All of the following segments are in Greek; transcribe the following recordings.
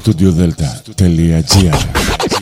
studiodelta.gr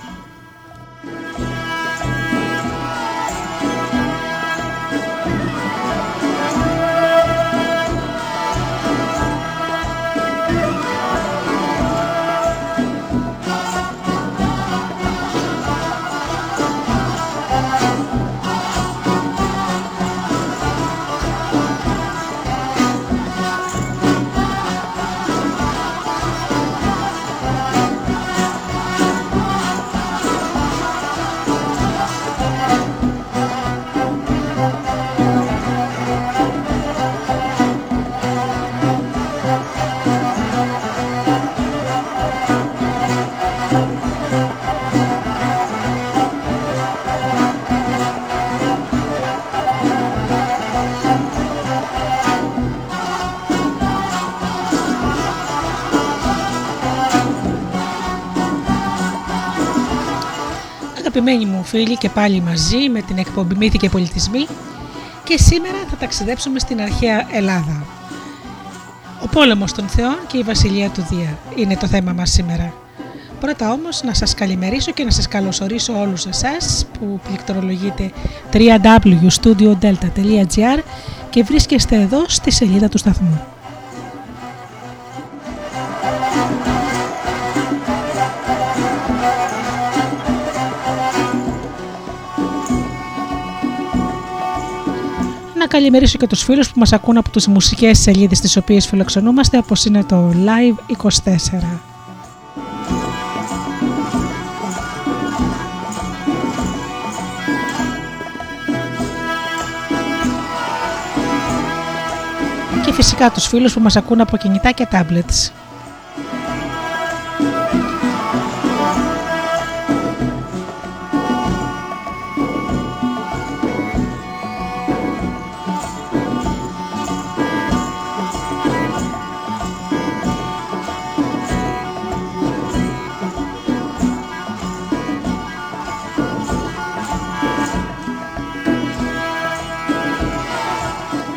Φίλοι και πάλι μαζί με την εκπομπή Μύθοι και Πολιτισμοί και σήμερα θα ταξιδέψουμε στην αρχαία Ελλάδα. Ο πόλεμος των θεών και η βασιλεία του Δία είναι το θέμα μας σήμερα. Πρώτα όμως να σας καλημερίσω και να σας καλωσορίσω όλους εσάς που πληκτρολογείτε www.studiodelta.gr και βρίσκεστε εδώ στη σελίδα του σταθμού. Καλημερίσω και τους φίλους που μας ακούν από τις μουσικές σελίδες τις οποίες φιλοξενούμαστε όπως είναι το Live 24. Και φυσικά τους φίλους που μας ακούν από κινητά και tablets.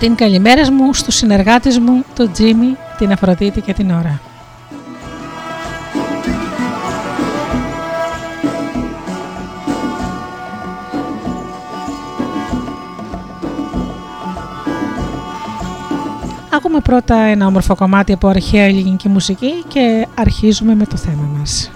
Την καλημέρα μου στους συνεργάτες μου, τον Τζίμι, την Αφροδίτη και την Ωρα. Ακούμε πρώτα ένα όμορφο κομμάτι από αρχαία ελληνική μουσική και αρχίζουμε με το θέμα μας.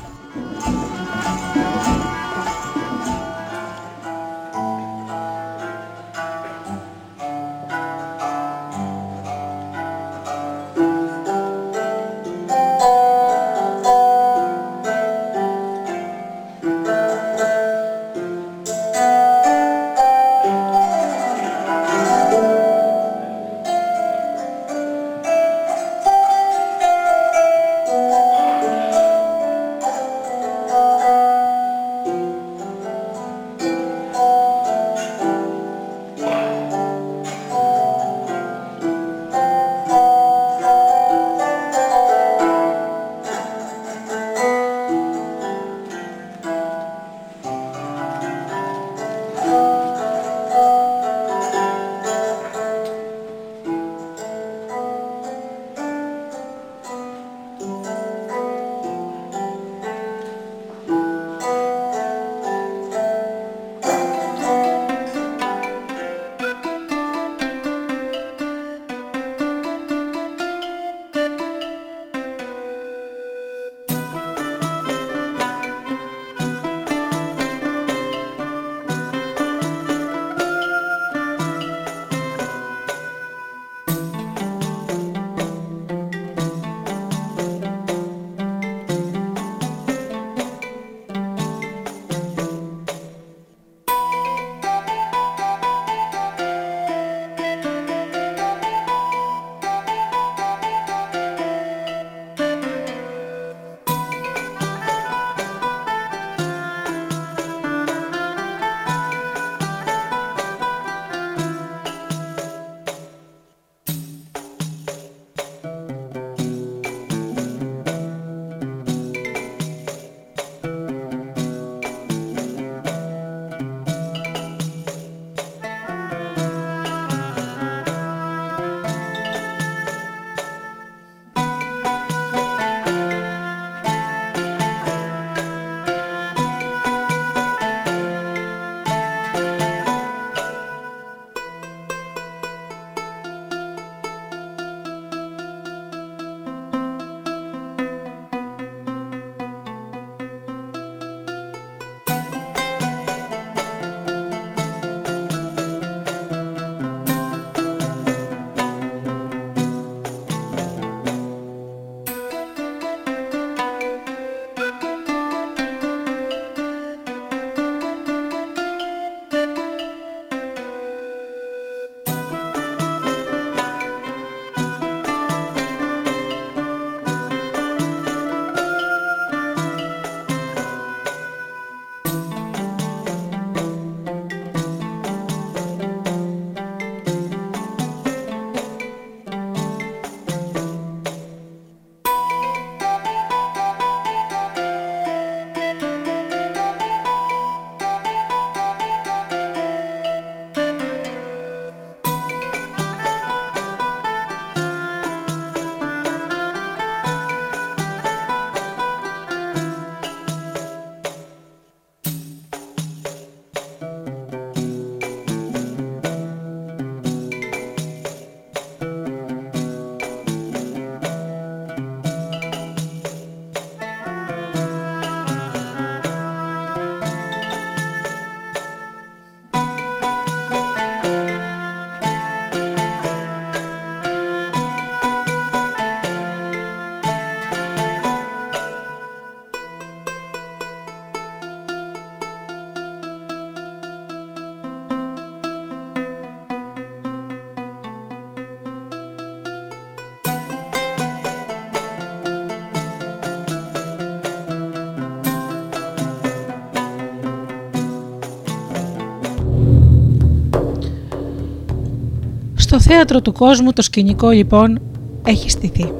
Θέατρο του κόσμου το σκηνικό λοιπόν έχει στηθεί.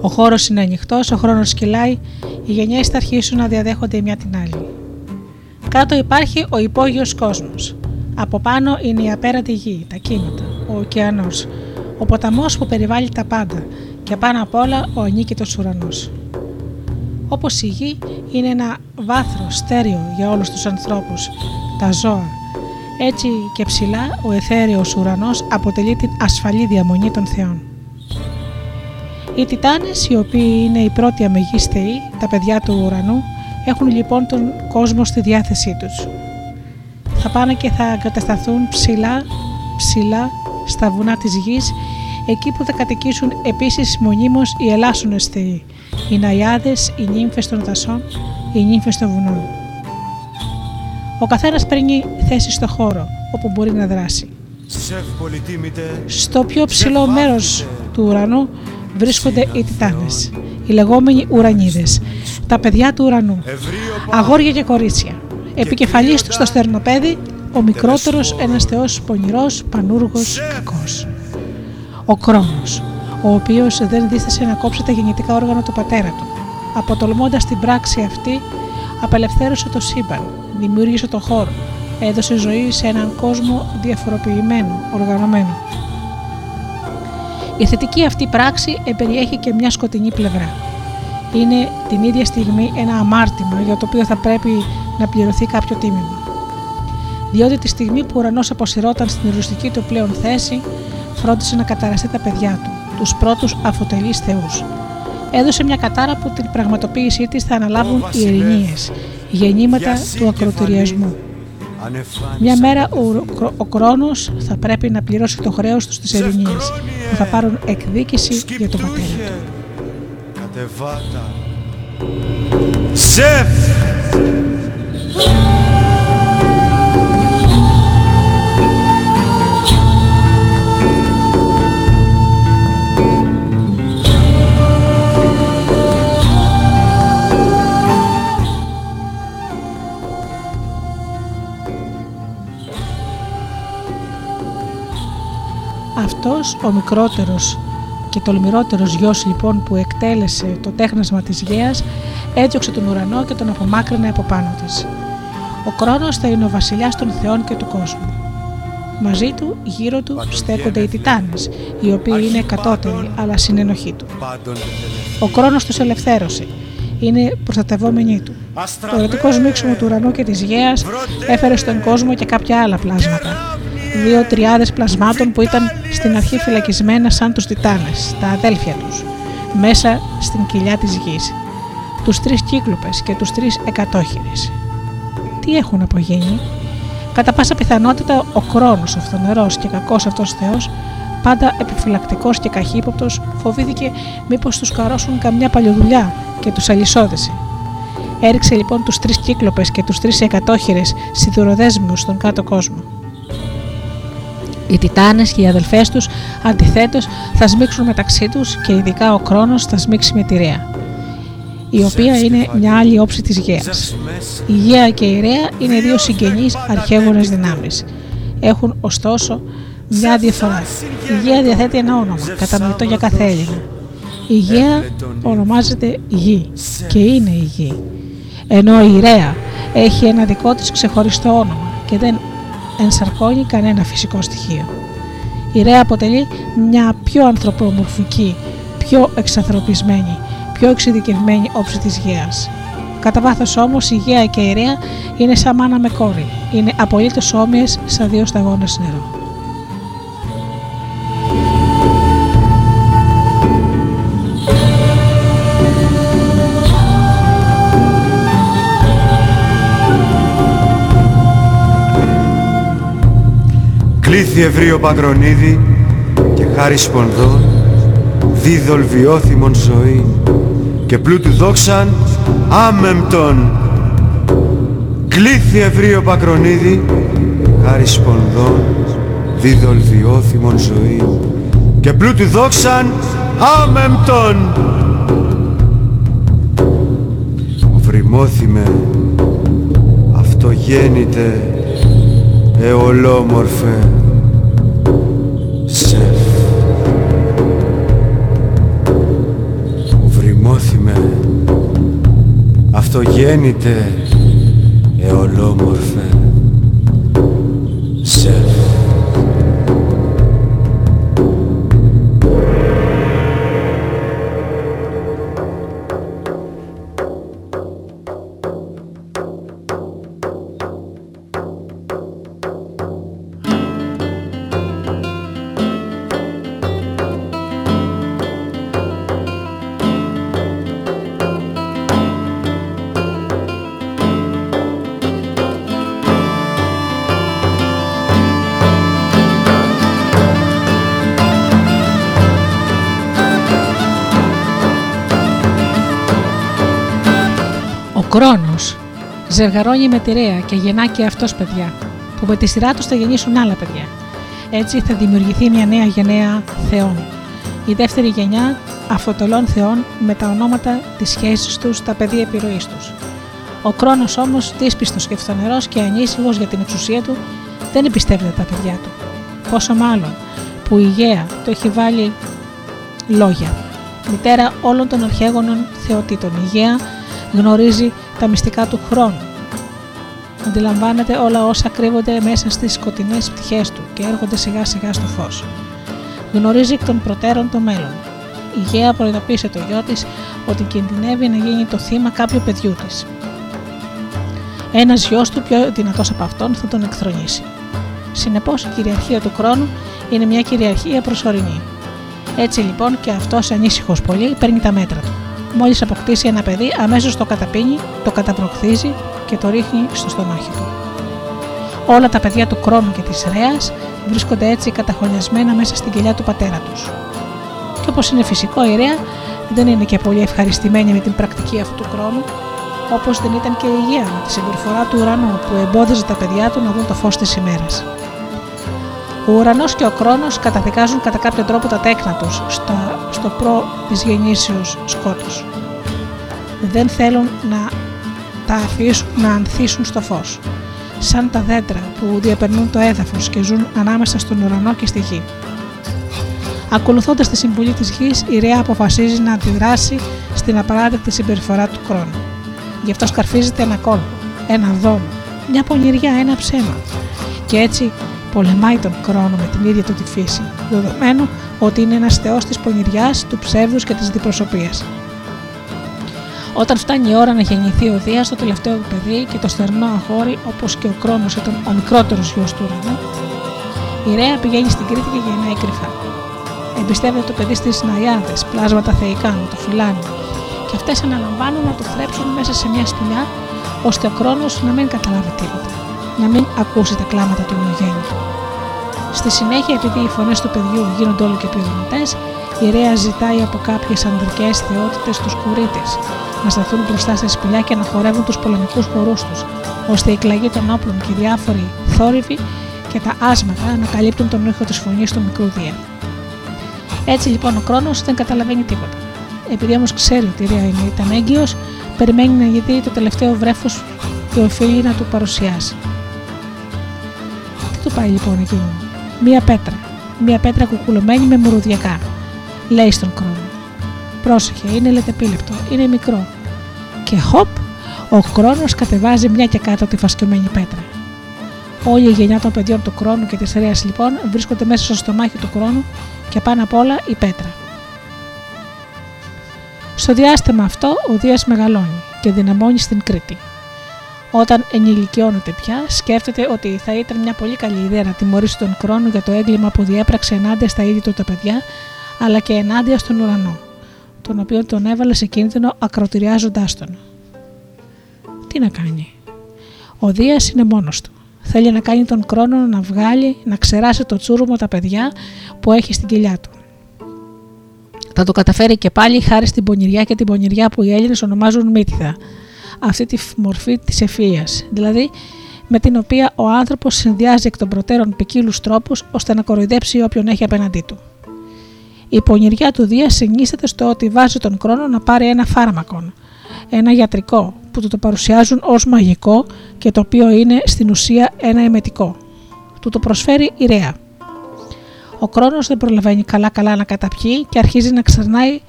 Ο χώρος είναι ανοιχτός, ο χρόνος κυλάει, οι γενιές θα αρχίσουν να διαδέχονται η μια την άλλη. Κάτω υπάρχει ο υπόγειος κόσμος. Από πάνω είναι η απέραντη γη, τα κύματα, ο ωκεανός, ο ποταμός που περιβάλλει τα πάντα και πάνω απ' όλα ο ανίκητος ουρανός. Όπως η γη είναι ένα βάθρο στέρεο για όλους τους ανθρώπους, τα ζώα, έτσι και ψηλά ο εθέριος ουρανός αποτελεί την ασφαλή διαμονή των θεών. Οι Τιτάνες, οι οποίοι είναι οι πρώτοι αμεγείς θεοί, τα παιδιά του ουρανού, έχουν λοιπόν τον κόσμο στη διάθεσή τους. Θα πάνε και θα εγκατασταθούν ψηλά, ψηλά στα βουνά της γης, εκεί που θα κατοικήσουν επίσης μονίμως οι ελάσσονες θεοί, οι ναϊάδες, οι νύμφες των δασών, οι νύμφες των βουνών. Ο καθένας παίρνει θέση στο χώρο όπου μπορεί να δράσει. Στο πιο ψηλό μέρος του ουρανού βρίσκονται οι Τιτάνες, οι λεγόμενοι ουρανίδες, τα παιδιά του ουρανού, αγόρια και κορίτσια. Επικεφαλής του στο στερνοπέδι, ο μικρότερος ένας θεός πονηρός, πανούργος, κακός. Ο Κρόνος, ο οποίος δεν δίστασε να κόψει τα γεννητικά όργανα του πατέρα του. Αποτολμώντας την πράξη αυτή, απελευθέρωσε το σύμπαν, δημιούργησε το χώρο, έδωσε ζωή σε έναν κόσμο διαφοροποιημένο, οργανωμένο. Η θετική αυτή πράξη περιέχει και μια σκοτεινή πλευρά. Είναι την ίδια στιγμή ένα αμάρτημα για το οποίο θα πρέπει να πληρωθεί κάποιο τίμημα. Διότι τη στιγμή που ο ουρανός αποσυρώταν στην ρουστική του πλέον θέση, φρόντισε να καταραστεί τα παιδιά του, τους πρώτους αφοτελεί θεούς. Έδωσε μια κατάρα που την πραγματοποίησή της θα αναλάβουν οι ειρηνίε, γεννήματα του ακροτηριασμού. Μια μέρα ο, ο Κρόνος θα πρέπει να πληρώσει το χρέος τους στις Ειρηνίες που θα πάρουν εκδίκηση για τον πατέρα του. Αυτός ο μικρότερος και τολμηρότερος γιος λοιπόν που εκτέλεσε το τέχνασμα της γέας έδιωξε τον ουρανό και τον απομάκρυνε από πάνω της. Ο Κρόνος θα είναι ο βασιλιάς των θεών και του κόσμου. Μαζί του, γύρω του, στέκονται οι Τιτάνες, οι οποίοι είναι κατώτεροι αλλά συνενοχοί του. Ο Κρόνος τους ελευθέρωσε, είναι προστατευόμενοι του. Το ερωτικό σμίξιμο του ουρανού και της γέας έφερε στον κόσμο και κάποια άλλα πλάσματα δύο τριάδες πλασμάτων που ήταν στην αρχή φυλακισμένα σαν τους Τιτάνες, τα αδέλφια τους, μέσα στην κοιλιά της γης. Τους τρεις κύκλουπες και τους τρεις εκατόχειρες. Τι έχουν απογίνει; Κατά πάσα πιθανότητα ο Κρόνος, ο φθονερός και κακός αυτός θεός, πάντα επιφυλακτικός και καχύποπτος, φοβήθηκε μήπως τους καρώσουν καμιά παλιοδουλειά και τους αλυσόδησε. Έριξε λοιπόν τους τρεις κύκλοπες και τους τρεις εκατόχειρες σιδηροδέσμιους στον κάτω κόσμο. Οι Τιτάνες και οι αδελφές τους αντιθέτως θα σμίξουν μεταξύ τους και ειδικά ο Κρόνος θα σμίξει με τη Ρέα, η οποία είναι μια άλλη όψη της Γαία. Η Γαία και η Ρέα είναι δύο συγγενείς αρχαίγονες δυνάμεις. Έχουν ωστόσο μια διαφορά. Η Γαία διαθέτει ένα όνομα, κατανοητό για κάθε Έλληνα. Η Γαία ονομάζεται Γη και είναι η Γη. Ενώ η Ρέα έχει ένα δικό της ξεχωριστό όνομα και δεν ενσαρκώνει κανένα φυσικό στοιχείο. Η Ρέα αποτελεί μια πιο ανθρωπομορφική, πιο εξανθρωπισμένη, πιο εξειδικευμένη όψη της γέας. Κατά βάθος όμως η γέα και η Ρέα είναι σαν μάνα με κόρη. Είναι απολύτως όμοιες σαν δύο σταγόνες νερό. Κλήθη ευρύο παγκρονίδι και χάρη σπονδών δίδολ βιώθημον ζωή και πλούτου δόξαν άμεμπτον Κλήθη ευρύο παγκρονίδι χάρη σπονδών δίδολ βιώθημον ζωή και πλούτου δόξαν άμεμπτον Βρυμώθημε αυτογέννητε εολόμορφε Πρωτογέννητε εολόμορφες Κρόνος ζευγαρώνει με τη Ρέα και γεννά και αυτός παιδιά, που με τη σειρά τους θα γεννήσουν άλλα παιδιά. Έτσι θα δημιουργηθεί μια νέα γενναία θεών. Η δεύτερη γενιά αφοτελών θεών με τα ονόματα της σχέσης τους στα πεδία επιρροής τους. Ο Κρόνο όμως, δύσπιστος και φθονερός και ανήσυχος για την εξουσία του, δεν εμπιστεύεται τα παιδιά του. Πόσο μάλλον που η Γαία το έχει βάλει λόγια. Μητέρα όλων των αρχαίγωνων θεοτήτων. Η Γαία γνωρίζει τα μυστικά του χρόνου. Αντιλαμβάνεται όλα όσα κρύβονται μέσα στις σκοτεινές πτυχές του και έρχονται σιγά σιγά στο φως. Γνωρίζει εκ των προτέρων το μέλλον. Η Γέα προειδοποίησε το γιο της ότι κινδυνεύει να γίνει το θύμα κάποιου παιδιού της. Ένας γιος του, πιο δυνατός από αυτόν, θα τον εκθρονήσει. Συνεπώς, η κυριαρχία του χρόνου είναι μια κυριαρχία προσωρινή. Έτσι λοιπόν και αυτός ανήσυχος πολύ παίρνει τα μέτρα του. Μόλις αποκτήσει ένα παιδί, αμέσως το καταπίνει, το καταπροχθίζει και το ρίχνει στο στομάχι του. Όλα τα παιδιά του Κρόνου και της Ρέας βρίσκονται έτσι καταχωνιασμένα μέσα στην κοιλιά του πατέρα τους. Και όπως είναι φυσικό, η Ρέα δεν είναι και πολύ ευχαριστημένη με την πρακτική αυτού του χρόνου, όπως δεν ήταν και η υγεία με τη συμπεριφορά του ουρανού που εμπόδιζε τα παιδιά του να δουν το φως της ημέρας. Ο ουρανός και ο χρόνο καταδικάζουν κατά κάποιο τρόπο τα τέκνα τους στο, στο προ της γεννήσεως σκότου. Δεν θέλουν να τα αφήσουν να ανθίσουν στο φως. Σαν τα δέντρα που διαπερνούν το έδαφος και ζουν ανάμεσα στον ουρανό και στη γη. Ακολουθώντας τη συμβουλή της γης, η Ρέα αποφασίζει να αντιδράσει στην απαράδεκτη συμπεριφορά του χρόνου. Γι' αυτό σκαρφίζεται ένα κόλπο, ένα δόμο, μια πονηριά, ένα ψέμα. Και έτσι πολεμάει τον χρόνο με την ίδια του τη φύση, δεδομένου ότι είναι ένας θεός της πονηριάς, του ψεύδους και της διπροσωπεία. Όταν φτάνει η ώρα να γεννηθεί ο Δίας, το τελευταίο παιδί και το στερνό αγόρι, όπως και ο χρόνο ήταν ο μικρότερος γιος του ουρανού, η Ρέα πηγαίνει στην Κρήτη και γεννάει κρυφά. Εμπιστεύεται το παιδί στις Ναϊάδες, πλάσματα θεϊκά, το φυλάνε, και αυτές αναλαμβάνουν να το θρέψουν μέσα σε μια σπηλιά, ώστε ο χρόνο να μην καταλάβει τίποτα να μην ακούσει τα κλάματα του νεογέννητου. Στη συνέχεια, επειδή οι φωνές του παιδιού γίνονται όλο και πιο δυνατές, η Ρέα ζητάει από κάποιες ανδρικές θεότητες τους κουρίτε να σταθούν μπροστά στη σπηλιά και να χορεύουν τους πολεμικούς χορούς τους, ώστε η κλαγή των όπλων και οι διάφοροι θόρυβοι και τα άσματα να καλύπτουν τον ήχο της φωνής του μικρού Δία. Έτσι λοιπόν ο χρόνο δεν καταλαβαίνει τίποτα. Επειδή όμως ξέρει ότι η Ρέα ήταν έγκυος, περιμένει να δει το τελευταίο βρέφος και οφείλει να του παρουσιάσει του πάει λοιπόν εκείνο. Μία πέτρα. Μία πέτρα κουκουλωμένη με μουρουδιακά. Λέει στον χρόνο. Πρόσεχε, είναι λετεπίλεπτο, είναι μικρό. Και χοπ, ο χρόνο κατεβάζει μια και κάτω τη φασκιωμένη πέτρα. Όλη η γενιά των παιδιών του χρόνου και της Ρέας λοιπόν βρίσκονται μέσα στο στομάχι του χρόνου και πάνω απ' όλα η πέτρα. Στο διάστημα αυτό ο Δίας μεγαλώνει και δυναμώνει στην Κρήτη. Όταν ενηλικιώνεται πια, σκέφτεται ότι θα ήταν μια πολύ καλή ιδέα να τιμωρήσει τον χρόνο για το έγκλημα που διέπραξε ενάντια στα ίδια του τα παιδιά, αλλά και ενάντια στον ουρανό, τον οποίο τον έβαλε σε κίνδυνο ακροτηριάζοντάς τον. Τι να κάνει; Ο Δίας είναι μόνος του. Θέλει να κάνει τον χρόνο να βγάλει, να ξεράσει το τσούρουμο τα παιδιά που έχει στην κοιλιά του. Θα το καταφέρει και πάλι χάρη στην πονηριά και την πονηριά που οι Έλληνες ονομάζουν μύτιδα, αυτή τη μορφή της ευφυΐας, δηλαδή με την οποία ο άνθρωπος συνδυάζει εκ των προτέρων ποικίλους τρόπους ώστε να κοροϊδέψει όποιον έχει απέναντί του. Η πονηριά του Δία συνίσταται στο ότι βάζει τον χρόνο να πάρει ένα φάρμακο, ένα γιατρικό που του το παρουσιάζουν ως μαγικό και το οποίο είναι στην ουσία ένα εμετικό. Του το προσφέρει η Ρέα. Ο χρόνος δεν προλαβαίνει καλά καλά να καταπιεί και αρχίζει να ξερνάει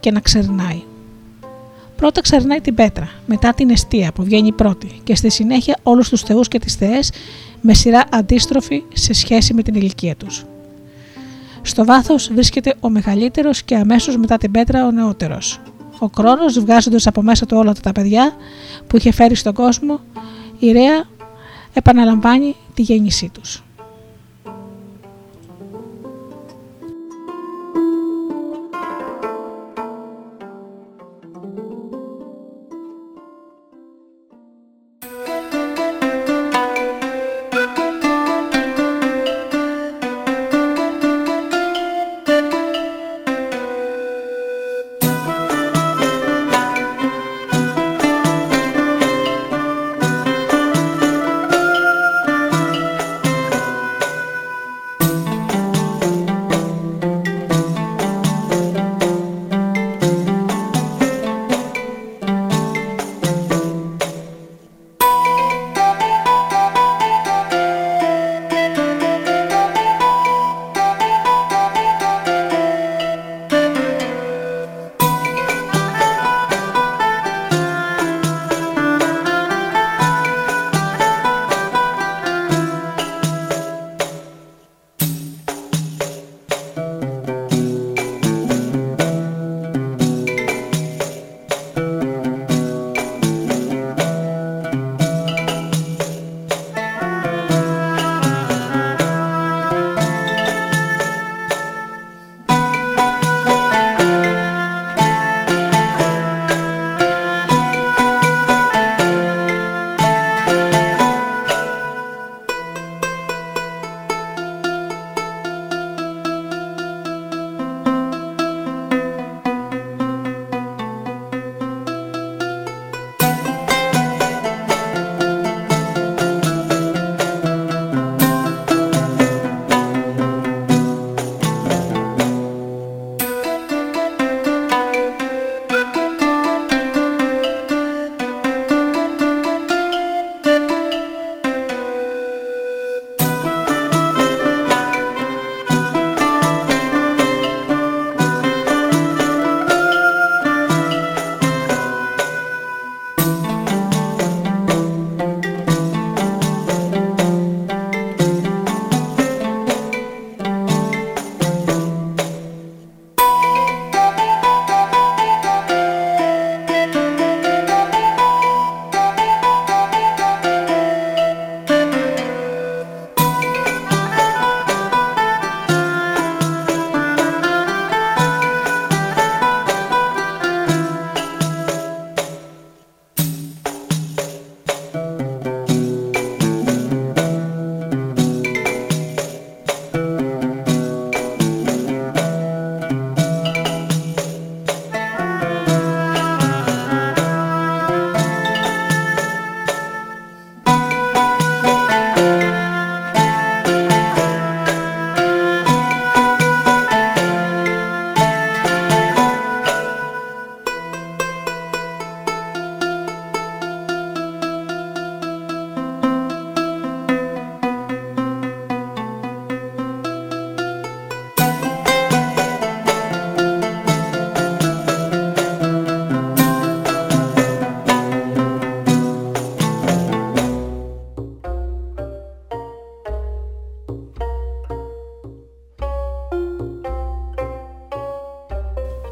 και να ξερνάει. Πρώτα ξερνάει την πέτρα, μετά την αιστεία που βγαίνει πρώτη και στη συνέχεια όλους τους θεούς και τις θεές με σειρά αντίστροφη σε σχέση με την ηλικία τους. Στο βάθος βρίσκεται ο μεγαλύτερος και αμέσως μετά την πέτρα ο νεότερος. Ο χρόνο, βγάζοντας από μέσα του όλα τα παιδιά που είχε φέρει στον κόσμο, η Ρέα επαναλαμβάνει τη γέννησή τους.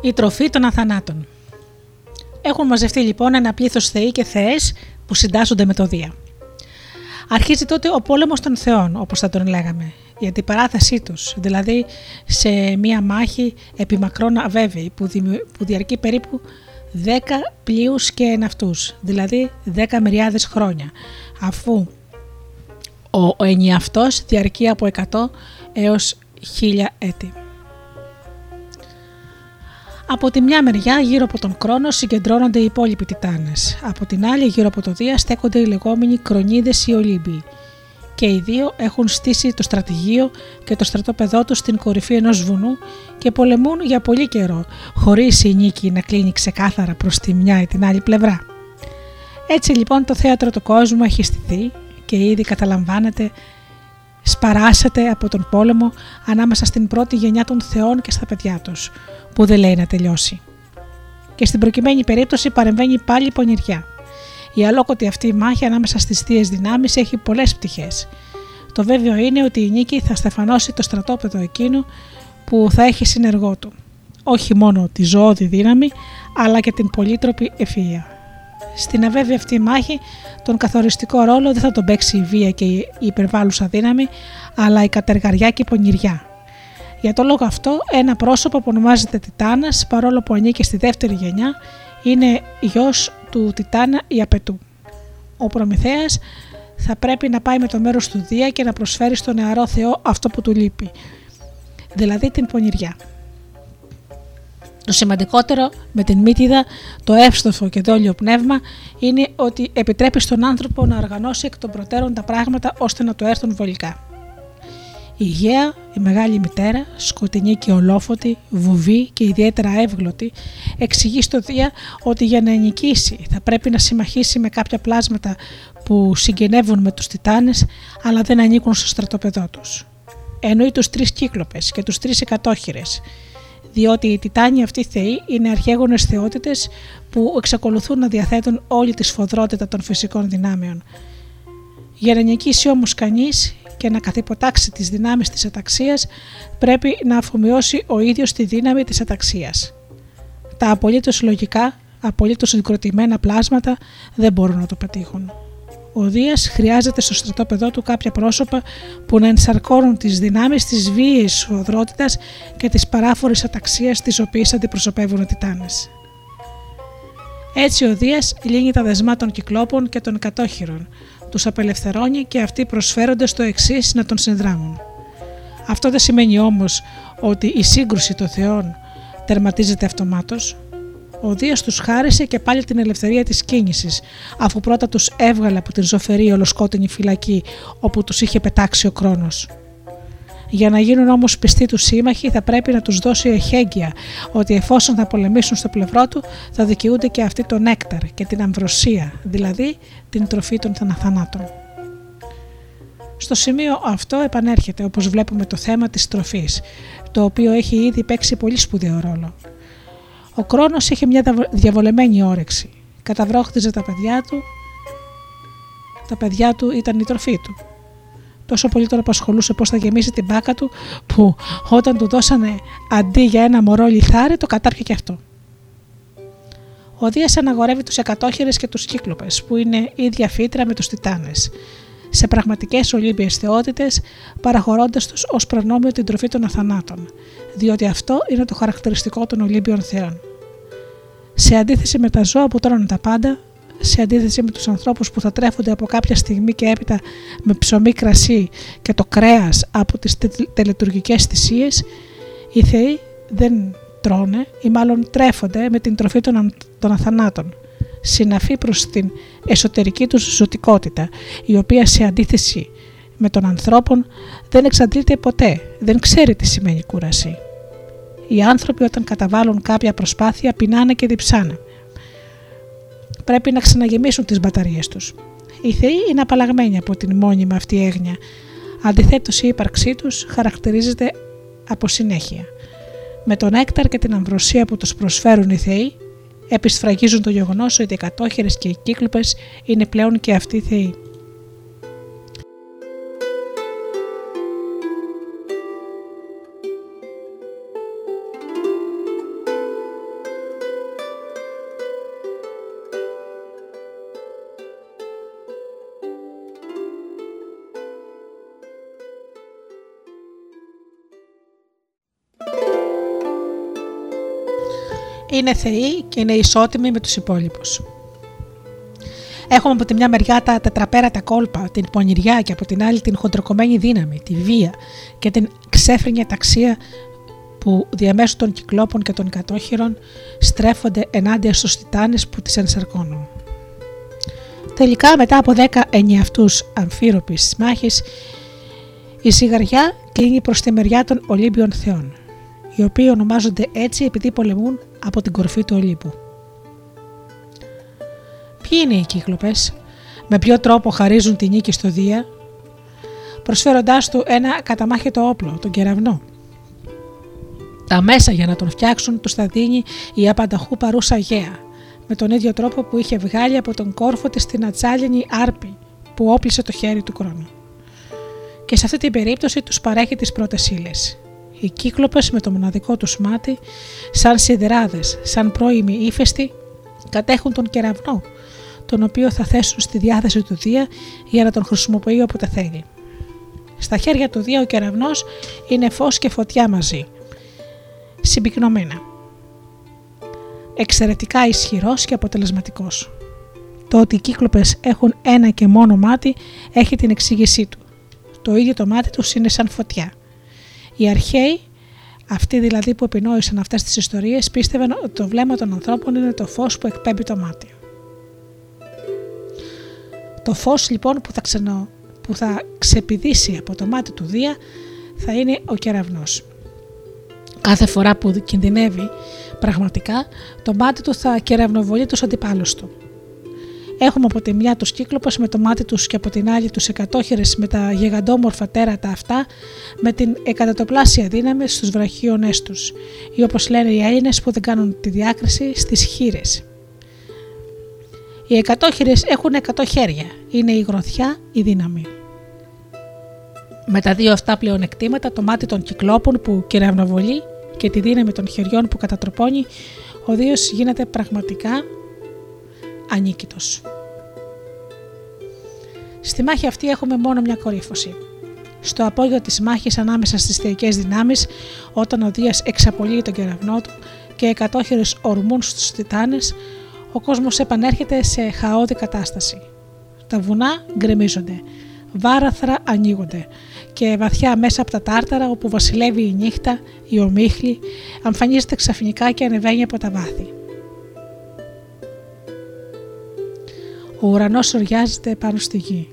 Η τροφή των αθανάτων. Έχουν μαζευτεί λοιπόν ένα πλήθος θεοί και θεές που συντάσσονται με το Δία. Αρχίζει τότε ο πόλεμος των θεών, όπως θα τον λέγαμε, η αντιπαράθεσή τους, δηλαδή σε μία μάχη επιμακρών αβέβαιη που, που διαρκεί περίπου 10 πλοίους και ναυτούς, δηλαδή 10 μυριάδες χρόνια, αφού ο, ο ενιαυτός διαρκεί από 100 έως 1000 έτη. Από τη μια μεριά, γύρω από τον Κρόνο, συγκεντρώνονται οι υπόλοιποι Τιτάνες. Από την άλλη, γύρω από το Δία, στέκονται οι λεγόμενοι Κρονίδες ή Ολύμπιοι. Και οι δύο έχουν στήσει το στρατηγείο και το στρατόπεδό τους στην κορυφή ενός βουνού και πολεμούν για πολύ καιρό, χωρίς η νίκη να κλείνει ξεκάθαρα προς τη μια ή την άλλη πλευρά. Έτσι λοιπόν το θέατρο του κόσμου έχει στηθεί και ήδη καταλαμβάνεται σπαράσατε από τον πόλεμο ανάμεσα στην πρώτη γενιά των θεών και στα παιδιά τους, που δεν λέει να τελειώσει. και στην προκειμένη περίπτωση παρεμβαίνει πάλι η πονηριά. Η αλόκοτη αυτή μάχη ανάμεσα στις θείες δυνάμεις έχει πολλές πτυχές. Το βέβαιο είναι ότι η νίκη θα στεφανώσει το στρατόπεδο εκείνο που θα έχει συνεργό του. Όχι μόνο τη ζωώδη δύναμη, αλλά και την πολύτροπη ευφυΐα. Στην αβέβαιη αυτή μάχη, τον καθοριστικό ρόλο δεν θα τον παίξει η βία και η υπερβάλλουσα δύναμη, αλλά η κατεργαριά και η πονηριά. Για το λόγο αυτό, ένα πρόσωπο που ονομάζεται Τιτάνας, παρόλο που ανήκει στη δεύτερη γενιά, είναι γιος του Τιτάνα Ιαπετού. Ο Προμηθέας θα πρέπει να πάει με το μέρος του Δία και να προσφέρει στον νεαρό Θεό αυτό που του λείπει, δηλαδή την πονηριά. Το σημαντικότερο με την μύτιδα, το εύστοφο και δόλιο πνεύμα είναι ότι επιτρέπει στον άνθρωπο να οργανώσει εκ των προτέρων τα πράγματα ώστε να του έρθουν βολικά. Η Γέα, η μεγάλη μητέρα, σκοτεινή και ολόφωτη, βουβή και ιδιαίτερα εύγλωτη, εξηγεί στο Δία ότι για να νικήσει θα πρέπει να συμμαχίσει με κάποια πλάσματα που συγγενεύουν με τους Τιτάνες αλλά δεν ανήκουν στο στρατοπεδό τους. Εννοεί τους τρεις κύκλοπες και τους τρεις εκατόχειρες, διότι οι Τιτάνοι αυτοί θεοί είναι αρχαίγονες θεότητες που εξακολουθούν να διαθέτουν όλη τη σφοδρότητα των φυσικών δυνάμεων. Για να νικήσει όμως κανείς και να καθυποτάξει τις δυνάμεις της αταξίας πρέπει να αφομοιώσει ο ίδιος τη δύναμη της αταξίας. Τα απολύτως λογικά, απολύτως συγκροτημένα πλάσματα δεν μπορούν να το πετύχουν. Ο Δίας χρειάζεται στο στρατόπεδό του κάποια πρόσωπα που να ενσαρκώνουν τις δυνάμεις της βίαιης σφοδρότητας και της παράφορης αταξίας τις οποίες αντιπροσωπεύουν οι Τιτάνες. Έτσι ο Δίας λύνει τα δεσμά των κυκλόπων και των κατόχυρων, τους απελευθερώνει και αυτοί προσφέρονται στο εξής να τον συνδράμουν. Αυτό δεν σημαίνει όμως ότι η σύγκρουση των θεών τερματίζεται αυτομάτως. Ο Δίας τους χάρισε και πάλι την ελευθερία της κίνησης, αφού πρώτα τους έβγαλε από την ζωφερή ολοσκότεινη φυλακή όπου τους είχε πετάξει ο Κρόνος. Για να γίνουν όμως πιστοί τους σύμμαχοι θα πρέπει να τους δώσει εχέγγυα ότι εφόσον θα πολεμήσουν στο πλευρό του θα δικαιούνται και αυτοί τον νέκταρ και την αμβροσία, δηλαδή την τροφή των θανάτων. Στο σημείο αυτό επανέρχεται όπως βλέπουμε το θέμα της τροφής, το οποίο έχει ήδη παίξει πολύ σπουδαίο ρόλο. Ο Κρόνος είχε μια διαβολεμένη όρεξη. Καταβρόχτιζε τα παιδιά του, τα παιδιά του ήταν η τροφή του Τόσο πολύ τον απασχολούσε πώς θα γεμίσει την μπάκα του, που όταν του δώσανε αντί για ένα μωρό λιθάρι, το κατάπια και αυτό. Ο Δίας αναγορεύει τους εκατόχειρες και τους κύκλοπες, που είναι ίδια φύτρα με τους Τιτάνες, σε πραγματικές Ολύμπιες θεότητες, παραχωρώντας τους ως προνόμιο την τροφή των αθανάτων, διότι αυτό είναι το χαρακτηριστικό των Ολύμπιων θεών. Σε αντίθεση με τα ζώα που τρώνε τα πάντα, σε αντίθεση με τους ανθρώπους που θα τρέφονται από κάποια στιγμή και έπειτα με ψωμί κρασί και το κρέας από τις τελετουργικές θυσίες, οι θεοί δεν τρώνε ή μάλλον τρέφονται με την τροφή των, των αθανάτων, συναφή προς την εσωτερική τους ζωτικότητα, η οποία σε αντίθεση με τον ανθρώπων δεν εξαντλείται ποτέ, δεν ξέρει τι σημαίνει κούραση. Οι άνθρωποι όταν καταβάλουν κάποια προσπάθεια πεινάνε και διψάνε πρέπει να ξαναγεμίσουν τις μπαταρίες τους. Οι θεοί είναι απαλλαγμένοι από την μόνιμη αυτή έγνοια. Αντιθέτως, η ύπαρξή τους χαρακτηρίζεται από συνέχεια. Με τον έκταρ και την αμβροσία που τους προσφέρουν οι θεοί, επισφραγίζουν το γεγονός ότι οι κατόχερες και οι κύκλουπε είναι πλέον και αυτοί θεοί. Είναι θεοί και είναι ισότιμοι με τους υπόλοιπους. Έχουμε από τη μια μεριά τα τετραπέρατα κόλπα, την πονηριά και από την άλλη την χοντροκομμένη δύναμη, τη βία και την ξέφρενη ταξία που διαμέσου των κυκλόπων και των κατόχυρων στρέφονται ενάντια στους τιτάνες που τις ενσαρκώνουν. Τελικά μετά από δέκα ενιαυτούς αμφίροπης μάχης η σιγαριά κλείνει προς τη μεριά των Ολύμπιων θεών οι οποίοι ονομάζονται έτσι επειδή πολεμούν από την κορφή του Ολύμπου. Ποιοι είναι οι κύκλοπες, με ποιο τρόπο χαρίζουν τη νίκη στο Δία, προσφέροντάς του ένα καταμάχητο όπλο, τον κεραυνό. Τα μέσα για να τον φτιάξουν τους θα δίνει η απανταχού παρούσα γέα, με τον ίδιο τρόπο που είχε βγάλει από τον κόρφο της την ατσάλινη άρπη που όπλησε το χέρι του χρόνου. Και σε αυτή την περίπτωση τους παρέχει τις πρώτες ύλες. Οι κύκλοπες με το μοναδικό τους μάτι, σαν σιδεράδες, σαν πρώιμοι ύφεστοι, κατέχουν τον κεραυνό, τον οποίο θα θέσουν στη διάθεση του Δία για να τον χρησιμοποιεί όποτε θέλει. Στα χέρια του Δία ο κεραυνός είναι φως και φωτιά μαζί, συμπυκνωμένα. Εξαιρετικά ισχυρός και αποτελεσματικός. Το ότι οι κύκλοπες έχουν ένα και μόνο μάτι έχει την εξήγησή του. Το ίδιο το μάτι τους είναι σαν φωτιά. Οι αρχαίοι, αυτοί δηλαδή που επινόησαν αυτές τις ιστορίες, πίστευαν ότι το βλέμμα των ανθρώπων είναι το φως που εκπέμπει το μάτι. Το φως λοιπόν που θα, ξενο, που θα ξεπηδήσει από το μάτι του Δία θα είναι ο κεραυνός. Κάθε φορά που κινδυνεύει πραγματικά, το μάτι του θα κεραυνοβολεί τους αντιπάλους του. Έχουμε από τη μια τους κύκλοπε με το μάτι τους και από την άλλη τους εκατόχειρες με τα γιγαντόμορφα τέρατα αυτά, με την εκατατοπλάσια δύναμη στους βραχίονές τους, ή όπως λένε οι Έλληνες που δεν κάνουν τη διάκριση στις χείρες. Οι εκατόχειρες έχουν εκατό χέρια, είναι η γροθιά, η δύναμη. Με τα δύο αυτά πλεονεκτήματα, το μάτι των κυκλόπων που κεραυνοβολεί και τη δύναμη των χεριών που κατατροπώνει, ο Δίος γίνεται πραγματικά ανίκητος. Στη μάχη αυτή έχουμε μόνο μια κορύφωση. Στο απόγειο της μάχης ανάμεσα στις θεϊκές δυνάμεις, όταν ο Δίας εξαπολύει τον κεραυνό του και εκατόχειρες ορμούν στους τιτάνες, ο κόσμος επανέρχεται σε χαόδη κατάσταση. Τα βουνά γκρεμίζονται, βάραθρα ανοίγονται και βαθιά μέσα από τα τάρταρα όπου βασιλεύει η νύχτα, η ομίχλη, αμφανίζεται ξαφνικά και ανεβαίνει από τα βάθη. Ο ουρανός οριάζεται πάνω στη γη.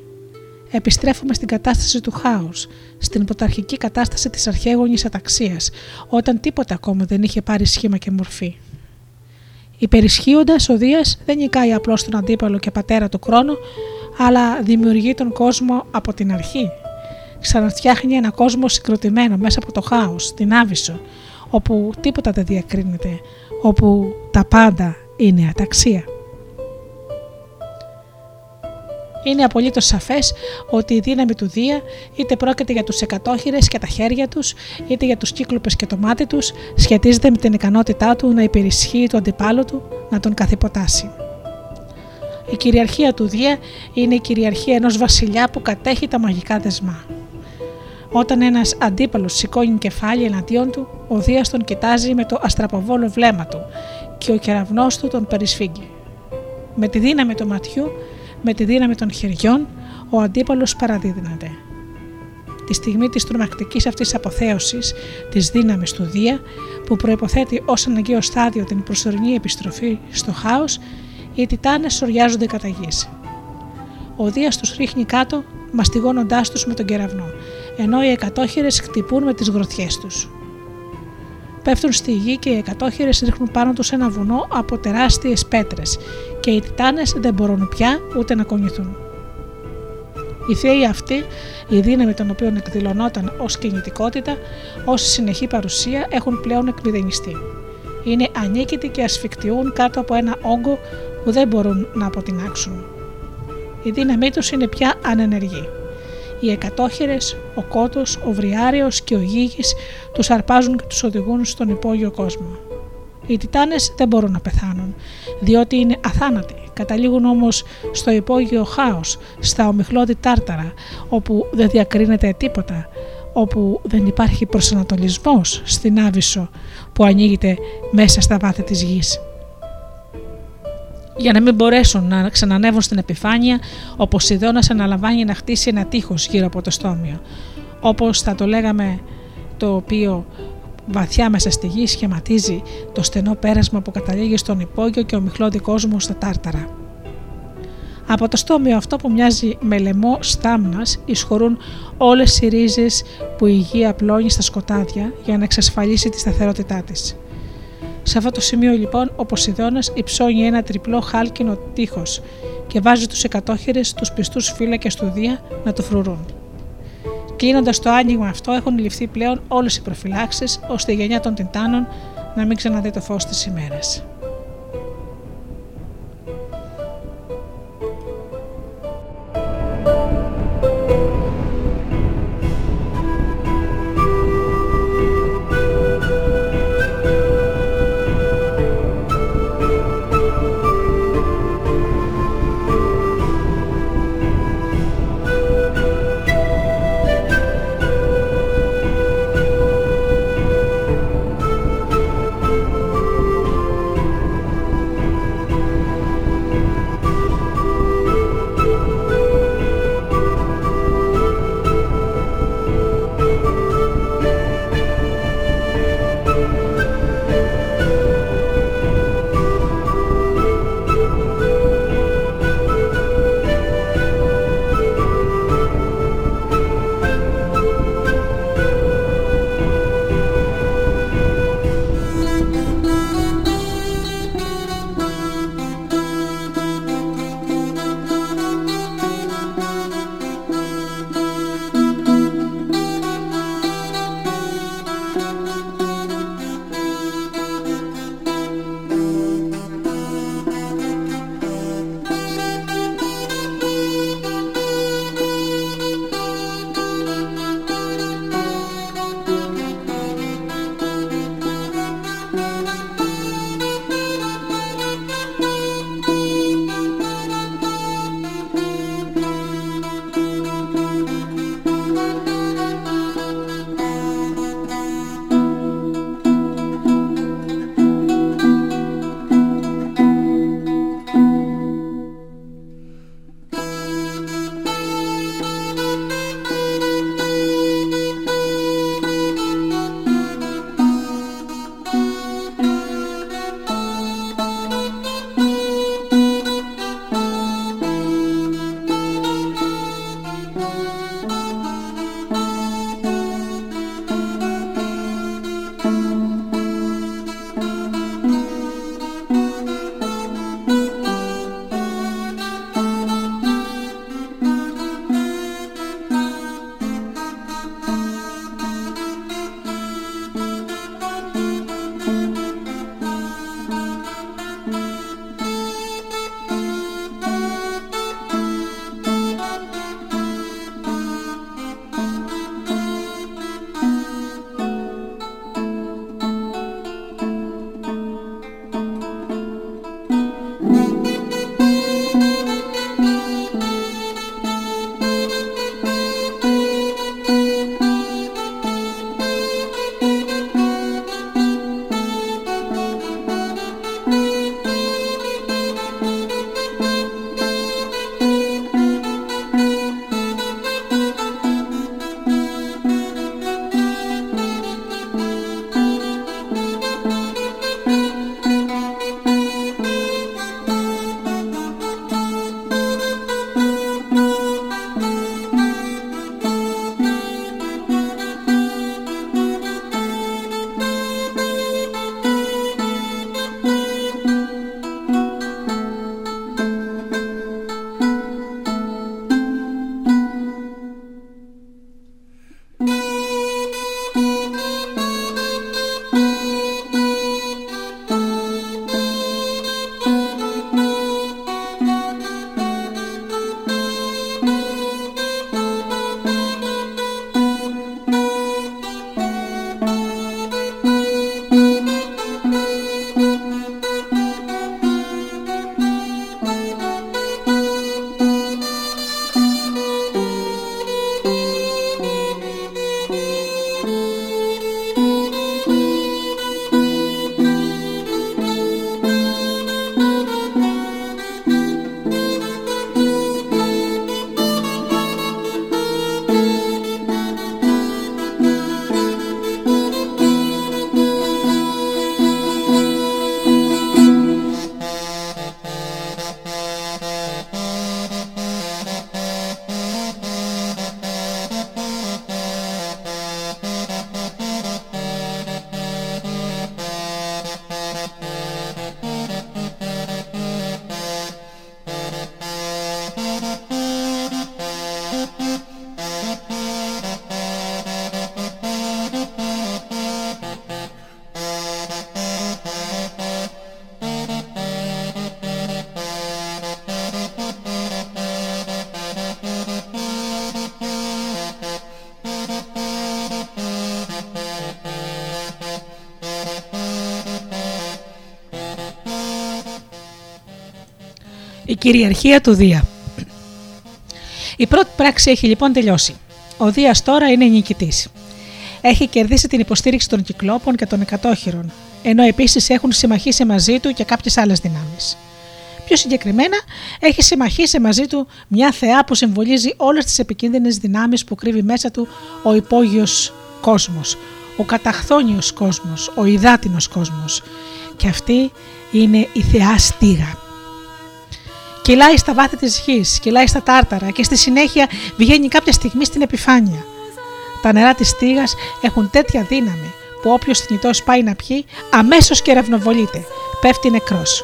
Επιστρέφουμε στην κατάσταση του χάους, στην πρωταρχική κατάσταση της αρχαίγονη αταξίας, όταν τίποτα ακόμα δεν είχε πάρει σχήμα και μορφή. Υπερισχύοντας, ο Δίας δεν νικάει απλώς τον αντίπαλο και πατέρα του χρόνου, αλλά δημιουργεί τον κόσμο από την αρχή. Ξαναφτιάχνει ένα κόσμο συγκροτημένο μέσα από το χάος, την Άβυσσο, όπου τίποτα δεν διακρίνεται, όπου τα πάντα είναι αταξία. Είναι απολύτως σαφές ότι η δύναμη του Δία, είτε πρόκειται για τους εκατόχειρες και τα χέρια τους, είτε για τους κύκλοπες και το μάτι τους, σχετίζεται με την ικανότητά του να υπερισχύει του αντιπάλου του, να τον καθυποτάσει. Η κυριαρχία του Δία είναι η κυριαρχία ενός βασιλιά που κατέχει τα μαγικά δεσμά. Όταν ένας αντίπαλος σηκώνει κεφάλι εναντίον του, ο Δίας τον κοιτάζει με το αστραποβόλο βλέμμα του και ο κεραυνός του τον περισφίγγει. Με τη δύναμη του ματιού με τη δύναμη των χεριών, ο αντίπαλος παραδίδυναται. Τη στιγμή της τρομακτικής αυτής αποθέωσης της δύναμης του Δία, που προϋποθέτει ως αναγκαίο στάδιο την προσωρινή επιστροφή στο χάος, οι τιτάνες σοριάζονται κατά γης. Ο Δίας τους ρίχνει κάτω, μαστιγώνοντάς τους με τον κεραυνό, ενώ οι εκατόχειρες χτυπούν με τις γροθιές τους πέφτουν στη γη και οι εκατόχειρες ρίχνουν πάνω τους ένα βουνό από τεράστιες πέτρες και οι τιτάνες δεν μπορούν πια ούτε να κονηθούν. Οι θεοί αυτοί, η δύναμη των οποίων εκδηλωνόταν ως κινητικότητα, ως συνεχή παρουσία, έχουν πλέον εκμηδενιστεί. Είναι ανίκητοι και ασφικτιούν κάτω από ένα όγκο που δεν μπορούν να αποτινάξουν. Η δύναμή τους είναι πια ανενεργή. Οι εκατόχειρε, ο κότος, ο βριάριος και ο γίγη τους αρπάζουν και τους οδηγούν στον υπόγειο κόσμο. Οι Τιτάνες δεν μπορούν να πεθάνουν, διότι είναι αθάνατοι. Καταλήγουν όμως στο υπόγειο χάος, στα ομιχλώδη τάρταρα, όπου δεν διακρίνεται τίποτα, όπου δεν υπάρχει προσανατολισμός στην Άβυσσο που ανοίγεται μέσα στα βάθη της γης. Για να μην μπορέσουν να ξανανεύουν στην επιφάνεια, ο Ποσειδώνα αναλαμβάνει να χτίσει ένα τείχος γύρω από το στόμιο. Όπως θα το λέγαμε, το οποίο βαθιά μέσα στη γη σχηματίζει το στενό πέρασμα που καταλήγει στον υπόγειο και ο μιχλώδη κόσμο στα τάρταρα. Από το στόμιο αυτό που μοιάζει με λαιμό στάμνας ισχωρούν όλες οι ρίζες που η γη απλώνει στα σκοτάδια για να εξασφαλίσει τη σταθερότητά της. Σε αυτό το σημείο λοιπόν ο Ποσειδώνας υψώνει ένα τριπλό χάλκινο τείχος και βάζει τους εκατόχειρες τους πιστούς φύλακες του Δία να το φρουρούν. Κλείνοντας το άνοιγμα αυτό, έχουν ληφθεί πλέον όλες οι προφυλάξεις, ώστε η γενιά των Τιτάνων να μην ξαναδεί το φως της ημέρας. Κυριαρχία του Δία. Η πρώτη πράξη έχει λοιπόν τελειώσει. Ο Δίας τώρα είναι νικητής. Έχει κερδίσει την υποστήριξη των κυκλόπων και των εκατόχειρων, ενώ επίσης έχουν συμμαχίσει μαζί του και κάποιες άλλες δυνάμεις. Πιο συγκεκριμένα, έχει συμμαχίσει μαζί του μια θεά που συμβολίζει όλες τις επικίνδυνες δυνάμεις που κρύβει μέσα του ο υπόγειος κόσμος, ο καταχθόνιος κόσμος, ο υδάτινος κόσμος. Και αυτή είναι η θεά Στίγα. Κυλάει στα βάθη της γης, κυλάει στα τάρταρα και στη συνέχεια βγαίνει κάποια στιγμή στην επιφάνεια. Τα νερά της στίγας έχουν τέτοια δύναμη που όποιος θνητός πάει να πιει αμέσως και ρευνοβολείται, πέφτει νεκρός.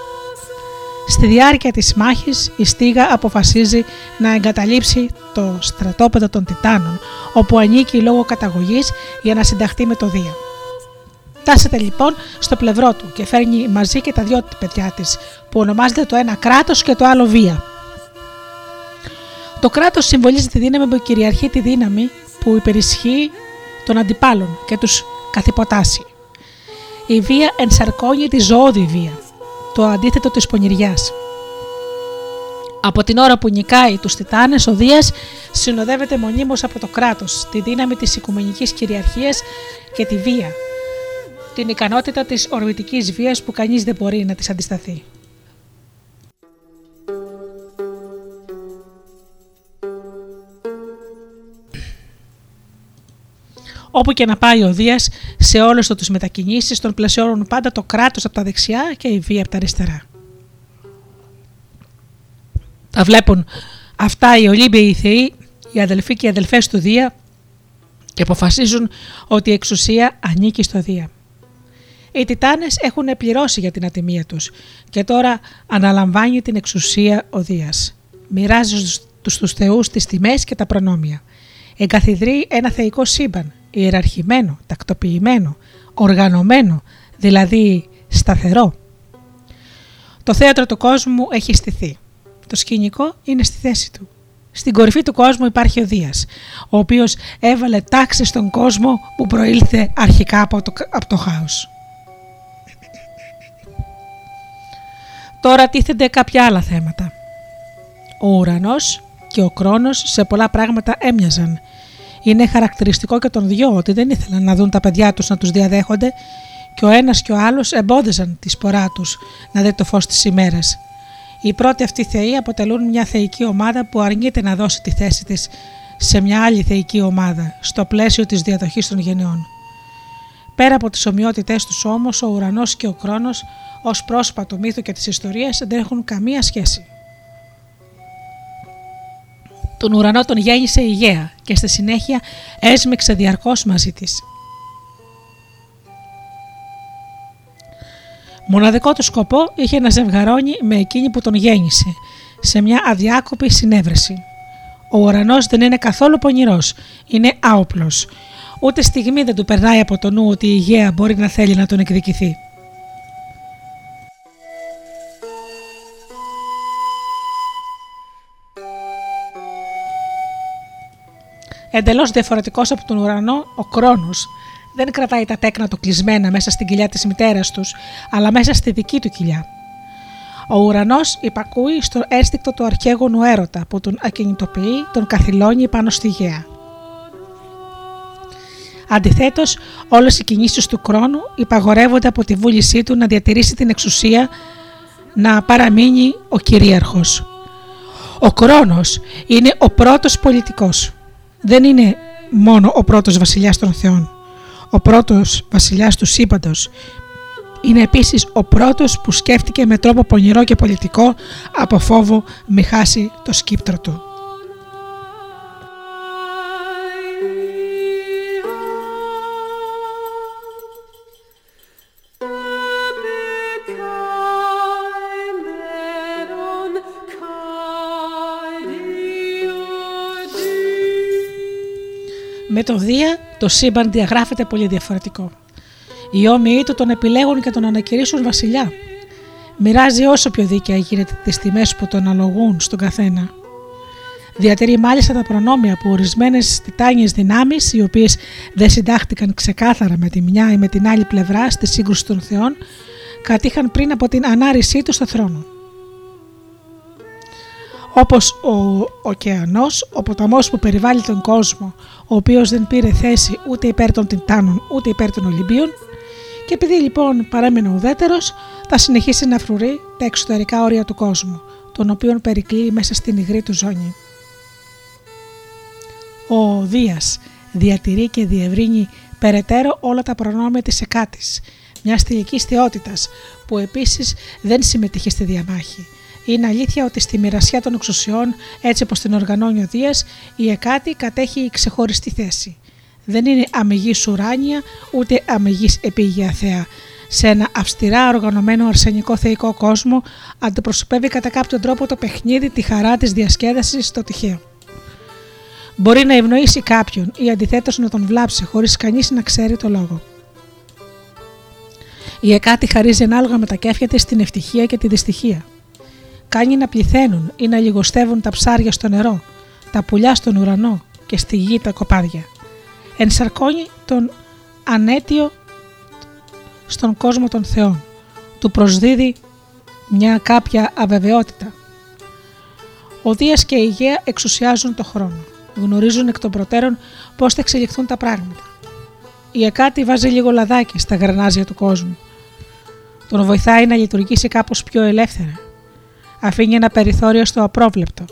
Στη διάρκεια της μάχης η στίγα αποφασίζει να εγκαταλείψει το στρατόπεδο των Τιτάνων όπου ανήκει λόγω καταγωγής για να συνταχθεί με το Δία. Τάσεται λοιπόν στο πλευρό του και φέρνει μαζί και τα δυο παιδιά της, που ονομάζεται το ένα κράτος και το άλλο βία. Το κράτος συμβολίζει τη δύναμη που κυριαρχεί τη δύναμη που υπερισχύει των αντιπάλων και τους καθυποτάσει. Η βία ενσαρκώνει τη ζωώδη βία, το αντίθετο της πονηριάς. Από την ώρα που νικάει τους Τιτάνες, ο Δίας συνοδεύεται μονίμως από το κράτος, τη δύναμη της οικουμενικής κυριαρχίας και τη βία, την ικανότητα της ορμητικής βίας που κανείς δεν μπορεί να της αντισταθεί. Όπου και να πάει ο Δίας, σε όλες του τις μετακινήσεις τον πλαισιώνουν πάντα το κράτος από τα δεξιά και η βία από τα αριστερά. Τα βλέπουν αυτά οι Ολύμπιοι θεοί, οι αδελφοί και οι αδελφές του Δία και αποφασίζουν ότι η εξουσία ανήκει στο Δία. Οι Τιτάνες έχουν πληρώσει για την ατιμία τους και τώρα αναλαμβάνει την εξουσία ο Δίας. Μοιράζει στους, στους θεούς τις τιμές και τα προνόμια. Εγκαθιδρεί ένα θεϊκό σύμπαν, ιεραρχημένο, τακτοποιημένο, οργανωμένο, δηλαδή σταθερό. Το θέατρο του κόσμου έχει στηθεί. Το σκηνικό είναι στη θέση του. Στην κορυφή του κόσμου υπάρχει ο Δίας, ο οποίος έβαλε τάξη στον κόσμο που προήλθε αρχικά από το, από το χάος. Τώρα τίθενται κάποια άλλα θέματα. Ο ουρανός και ο κρόνος σε πολλά πράγματα έμοιαζαν. Είναι χαρακτηριστικό και των δυο ότι δεν ήθελαν να δουν τα παιδιά τους να τους διαδέχονται και ο ένας και ο άλλος εμπόδιζαν τη σπορά τους να δει το φως της ημέρας. Οι πρώτοι αυτοί θεοί αποτελούν μια θεϊκή ομάδα που αρνείται να δώσει τη θέση της σε μια άλλη θεϊκή ομάδα στο πλαίσιο της διαδοχής των γενεών. Πέρα από τις ομοιότητές τους όμως, ο ουρανός και ο κρόνος ως πρόσωπα του μύθου και της ιστορίας δεν έχουν καμία σχέση. Τον ουρανό τον γέννησε η Γαία και στη συνέχεια έσμιξε διαρκώς μαζί της. Μοναδικό του σκοπό είχε να ζευγαρώνει με εκείνη που τον γέννησε, σε μια αδιάκοπη συνέβρεση. Ο ουρανός δεν είναι καθόλου πονηρός, είναι άοπλος. Ούτε στιγμή δεν του περνάει από το νου ότι η Γαία μπορεί να θέλει να τον εκδικηθεί. Εντελώς διαφορετικός από τον ουρανό, ο Κρόνος δεν κρατάει τα τέκνα του κλεισμένα μέσα στην κοιλιά της μητέρας τους, αλλά μέσα στη δική του κοιλιά. Ο ουρανός υπακούει στο ένστικτο του αρχαίγονου έρωτα που τον ακινητοποιεί, τον καθυλώνει πάνω στη γέα. Αντιθέτως, όλες οι κινήσεις του χρόνου υπαγορεύονται από τη βούλησή του να διατηρήσει την εξουσία να παραμείνει ο κυρίαρχος. Ο Κρόνος είναι ο πρώτος πολιτικός δεν είναι μόνο ο πρώτος βασιλιάς των θεών. Ο πρώτος βασιλιάς του σύμπαντος είναι επίσης ο πρώτος που σκέφτηκε με τρόπο πονηρό και πολιτικό από φόβο μη χάσει το σκύπτρο του. Με το Δία το σύμπαν διαγράφεται πολύ διαφορετικό. Οι όμοιοι του τον επιλέγουν και τον ανακηρύσουν βασιλιά. Μοιράζει όσο πιο δίκαια γίνεται τις τιμές που τον αλογούν στον καθένα. Διατηρεί μάλιστα τα προνόμια που ορισμένες τιτάνιες δυνάμεις, οι οποίες δεν συντάχτηκαν ξεκάθαρα με τη μια ή με την άλλη πλευρά στη σύγκρουση των Θεών, κατήχαν πριν από την ανάρρησή του στο θρόνο. Όπως ο ωκεανός, ο ποταμός που περιβάλλει τον κόσμο, ο οποίος δεν πήρε θέση ούτε υπέρ των Τιτάνων ούτε υπέρ των Ολυμπίων και επειδή λοιπόν παρέμεινε ουδέτερος, θα συνεχίσει να φρουρεί τα εξωτερικά όρια του κόσμου, τον οποίον περικλεί μέσα στην υγρή του ζώνη. Ο Δίας διατηρεί και διευρύνει περαιτέρω όλα τα προνόμια της Εκάτης, μιας θηλυκής θεότητας που επίσης δεν συμμετείχε στη διαμάχη. Είναι αλήθεια ότι στη μοιρασιά των εξουσιών, έτσι όπως την οργανώνει ο Δίας, η Εκάτη κατέχει ξεχωριστή θέση. Δεν είναι αμυγής ουράνια ούτε αμυγής επίγεια θέα. Σε ένα αυστηρά οργανωμένο αρσενικό θεϊκό κόσμο αντιπροσωπεύει κατά κάποιο τρόπο το παιχνίδι, τη χαρά της διασκέδασης στο τυχαίο. Μπορεί να ευνοήσει κάποιον ή αντιθέτως να τον βλάψει χωρίς κανείς να ξέρει το λόγο. Η Εκάτη χαρίζει ανάλογα με τα κέφια της την ευτυχία και τη δυστυχία. Κάνει να πληθαίνουν ή να λιγοστεύουν τα ψάρια στο νερό, τα πουλιά στον ουρανό και στη γη τα κοπάδια. Ενσαρκώνει τον ανέτιο στον κόσμο των θεών. Του προσδίδει μια κάποια αβεβαιότητα. Ο Δίας και η Γέα εξουσιάζουν το χρόνο. Γνωρίζουν εκ των προτέρων πώς θα εξελιχθούν τα πράγματα. Η Εκάτη βάζει λίγο λαδάκι στα γρανάζια του κόσμου. Τον βοηθάει να λειτουργήσει κάπως πιο ελεύθερα. Αφήνει ένα περιθώριο στο απρόβλεπτο.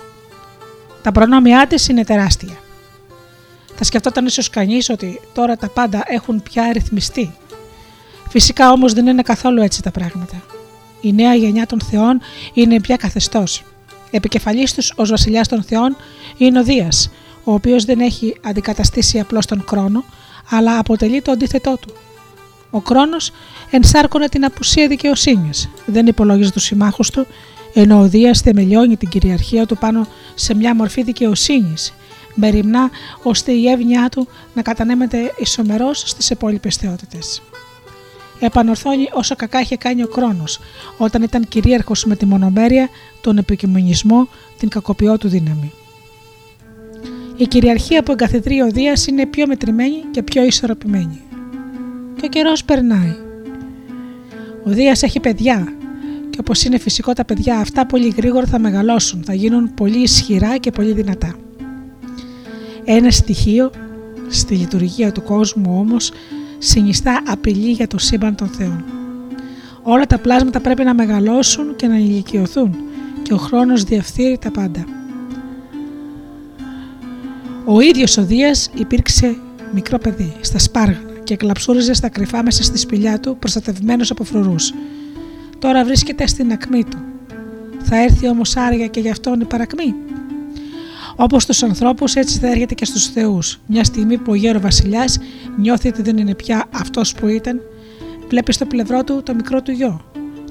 Τα προνόμια της είναι τεράστια. Θα σκεφτόταν ίσως κανείς ότι τώρα τα πάντα έχουν πια αριθμιστεί. Φυσικά όμως δεν είναι καθόλου έτσι τα πράγματα. Η νέα γενιά των Θεών είναι πια καθεστώς. Επικεφαλής τους ως βασιλιάς των Θεών είναι ο Δίας, ο οποίος δεν έχει αντικαταστήσει απλώς τον χρόνο, αλλά αποτελεί το αντίθετό του. Ο χρόνο ενσάρκωνε την απουσία δικαιοσύνης, δεν υπολόγιζε τους συμμάχους του, ενώ ο Δίας θεμελιώνει την κυριαρχία του πάνω σε μια μορφή δικαιοσύνης, μεριμνά ώστε η εύνοιά του να κατανέμεται ισομερός στις υπόλοιπες θεότητες. Επανορθώνει όσο κακά είχε κάνει ο χρόνο, όταν ήταν κυρίαρχος με τη μονομέρεια, τον επικοινωνισμό, την κακοποιό δύναμη. Η κυριαρχία που εγκαθιδρεί ο Δίας είναι πιο μετρημένη και πιο ισορροπημένη. Και ο καιρός περνάει. Ο Δίας έχει παιδιά, και όπω είναι φυσικό, τα παιδιά αυτά πολύ γρήγορα θα μεγαλώσουν, θα γίνουν πολύ ισχυρά και πολύ δυνατά. Ένα στοιχείο στη λειτουργία του κόσμου όμως συνιστά απειλή για το σύμπαν των θεών. Όλα τα πλάσματα πρέπει να μεγαλώσουν και να ηλικιωθούν και ο χρόνος διευθύνει τα πάντα. Ο ίδιος ο Δίας υπήρξε μικρό παιδί στα σπάργανα και κλαψούριζε στα κρυφά μέσα στη σπηλιά του προστατευμένος από φρουρούς. Τώρα βρίσκεται στην ακμή του. Θα έρθει όμως άρια και γι' αυτόν η παρακμή. Όπως στους ανθρώπους, έτσι θα έρχεται και στους θεούς. Μια στιγμή που ο γέρος Βασιλιάς νιώθει ότι δεν είναι πια αυτός που ήταν, βλέπει στο πλευρό του το μικρό του γιο,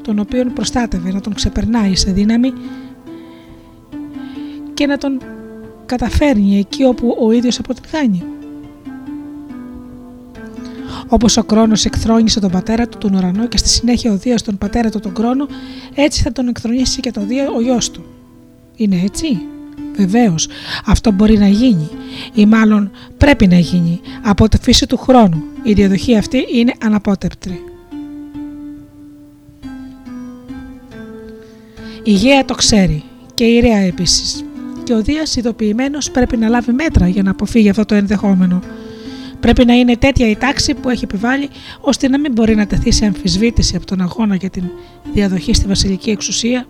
τον οποίο προστάτευε να τον ξεπερνάει σε δύναμη και να τον καταφέρνει εκεί όπου ο ίδιος αποτυγχάνει. Όπως ο Κρόνος εκθρόνησε τον πατέρα του τον ουρανό και στη συνέχεια ο Δίας τον πατέρα του τον Κρόνο, έτσι θα τον εκθρονήσει και το Δία ο γιος του. Είναι έτσι; Βεβαίως, αυτό μπορεί να γίνει ή μάλλον πρέπει να γίνει από τη φύση του χρόνου. Η διαδοχή αυτή είναι αναπότεπτη. Η Γέα το ξέρει και η Ρέα επίσης. Και ο Δίας ειδοποιημένος πρέπει να λάβει μέτρα για να αποφύγει αυτό το ενδεχόμενο. Πρέπει να είναι τέτοια η τάξη που έχει επιβάλει ώστε να μην μπορεί να τεθεί σε αμφισβήτηση από τον αγώνα για την διαδοχή στη βασιλική εξουσία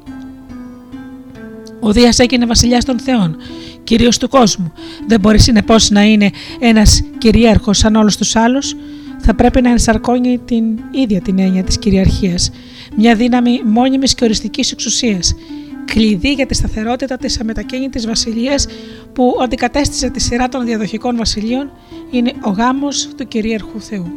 ο Δίας έγινε βασιλιάς των Θεών, κυρίως του κόσμου. Δεν μπορεί συνεπώς να είναι ένας κυρίαρχος σαν όλους τους άλλους. Θα πρέπει να ενσαρκώνει την ίδια την έννοια της κυριαρχίας. Μια δύναμη μόνιμης και οριστικής εξουσίας. Κλειδί για τη σταθερότητα της αμετακίνητης βασιλείας που αντικατέστησε τη σειρά των διαδοχικών βασιλείων είναι ο γάμος του κυρίαρχου Θεού.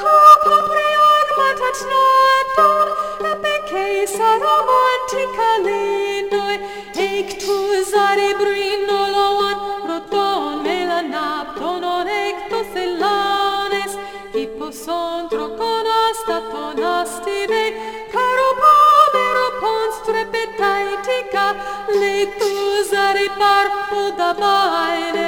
capo preormatat natum, peces ad amantica lenoi, ectus arebrinnoloan, proton melanaptonon ectos elanes, hippos ontrocon astaton astide, caro pomero pons trepetaitica, lectus areparpo da maene,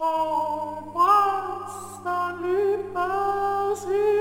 Quand passe l'hypnose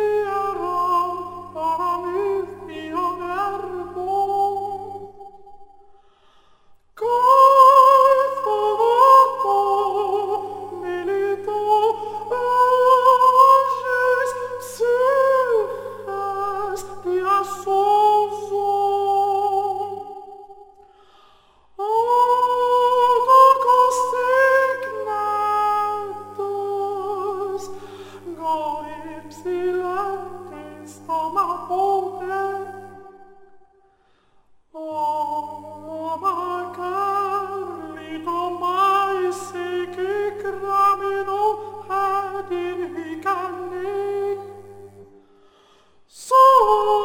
Oh.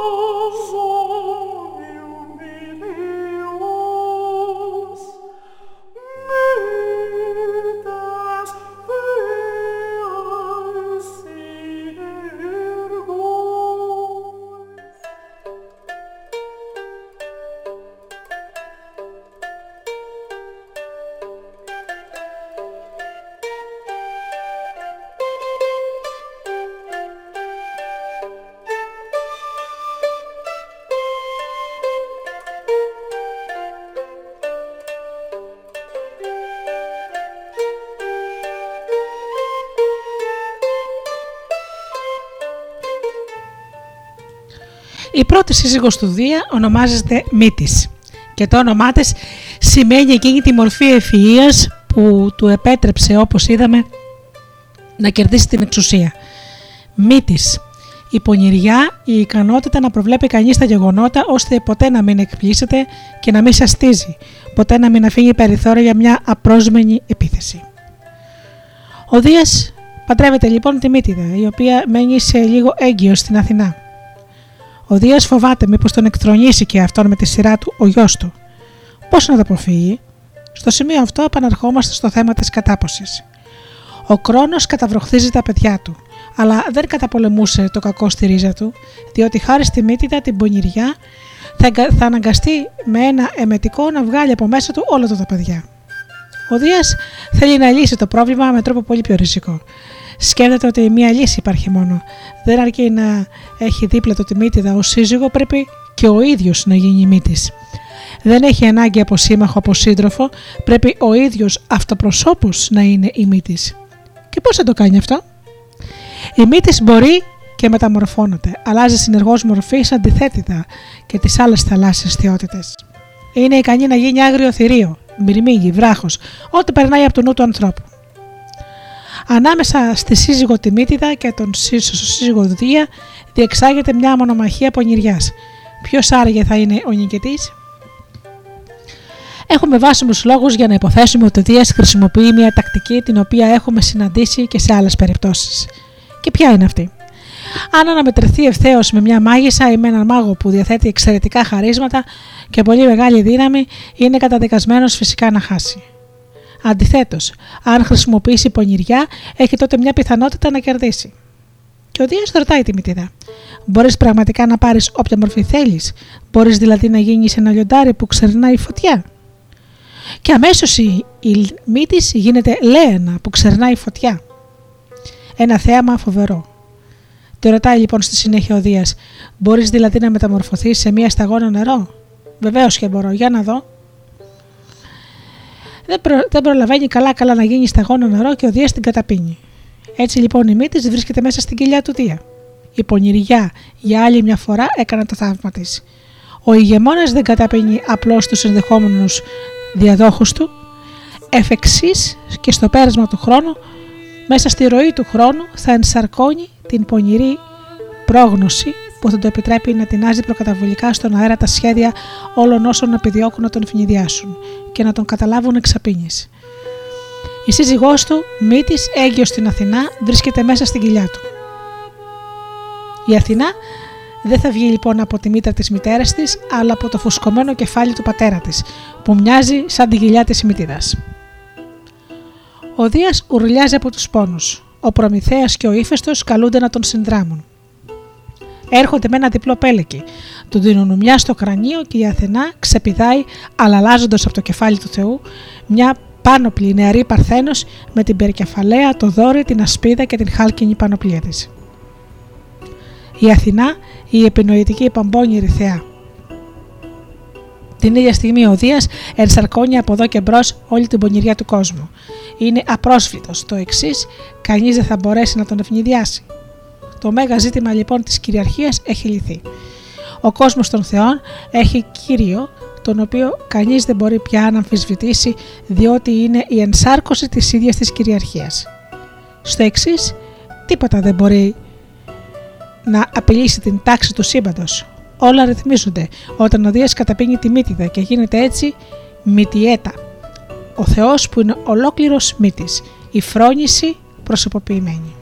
Η πρώτη σύζυγος του Δία ονομάζεται Μύτης και το όνομά της σημαίνει εκείνη τη μορφή ευφυΐας που του επέτρεψε όπως είδαμε να κερδίσει την εξουσία. Μύτης. Η πονηριά, η ικανότητα να προβλέπει κανείς τα γεγονότα ώστε ποτέ να μην εκπλήσεται και να μην σαστίζει, ποτέ να μην αφήνει περιθώρια για μια απρόσμενη επίθεση. Ο Δίας παντρεύεται λοιπόν τη Μύτιδα, η οποία μένει σε λίγο έγκυο στην Αθηνά. Ο Δίας φοβάται μήπως τον εκτρονήσει και αυτόν με τη σειρά του ο γιος του. Πώς να το αποφύγει, στο σημείο αυτό επαναρχόμαστε στο θέμα της κατάποση. Ο Κρόνος καταβροχθίζει τα παιδιά του, αλλά δεν καταπολεμούσε το κακό στη ρίζα του, διότι χάρη στη μύτητα την πονηριά θα, εγκα- θα αναγκαστεί με ένα εμετικό να βγάλει από μέσα του όλα του τα παιδιά. Ο Δίας θέλει να λύσει το πρόβλημα με τρόπο πολύ πιο ριζικό. Σκέφτεται ότι μία λύση υπάρχει μόνο. Δεν αρκεί να έχει δίπλα του τη μύτιδα ω σύζυγο, πρέπει και ο ίδιος να γίνει μύτης. Δεν έχει ανάγκη από σύμμαχο, από σύντροφο, πρέπει ο ίδιος αυτοπροσώπως να είναι η μύτης. Και πώς θα το κάνει αυτό; Η μύτης μπορεί και μεταμορφώνεται, αλλάζει συνεργώς μορφής αντιθέτητα και τις άλλες θαλάσσιες θεότητες. Είναι ικανή να γίνει άγριο θηρίο, μυρμήγκι, βράχος, ό,τι περνάει από το νου του ανθρώπου. Ανάμεσα στη σύζυγο Τιμήτιδα και τον σύζυγο Δία διεξάγεται μια μονομαχία πονηριάς. Ποιος άραγε θα είναι ο νικητής, Έχουμε βάσιμους λόγους για να υποθέσουμε ότι ο Δίας χρησιμοποιεί μια τακτική την οποία έχουμε συναντήσει και σε άλλες περιπτώσεις. Και ποια είναι αυτή; Αν αναμετρηθεί ευθέως με μια μάγισσα ή με έναν μάγο που διαθέτει εξαιρετικά χαρίσματα και πολύ μεγάλη δύναμη, είναι καταδικασμένος φυσικά να χάσει. Αντιθέτως, αν χρησιμοποιήσει πονηριά, έχει τότε μια πιθανότητα να κερδίσει. Και ο Δίας ρωτάει τη Μητίδα: Μπορείς πραγματικά να πάρεις όποια μορφή θέλεις, Μπορείς δηλαδή να γίνεις ένα λιοντάρι που ξερνάει φωτιά; Και αμέσως η, η μύτη γίνεται λέαινα που ξερνάει φωτιά. Ένα θέαμα φοβερό. Το ρωτάει λοιπόν στη συνέχεια ο Δίας: Μπορείς δηλαδή να μεταμορφωθείς σε μία σταγόνα νερό; Βεβαίως και μπορώ, για να δω. Δεν, προ, δεν προλαβαίνει καλά-καλά να γίνει σταγόνα νερό και ο Δίας την καταπίνει. Έτσι λοιπόν η μύτη βρίσκεται μέσα στην κοιλιά του Δία. Η πονηριά για άλλη μια φορά έκανε το θαύμα της. Ο ηγεμόνας δεν καταπίνει απλώς τους ενδεχόμενους διαδόχους του, εφ' και στο πέρασμα του χρόνου, μέσα στη ροή του χρόνου θα ενσαρκώνει την πονηρή πρόγνωση που θα το επιτρέπει να τεινάζει προκαταβολικά στον αέρα τα σχέδια όλων όσων επιδιώκουν να τον φινιδιάσουν και να τον καταλάβουν εξαπίνης. Η σύζυγός του, Μύτης, έγκυος στην Αθηνά, βρίσκεται μέσα στην κοιλιά του. Η Αθηνά δεν θα βγει λοιπόν από τη μήτρα της μητέρας της, αλλά από το φουσκωμένο κεφάλι του πατέρα της, που μοιάζει σαν την κοιλιά της μητήρας. Ο Δίας ουρλιάζει από τους πόνους. Ο Προμηθέας και ο Ήφαιστος καλούνται να τον συνδράμουν. Έρχονται με ένα διπλό πέλεκι. Του δίνουν μια στο κρανίο και η Αθηνά ξεπηδάει, αλλάζοντας από το κεφάλι του Θεού, μια πάνωπλη νεαρή Παρθένος με την περικεφαλαία, το δόρυ, την ασπίδα και την χάλκινη πανοπλία της. Η Αθηνά, η επινοητική παμπώνηρη θεά. Την ίδια στιγμή ο Δίας ενσαρκώνει από εδώ και μπρος όλη την πονηριά του κόσμου. Είναι απρόσφυτος. Το εξής, κανείς δεν θα μπορέσει να τον ευνηδιάσει. Το μέγα ζήτημα λοιπόν της κυριαρχίας έχει λυθεί. Ο κόσμος των θεών έχει κύριο τον οποίο κανείς δεν μπορεί πια να αμφισβητήσει διότι είναι η ενσάρκωση της ίδιας της κυριαρχίας. Στο εξής, τίποτα δεν μπορεί να απειλήσει την τάξη του σύμπαντος. Όλα ρυθμίζονται όταν ο Δίας καταπίνει τη μύτιδα και γίνεται έτσι μυτιέτα. Ο Θεός που είναι ολόκληρος μύτης, η φρόνηση προσωποποιημένη.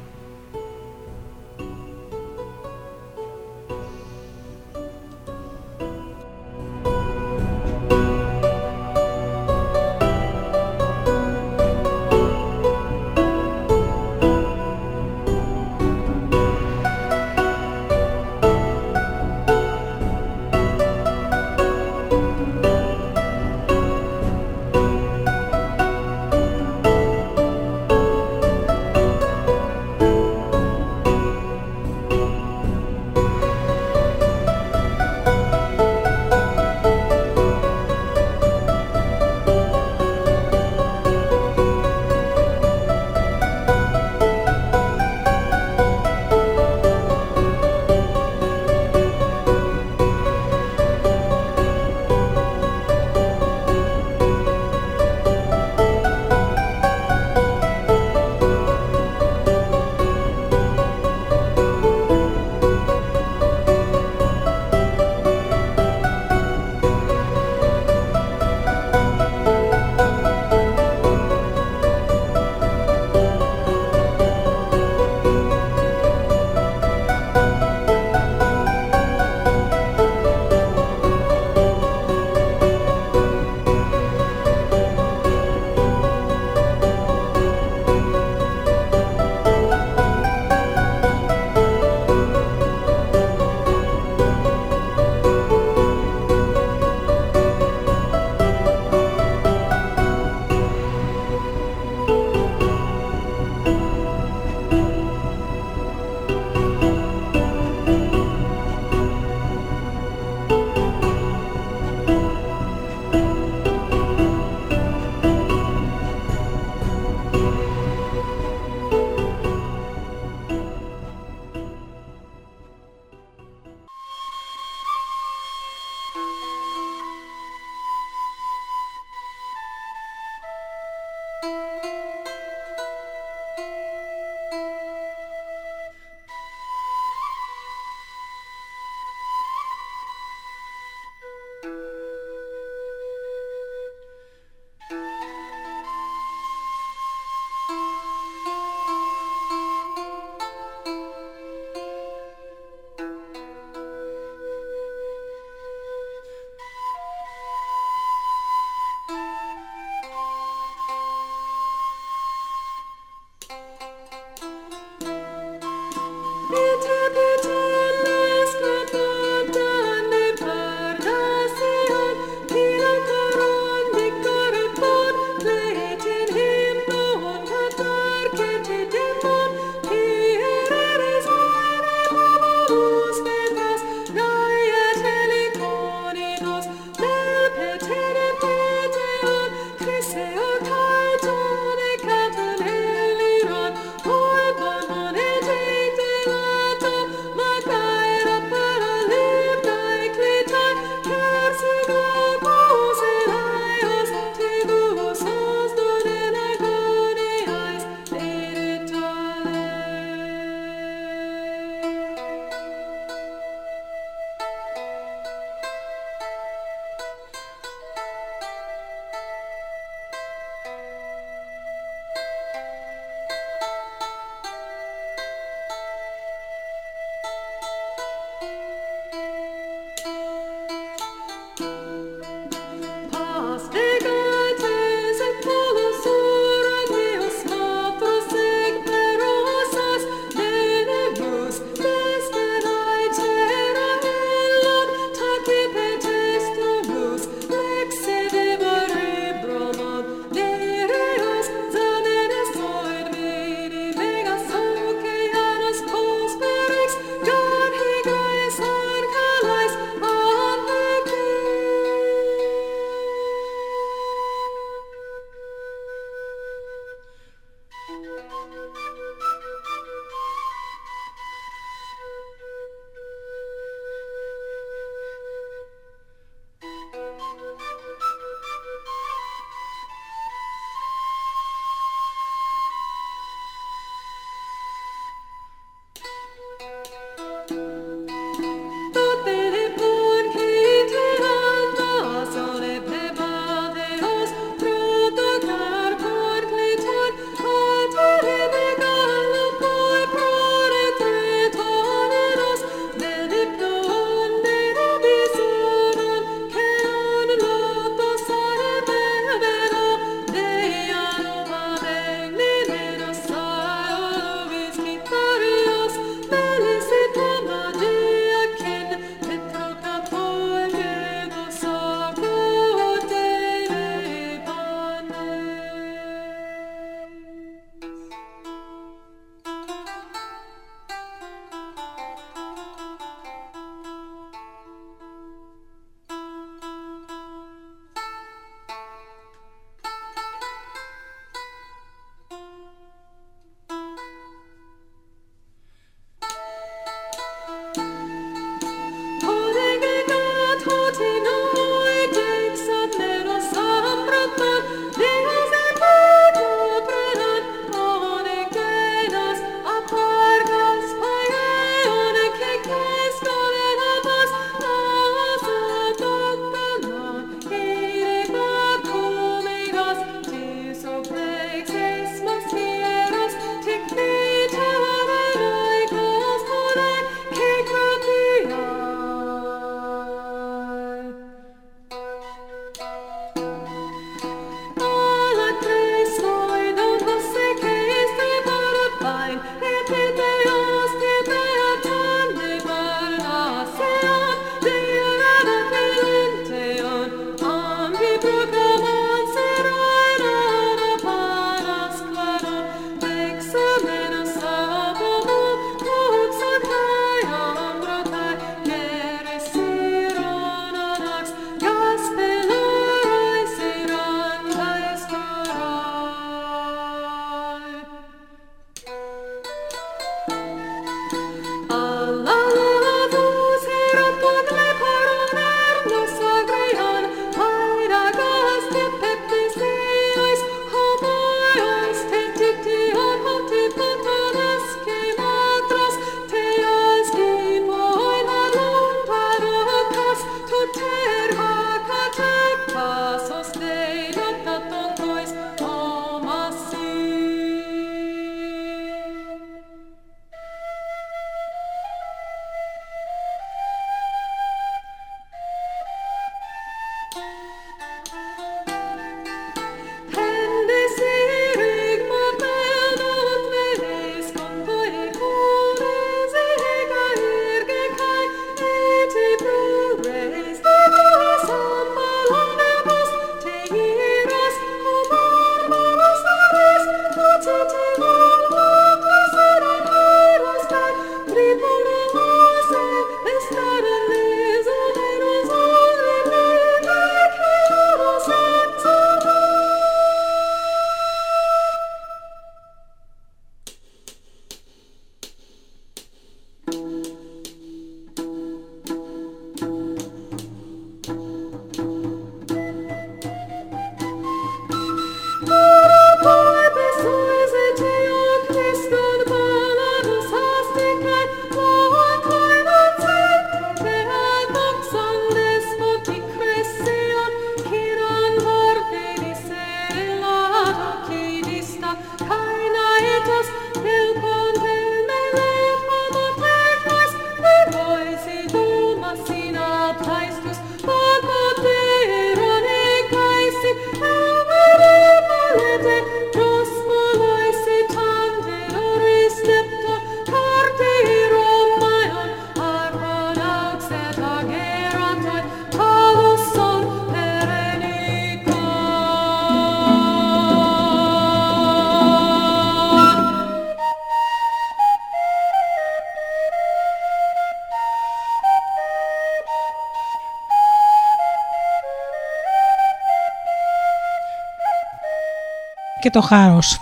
Και το χάος.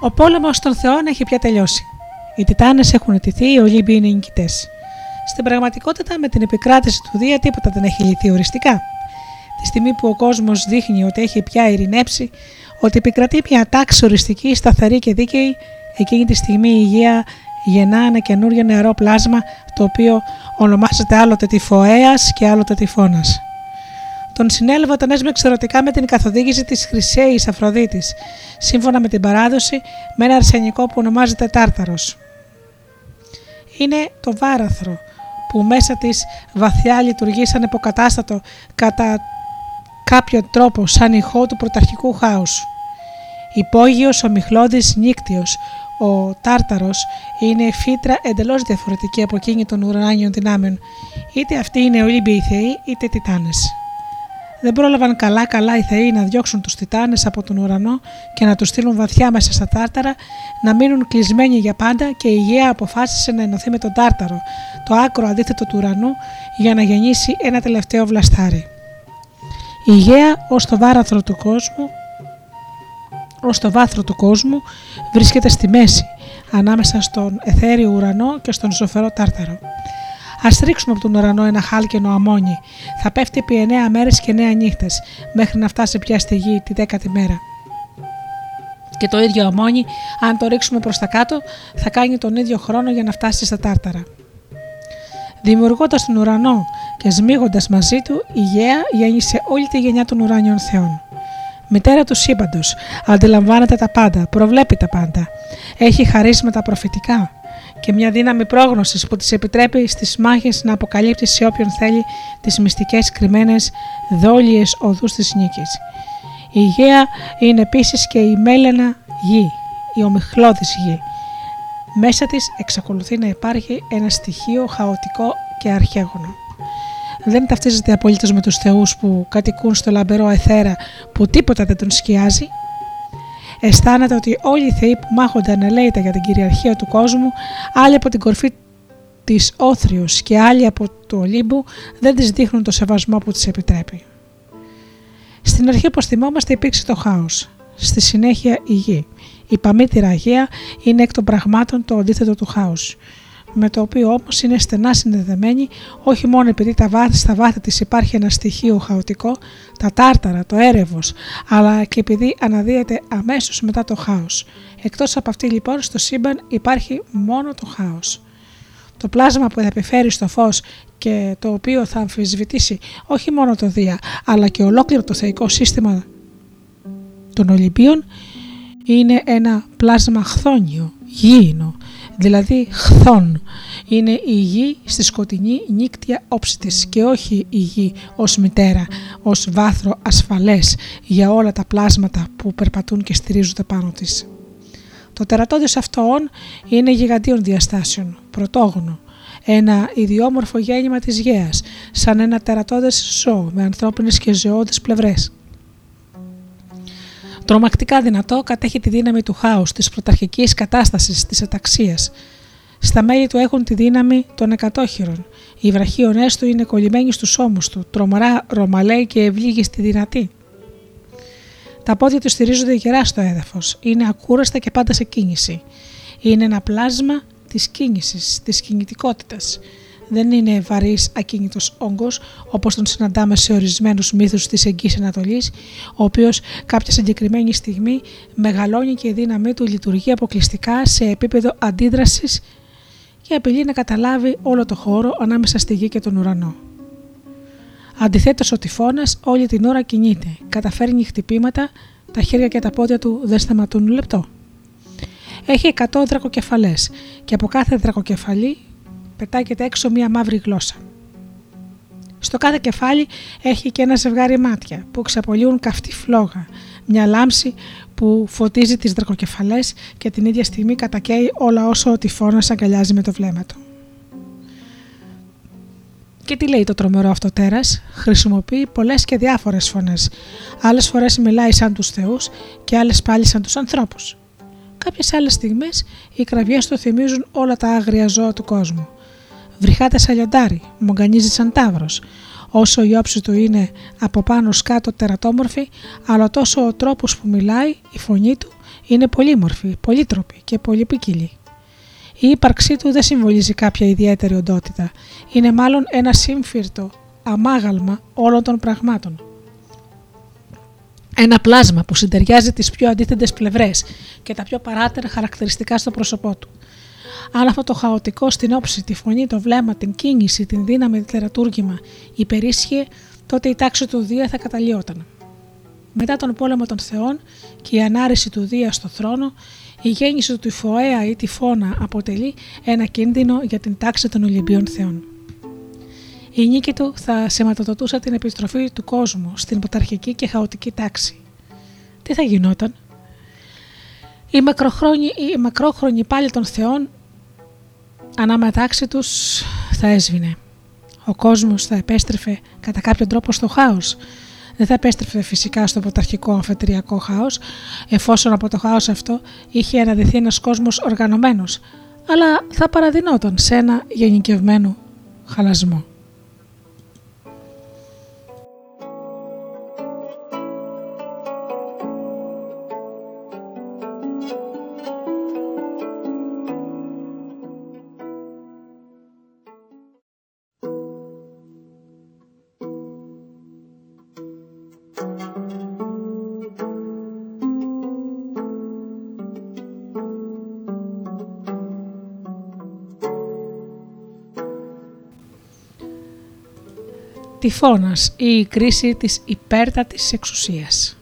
Ο πόλεμος των θεών έχει πια τελειώσει. Οι Τιτάνες έχουν ετηθεί, οι Ολύμπιοι είναι νικητές. Στην πραγματικότητα, με την επικράτηση του Δία, τίποτα δεν έχει λυθεί οριστικά. Τη στιγμή που ο κόσμος δείχνει ότι έχει πια ειρηνέψει, ότι επικρατεί μια τάξη οριστική, σταθερή και δίκαιη, εκείνη τη στιγμή η υγεία γεννά ένα καινούριο νεαρό πλάσμα, το οποίο ονομάζεται άλλοτε τυφοαία και άλλοτε τυφώνας. Τον συνέλαβε όταν έσμεξε ερωτικά με την καθοδήγηση της Χρυσέη Αφροδίτης, σύμφωνα με την παράδοση, με ένα αρσενικό που ονομάζεται Τάρταρος. Είναι το βάραθρο, που μέσα της βαθιά λειτουργεί σαν υποκατάστατο κατά κάποιο τρόπο σαν ηχό του πρωταρχικού χάους. Υπόγειος, ο μιχλώδης, νύκτιος, ο τάρταρος είναι φύτρα εντελώς διαφορετική από εκείνη των ουρανιών δυνάμεων, είτε αυτοί είναι Ολύμπιοι θεοί είτε τιτάνες. Δεν πρόλαβαν καλά-καλά οι θεοί να διώξουν τους τιτάνες από τον ουρανό και να τους στείλουν βαθιά μέσα στα τάρταρα, να μείνουν κλεισμένοι για πάντα και η Γαία αποφάσισε να ενωθεί με τον τάρταρο, το άκρο αντίθετο του ουρανού, για να γεννήσει ένα τελευταίο βλαστάρι. Η Γαία ως το βάραθρο του κόσμου ως το βάθρο του κόσμου βρίσκεται στη μέση, ανάμεσα στον εθέριο ουρανό και στον ζωφερό τάρταρο. Α ρίξουμε από τον ουρανό ένα χάλκινο αμόνι. Θα πέφτει επί 9 μέρες και 9 νύχτες, μέχρι να φτάσει πια στη γη τη δέκατη μέρα. Και το ίδιο αμόνι, αν το ρίξουμε προς τα κάτω, θα κάνει τον ίδιο χρόνο για να φτάσει στα τάρταρα. Δημιουργώντας τον ουρανό και σμίγοντας μαζί του, η Γαία γέννησε όλη τη γενιά των ουράνιων θεών. Μητέρα του σύμπαντος, αντιλαμβάνεται τα πάντα, προβλέπει τα πάντα. Έχει χαρίσματα προφητικά, και μια δύναμη πρόγνωσης που της επιτρέπει στις μάχες να αποκαλύπτει σε όποιον θέλει τις μυστικές κρυμμένες δόλιες οδούς της νίκης. Η Γαία είναι επίσης και η μέλενα γη, η ομιχλώδης γη. Μέσα της εξακολουθεί να υπάρχει ένα στοιχείο χαοτικό και αρχαίγωνο. Δεν ταυτίζεται απολύτως με τους θεούς που κατοικούν στο λαμπερό εθέρα που τίποτα δεν τον σκιάζει, αισθάνεται ότι όλοι οι θεοί που μάχονται ανελαίητα για την κυριαρχία του κόσμου, άλλοι από την κορφή της Όθριος και άλλοι από το Ολύμπου, δεν της δείχνουν το σεβασμό που της επιτρέπει. Στην αρχή, όπως θυμόμαστε, υπήρξε το χάος. Στη συνέχεια η γη. Η παμήτηρα Αγία είναι εκ των πραγμάτων το αντίθετο του χάους με το οποίο όμως είναι στενά συνδεδεμένη όχι μόνο επειδή τα βάθη, στα βάθη της υπάρχει ένα στοιχείο χαοτικό, τα τάρταρα, το έρευος, αλλά και επειδή αναδύεται αμέσως μετά το χάος. Εκτός από αυτή λοιπόν στο σύμπαν υπάρχει μόνο το χάος. Το πλάσμα που θα επιφέρει στο φως και το οποίο θα αμφισβητήσει όχι μόνο το Δία αλλά και ολόκληρο το θεϊκό σύστημα των Ολυμπίων είναι ένα πλάσμα χθόνιο, γήινο, δηλαδή χθόν. Είναι η γη στη σκοτεινή νύκτια όψη της και όχι η γη ως μητέρα, ως βάθρο ασφαλές για όλα τα πλάσματα που περπατούν και στηρίζονται πάνω της. Το τερατώδιος αυτοόν είναι γιγαντίων διαστάσεων, πρωτόγονο, ένα ιδιόμορφο γέννημα της γέας, σαν ένα τερατώδες ζώο με ανθρώπινες και ζωώδεις πλευρές. Τρομακτικά δυνατό κατέχει τη δύναμη του χάους, της πρωταρχικής κατάστασης, της αταξίας. Στα μέλη του έχουν τη δύναμη των εκατόχειρων. Οι βραχίονές του είναι κολλημένοι στους ώμους του, τρομαρά, ρωμαλαίοι και ευλίγιστοι δυνατοί. Τα πόδια τους στηρίζονται γερά στο έδαφος, είναι ακούραστα και πάντα σε κίνηση. Είναι ένα πλάσμα της κίνησης, της κινητικότητας δεν είναι βαρύς ακίνητος όγκος όπως τον συναντάμε σε ορισμένους μύθους της Εγγύη Ανατολής, ο οποίος κάποια συγκεκριμένη στιγμή μεγαλώνει και η δύναμή του λειτουργεί αποκλειστικά σε επίπεδο αντίδρασης και απειλεί να καταλάβει όλο το χώρο ανάμεσα στη γη και τον ουρανό. Αντιθέτως, ο τυφώνας όλη την ώρα κινείται, καταφέρνει χτυπήματα, τα χέρια και τα πόδια του δεν σταματούν λεπτό. Έχει 100 δρακοκεφαλές και από κάθε δρακοκεφαλή πετάγεται έξω μία μαύρη γλώσσα. Στο κάθε κεφάλι έχει και ένα ζευγάρι μάτια που ξαπολύουν καυτή φλόγα, μια λάμψη που φωτίζει τις δρακοκεφαλές και την ίδια στιγμή κατακαίει όλα όσο ο τυφώνας αγκαλιάζει με το βλέμμα του. Και τι λέει το τρομερό αυτό τέρας, χρησιμοποιεί πολλές και διάφορες φωνές. Άλλες φορές μιλάει σαν τους θεούς και άλλες πάλι σαν τους ανθρώπους. Κάποιες άλλες στιγμές οι κραυγές του θυμίζουν όλα τα άγρια ζώα του κόσμου βρυχάται σαν λιοντάρι, μογκανίζει σαν τάβρος. όσο η όψη του είναι από πάνω σκάτω τερατόμορφη, αλλά τόσο ο τρόπος που μιλάει, η φωνή του, είναι πολύμορφη, πολύτροπη και πολυπικίλη. Η ύπαρξή του δεν συμβολίζει κάποια ιδιαίτερη οντότητα. Είναι μάλλον ένα σύμφυρτο αμάγαλμα όλων των πραγμάτων. Ένα πλάσμα που συντεριάζει τις πιο αντίθετες πλευρές και τα πιο παράτερα χαρακτηριστικά στο πρόσωπό του. Αν αυτό το χαοτικό στην όψη, τη φωνή, το βλέμμα, την κίνηση, την δύναμη, το τερατούργημα υπερίσχυε, τότε η τάξη του Δία θα καταλειόταν. Μετά τον πόλεμο των Θεών και η ανάρρηση του Δία στο θρόνο, η γέννηση του Τυφοέα ή Τυφώνα αποτελεί ένα κίνδυνο για την τάξη των Ολυμπίων Θεών. Η νίκη του θα σηματοδοτούσε την επιστροφή του κόσμου στην πρωταρχική και χαοτική τάξη. Τι θα γινόταν; Η μακροχρόνη, η μακρόχρονη πάλι των θεών ανάμεταξύ τους θα έσβηνε. Ο κόσμος θα επέστρεφε κατά κάποιο τρόπο στο χάος. Δεν θα επέστρεφε φυσικά στο πρωταρχικό αφετηριακό χάος, εφόσον από το χάος αυτό είχε αναδυθεί ένας κόσμος οργανωμένος, αλλά θα παραδεινόταν σε ένα γενικευμένο χαλασμό. Τυφώνας ή η κρίση της υπέρτατης εξουσίας.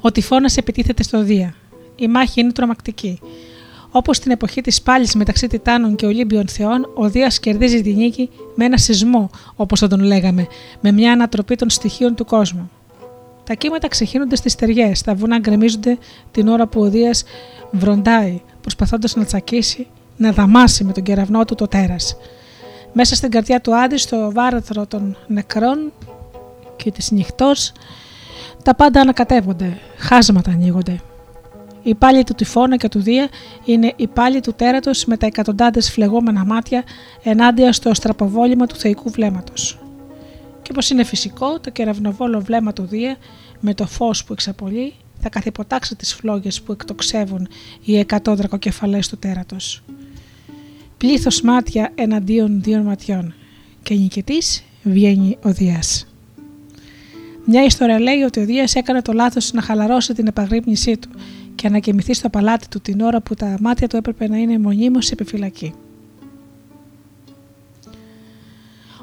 Ο τυφώνας επιτίθεται στο Δία. Η μάχη είναι τρομακτική. Όπως στην εποχή της πάλης μεταξύ Τιτάνων και Ολύμπιων Θεών, ο Δίας κερδίζει τη νίκη με ένα σεισμό, όπως θα τον λέγαμε, με μια ανατροπή των στοιχείων του κόσμου. Τα κύματα ξεχύνονται στις στεριέ, τα βουνά γκρεμίζονται την ώρα που ο Δίας βροντάει, προσπαθώντας να τσακίσει, να δαμάσει με τον κεραυνό του το τέρας. Μέσα στην καρδιά του Άντι, στο βάραθρο των νεκρών και της νυχτός, τα πάντα ανακατεύονται, χάσματα ανοίγονται. Η πάλι του τυφώνα και του Δία είναι η πάλι του τέρατος με τα εκατοντάδες φλεγόμενα μάτια ενάντια στο στραποβόλημα του θεϊκού βλέμματος. Και όπως είναι φυσικό, το κεραυνοβόλο βλέμμα του Δία με το φως που εξαπολύει θα καθυποτάξει τις φλόγες που εκτοξεύουν οι εκατό δρακοκεφαλές του τέρατος πλήθος μάτια εναντίον δύο ματιών και νικητής βγαίνει ο Δίας. Μια ιστορία λέει ότι ο Δίας έκανε το λάθος να χαλαρώσει την επαγρύπνησή του και να κοιμηθεί στο παλάτι του την ώρα που τα μάτια του έπρεπε να είναι μονίμως σε επιφυλακή.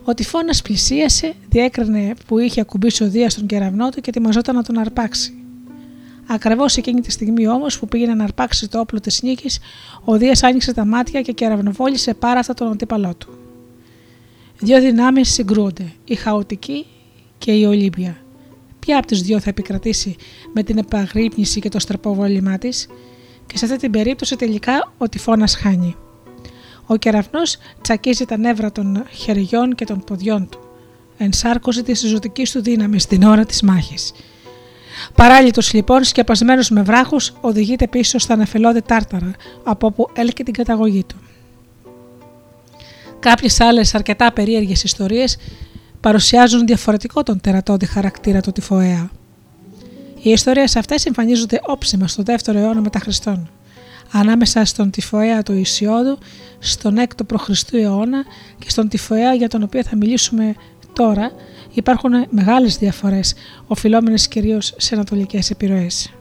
Ο τυφώνας πλησίασε, διέκρινε που είχε ακουμπήσει ο Δίας στον κεραυνό του και ετοιμαζόταν να τον αρπάξει. Ακριβώς εκείνη τη στιγμή όμως που πήγαινε να αρπάξει το όπλο της νίκης, ο Δίας άνοιξε τα μάτια και κεραυνοβόλησε αυτά τον αντίπαλό του. Δύο δυνάμεις συγκρούονται, η χαοτική και η Ολύμπια. Ποια από τις δύο θα επικρατήσει με την επαγρύπνηση και το στραποβόλημά της, και σε αυτή την περίπτωση τελικά ο τυφώνας χάνει. Ο κεραυνός τσακίζει τα νεύρα των χεριών και των ποδιών του. Ενσάρκωσε της ζωτικής του δύναμης στην ώρα της μάχης Παράλληλο λοιπόν, σκεπασμένος με βράχους, οδηγείται πίσω στα νεφελώδη τάρταρα, από όπου έλκει την καταγωγή του. Κάποιες άλλες αρκετά περίεργες ιστορίες παρουσιάζουν διαφορετικό τον τερατώδη χαρακτήρα του Τυφοέα. Οι ιστορίες αυτές εμφανίζονται όψιμα στο 2ο αιώνα μετά Χριστόν. Ανάμεσα στον Τυφοέα του Ισιώδου, στον 6ο π.Χ. αιώνα και στον Τυφοέα για τον οποίο θα μιλήσουμε τώρα, υπάρχουν μεγάλες διαφορές, οφειλόμενες κυρίως σε ανατολικές επιρροές.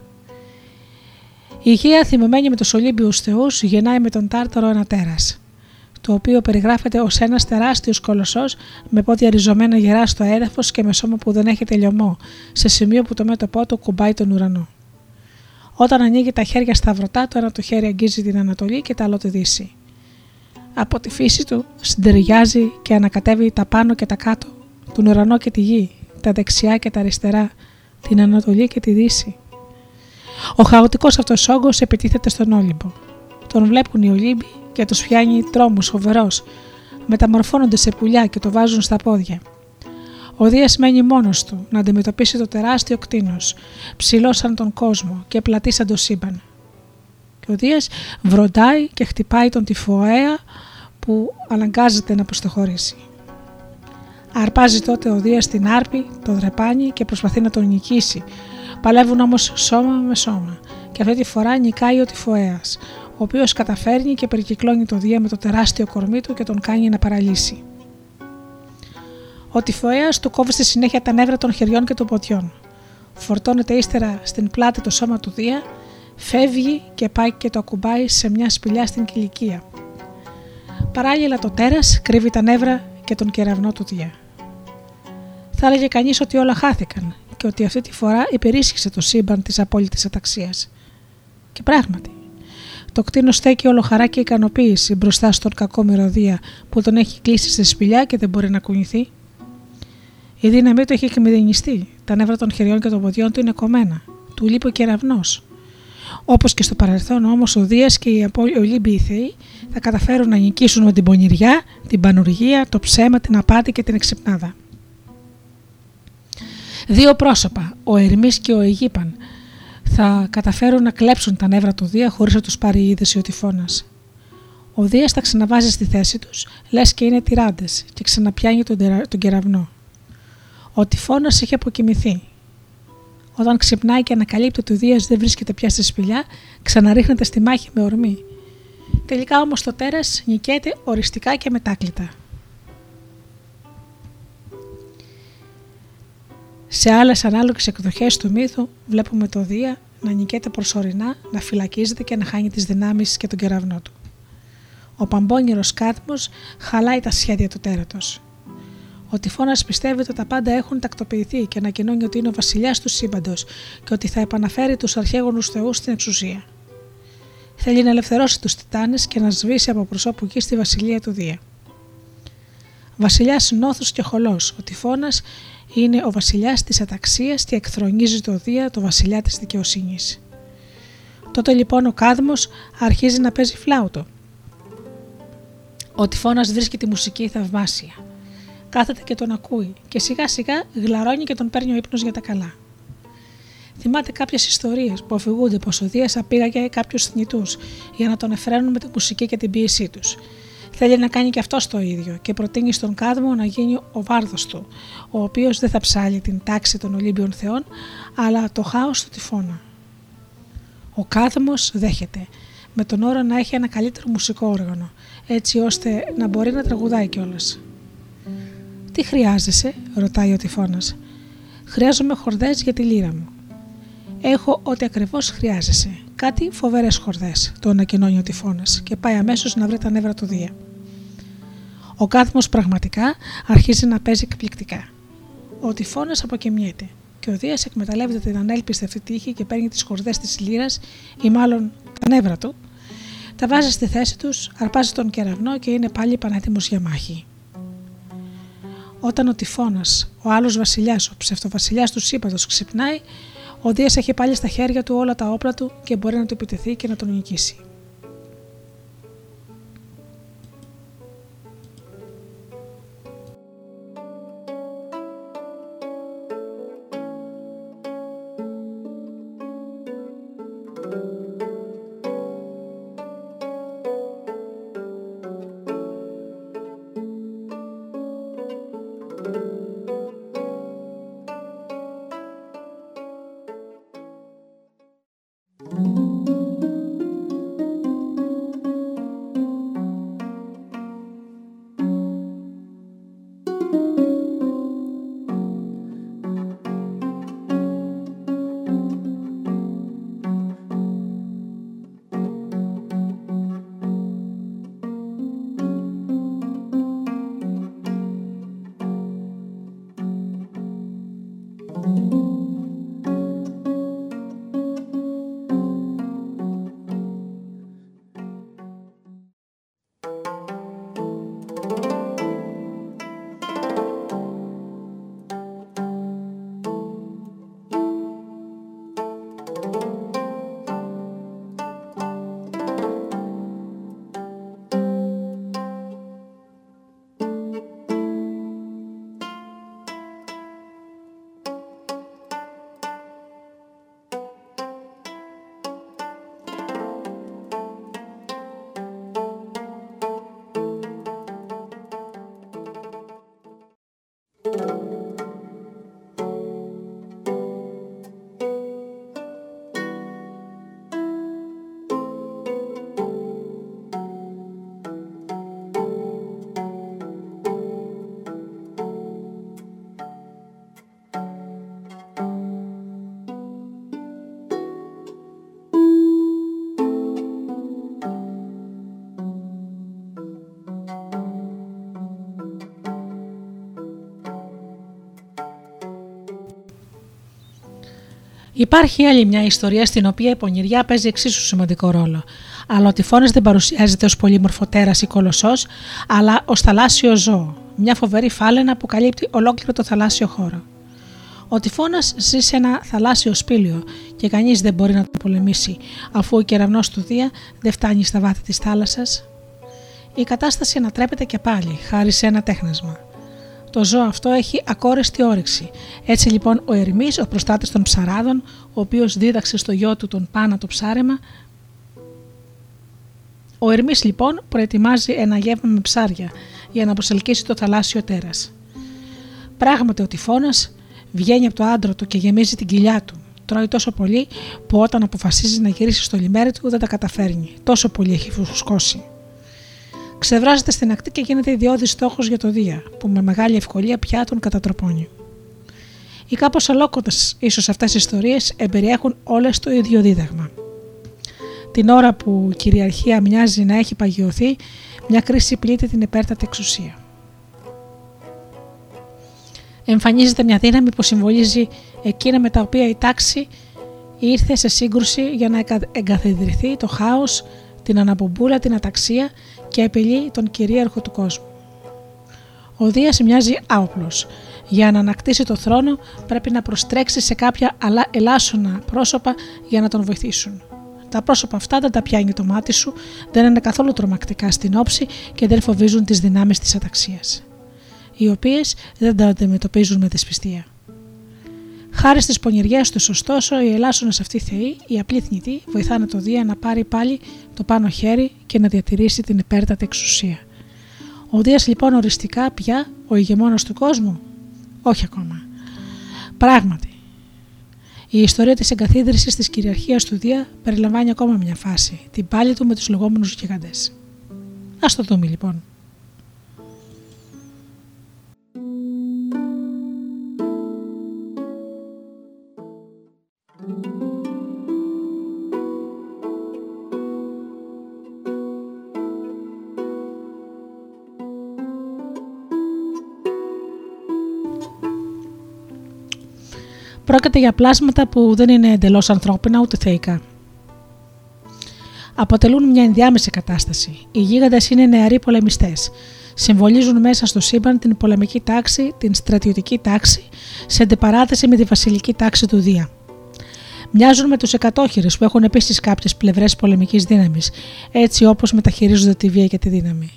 Η Υγεία θυμωμένη με τους Ολύμπιους θεούς γεννάει με τον Τάρταρο ένα τέρας, το οποίο περιγράφεται ως ένας τεράστιος κολοσσός με πόδια ριζωμένα γερά στο έδαφος και με σώμα που δεν έχει τελειωμό, σε σημείο που το μέτωπό του κουμπάει τον ουρανό. Όταν ανοίγει τα χέρια σταυρωτά, το ένα του χέρι αγγίζει την Ανατολή και το άλλο τη Δύση. Από τη φύση του συντεριάζει και ανακατεύει τα πάνω και τα κάτω, τον ουρανό και τη γη, τα δεξιά και τα αριστερά, την Ανατολή και τη Δύση. Ο χαοτικός αυτός όγκος επιτίθεται στον Όλυμπο. Τον βλέπουν οι Ολύμποι και τους πιάνει τρόμο φοβερός. Μεταμορφώνονται σε πουλιά και το βάζουν στα πόδια. Ο Δίας μένει μόνος του να αντιμετωπίσει το τεράστιο κτίνος, ψηλό σαν τον κόσμο και πλατή σαν το σύμπαν. Και ο Δίας βροντάει και χτυπάει τον τυφοαία που αναγκάζεται να προστοχωρήσει. Αρπάζει τότε ο Δίας την άρπη, το δρεπάνι και προσπαθεί να τον νικήσει. Παλεύουν όμως σώμα με σώμα. Και αυτή τη φορά νικάει ο Τυφοέα, ο οποίος καταφέρνει και περικυκλώνει το Δία με το τεράστιο κορμί του και τον κάνει να παραλύσει. Ο Τυφοέα του κόβει στη συνέχεια τα νεύρα των χεριών και των ποτιών. Φορτώνεται ύστερα στην πλάτη το σώμα του Δία, φεύγει και πάει και το ακουμπάει σε μια σπηλιά στην κηλικία. Παράλληλα το τέρας κρύβει τα νεύρα και τον κεραυνό του Δία. Θα έλεγε κανείς ότι όλα χάθηκαν και ότι αυτή τη φορά υπερίσχυσε το σύμπαν της απόλυτης αταξίας. Και πράγματι, το κτίνο στέκει όλο χαρά και ικανοποίηση μπροστά στον κακό μυρωδία που τον έχει κλείσει στη σπηλιά και δεν μπορεί να κουνηθεί. Η δύναμή του έχει εκμηδενιστεί, τα νεύρα των χεριών και των ποδιών του είναι κομμένα. Του λείπει ο κεραυνό. Όπως και στο παρελθόν όμως ο Δίας και οι Ολύμπιοι Θεοί θα καταφέρουν να νικήσουν με την πονηριά, την πανουργία, το ψέμα, την απάτη και την εξυπνάδα. Δύο πρόσωπα, ο Ερμής και ο Αιγύπαν, θα καταφέρουν να κλέψουν τα νεύρα του Δία χωρίς να τους πάρει η είδηση ο τυφώνα. Ο Δίας τα ξαναβάζει στη θέση τους, λες και είναι τυράντες, και ξαναπιάνει τον, τον κεραυνό. Ο τυφώνα έχει αποκοιμηθεί. Όταν ξυπνάει και ανακαλύπτει ότι ο Δίας δεν βρίσκεται πια στη σπηλιά, ξαναρίχνεται στη μάχη με ορμή. Τελικά όμως το τέρας νικέται οριστικά και μετάκλητα. Σε άλλες ανάλογες εκδοχές του μύθου βλέπουμε το Δία να νικέται προσωρινά, να φυλακίζεται και να χάνει τις δυνάμεις και τον κεραυνό του. Ο παμπώνυρο κάτμος χαλάει τα σχέδια του τέρατος. Ο τυφώνας πιστεύει ότι τα πάντα έχουν τακτοποιηθεί και ανακοινώνει ότι είναι ο βασιλιάς του σύμπαντος και ότι θα επαναφέρει τους αρχαίγονους θεούς στην εξουσία. Θέλει να ελευθερώσει τους Τιτάνες και να σβήσει από προσώπου γη στη βασιλεία του Δία. Βασιλιάς νόθου και χολός, ο τυφώνας είναι ο βασιλιάς της αταξίας και εκθρονίζει το Δία, το βασιλιά της δικαιοσύνης. Τότε λοιπόν ο Κάδμος αρχίζει να παίζει φλάουτο. Ο τυφώνας βρίσκει τη μουσική θαυμάσια. Κάθεται και τον ακούει και σιγά σιγά γλαρώνει και τον παίρνει ο ύπνος για τα καλά. Θυμάται κάποιες ιστορίες που αφηγούνται πως ο Δίας απήγαγε κάποιους θνητούς για να τον εφραίνουν με τη μουσική και την πίεσή τους Θέλει να κάνει και αυτός το ίδιο και προτείνει στον Κάδμο να γίνει ο βάρδος του, ο οποίος δεν θα ψάλει την τάξη των Ολύμπιων Θεών, αλλά το χάος του τυφώνα. Ο Κάδμος δέχεται, με τον όρο να έχει ένα καλύτερο μουσικό όργανο, έτσι ώστε να μπορεί να τραγουδάει κιόλας. Τι χρειάζεσαι, ρωτάει ο τυφώνας. Χρειάζομαι χορδές για τη λύρα μου. Έχω ό,τι ακριβώς χρειάζεσαι. Κάτι φοβερές χορδές, το ανακοινώνει ο τυφώνας και πάει αμέσως να βρει τα νεύρα του Δία. Ο κάθμος πραγματικά αρχίζει να παίζει εκπληκτικά. Ο τυφώνας αποκαιμιέται και ο Δίας εκμεταλλεύεται την ανέλπιστη αυτή τύχη και παίρνει τις χορδές της λύρας ή μάλλον τα νεύρα του, τα βάζει στη θέση τους, αρπάζει τον κεραυνό και είναι πάλι πανέτοιμος για μάχη. Όταν ο τυφώνας, ο άλλος βασιλιάς, ο ψευτοβασιλιάς του σύμπαντος ξυπνάει, ο Δίας έχει πάλι στα χέρια του όλα τα όπλα του και μπορεί να του επιτεθεί και να τον νικήσει. Υπάρχει άλλη μια ιστορία στην οποία η πονηριά παίζει εξίσου σημαντικό ρόλο. Αλλά ο τυφώνας δεν παρουσιάζεται ως πολύμορφο τέρας ή κολοσσός, αλλά ως θαλάσσιο ζώο. Μια φοβερή φάλαινα που καλύπτει ολόκληρο το θαλάσσιο χώρο. Ο τυφώνας ζει σε ένα θαλάσσιο σπήλιο και κανείς δεν μπορεί να το πολεμήσει, αφού ο κεραυνός του Δία δεν φτάνει στα βάθη της θάλασσας. Η κατάσταση ανατρέπεται και πάλι, χάρη σε ένα τέχνασμα. Το ζώο αυτό έχει ακόρεστη όρεξη. Έτσι λοιπόν ο Ερμής, ο προστάτης των ψαράδων, ο οποίος δίδαξε στο γιο του τον Πάνα το ψάρεμα, ο Ερμής λοιπόν προετοιμάζει ένα γεύμα με ψάρια για να προσελκύσει το θαλάσσιο τέρας. Πράγματι ο τυφώνας βγαίνει από το άντρο του και γεμίζει την κοιλιά του. Τρώει τόσο πολύ που όταν αποφασίζει να γυρίσει στο λιμέρι του δεν τα καταφέρνει. Τόσο πολύ έχει φουσκώσει. Ξεβράζεται στην ακτή και γίνεται ιδιώδης στόχος για το Δία, που με μεγάλη ευκολία πια τον κατατροπώνει. Οι κάπως αλόκοτε ίσως αυτές οι ιστορίες εμπεριέχουν όλες το ίδιο δίδαγμα. Την ώρα που η κυριαρχία μοιάζει να έχει παγιωθεί, μια κρίση πλήττει την υπέρτατη εξουσία. Εμφανίζεται μια δύναμη που συμβολίζει εκείνα με τα οποία η τάξη ήρθε σε σύγκρουση για να εγκαθιδρυθεί το χάος, την αναπομπούλα, την αταξία και απειλεί τον κυρίαρχο του κόσμου. Ο Δίας μοιάζει άοπλος. Για να ανακτήσει το θρόνο πρέπει να προστρέξει σε κάποια ελάσσονα πρόσωπα για να τον βοηθήσουν. Τα πρόσωπα αυτά δεν τα πιάνει το μάτι σου, δεν είναι καθόλου τρομακτικά στην όψη και δεν φοβίζουν τις δυνάμεις της αταξίας, οι οποίες δεν τα αντιμετωπίζουν με δυσπιστία. Χάρη στις πονηριές του, ωστόσο, οι ελάσσονες αυτοί θεοί, οι απλοί θνητοί, βοηθάνε το Δία να πάρει πάλι το πάνω χέρι και να διατηρήσει την υπέρτατη εξουσία. Ο Δίας λοιπόν οριστικά πια ο ηγεμόνας του κόσμου, όχι ακόμα. Πράγματι, η ιστορία της εγκαθίδρυσης της κυριαρχίας του Δία περιλαμβάνει ακόμα μια φάση, την πάλη του με τους λεγόμενους γιγαντές. Α το δούμε λοιπόν. Πρόκειται για πλάσματα που δεν είναι εντελώς ανθρώπινα ούτε θεϊκά. Αποτελούν μια ενδιάμεση κατάσταση. Οι γίγαντες είναι νεαροί πολεμιστές. Συμβολίζουν μέσα στο σύμπαν την πολεμική τάξη, την στρατιωτική τάξη, σε αντιπαράθεση με τη βασιλική τάξη του Δία. Μοιάζουν με τους εκατόχειρες που έχουν επίσης κάποιες πλευρές πολεμικής δύναμης, έτσι όπως μεταχειρίζονται τη βία και τη δύναμη.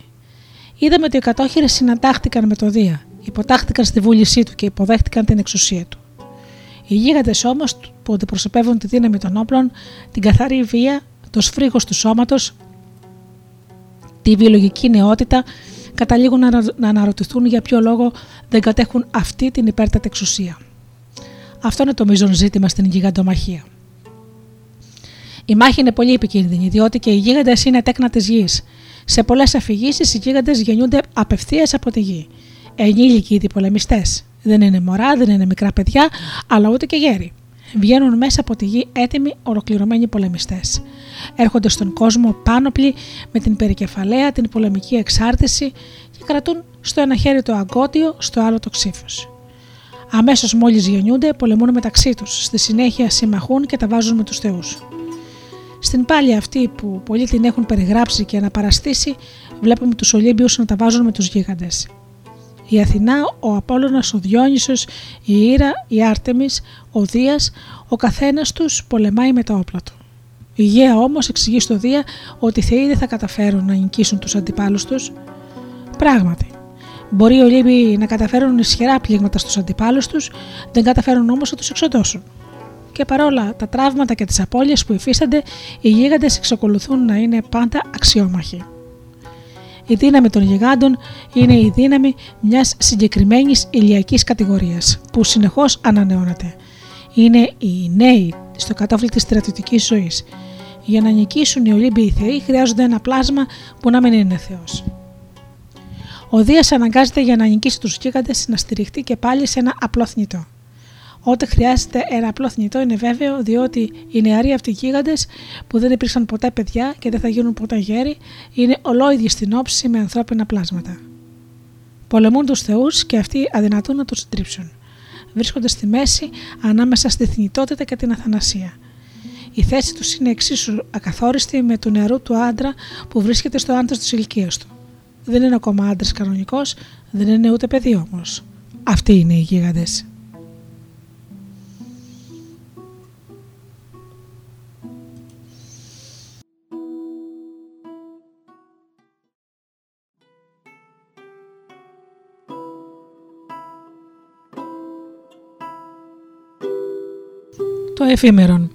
Είδαμε ότι οι εκατόχειρες συναντάχτηκαν με το Δία, υποτάχθηκαν στη βούλησή του και υποδέχτηκαν την εξουσία του. Οι γίγαντες όμως που αντιπροσωπεύουν τη δύναμη των όπλων, την καθαρή βία, το σφρίγος του σώματος, τη βιολογική νεότητα, καταλήγουν να αναρωτηθούν για ποιο λόγο δεν κατέχουν αυτή την υπέρτατη εξουσία. Αυτό είναι το μείζον ζήτημα στην γιγαντομαχία. Η μάχη είναι πολύ επικίνδυνη, διότι και οι γίγαντες είναι τέκνα της γης. Σε πολλές αφηγήσεις οι γίγαντες γεννιούνται απευθείας από τη γη. Ενήλικοι ήδη πολεμιστέ. Δεν είναι μωρά, δεν είναι μικρά παιδιά, αλλά ούτε και γέροι. Βγαίνουν μέσα από τη γη έτοιμοι, ολοκληρωμένοι πολεμιστές. Έρχονται στον κόσμο πάνωπλοι με την περικεφαλαία, την πολεμική εξάρτηση και κρατούν στο ένα χέρι το αγκότιο, στο άλλο το ξύφος. Αμέσως μόλις γεννιούνται, πολεμούν μεταξύ τους. Στη συνέχεια συμμαχούν και τα βάζουν με τους θεούς. Στην πάλη αυτή που πολλοί την έχουν περιγράψει και αναπαραστήσει, βλέπουμε τους Ολύμπιους να τα βάζουν με τους γίγαντες η Αθηνά, ο Απόλλωνας, ο Διόνυσος, η Ήρα, η Άρτεμις, ο Δίας, ο καθένας τους πολεμάει με τα όπλα του. Η Γέα όμως εξηγεί στο Δία ότι οι θεοί δεν θα καταφέρουν να νικήσουν τους αντιπάλους τους. Πράγματι, μπορεί οι Ολύμπιοι να καταφέρουν ισχυρά πλήγματα στους αντιπάλους τους, δεν καταφέρουν όμως να τους εξοντώσουν. Και παρόλα τα τραύματα και τις απώλειες που υφίστανται, οι γίγαντες εξακολουθούν να είναι πάντα αξιόμαχοι. Η δύναμη των γιγάντων είναι η δύναμη μιας συγκεκριμένης ηλιακής κατηγορίας που συνεχώς ανανεώνεται. Είναι οι νέοι στο κατόφλι της στρατιωτικής ζωής. Για να νικήσουν οι Ολύμπιοι Θεοί χρειάζονται ένα πλάσμα που να μην είναι Θεός. Ο Δίας αναγκάζεται για να νικήσει τους γίγαντες να στηριχτεί και πάλι σε ένα απλό θνητό. Όταν χρειάζεται ένα απλό θνητό είναι βέβαιο διότι οι νεαροί αυτοί γίγαντες που δεν υπήρξαν ποτέ παιδιά και δεν θα γίνουν ποτέ γέροι είναι ολόιδιοι στην όψη με ανθρώπινα πλάσματα. Πολεμούν τους θεούς και αυτοί αδυνατούν να τους συντρίψουν. βρίσκονται στη μέση ανάμεσα στη θνητότητα και την αθανασία. Η θέση τους είναι εξίσου ακαθόριστη με του νερού του άντρα που βρίσκεται στο άντρας της ηλικίας του. Δεν είναι ακόμα άντρας κανονικός, δεν είναι ούτε παιδί όμως. Αυτοί είναι οι γίγαντες. Το εφήμερον.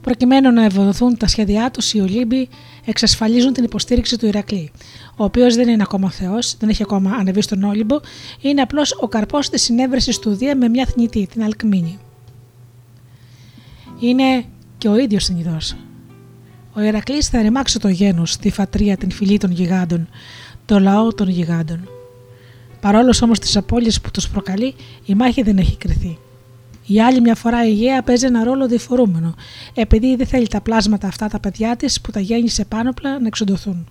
Προκειμένου να ευοδοθούν τα σχέδιά τους, οι Ολύμποι εξασφαλίζουν την υποστήριξη του Ηρακλή, ο οποίος δεν είναι ακόμα Θεός, δεν έχει ακόμα ανεβεί στον Όλυμπο, είναι απλώς ο καρπός της συνέβρεσης του Δία με μια θνητή, την Αλκμίνη. Είναι και ο ίδιος θνητός. Ο Ηρακλής θα ρημάξει το γένο, τη φατρία, την φυλή των γιγάντων, το λαό των γιγάντων. Παρόλος όμως τις απώλειες που τους προκαλεί, η μάχη δεν έχει κρυθεί. Η άλλη μια φορά η Γέα παίζει ένα ρόλο διφορούμενο, επειδή δεν θέλει τα πλάσματα αυτά τα παιδιά της που τα γέννησε πάνωπλα να εξοντωθούν.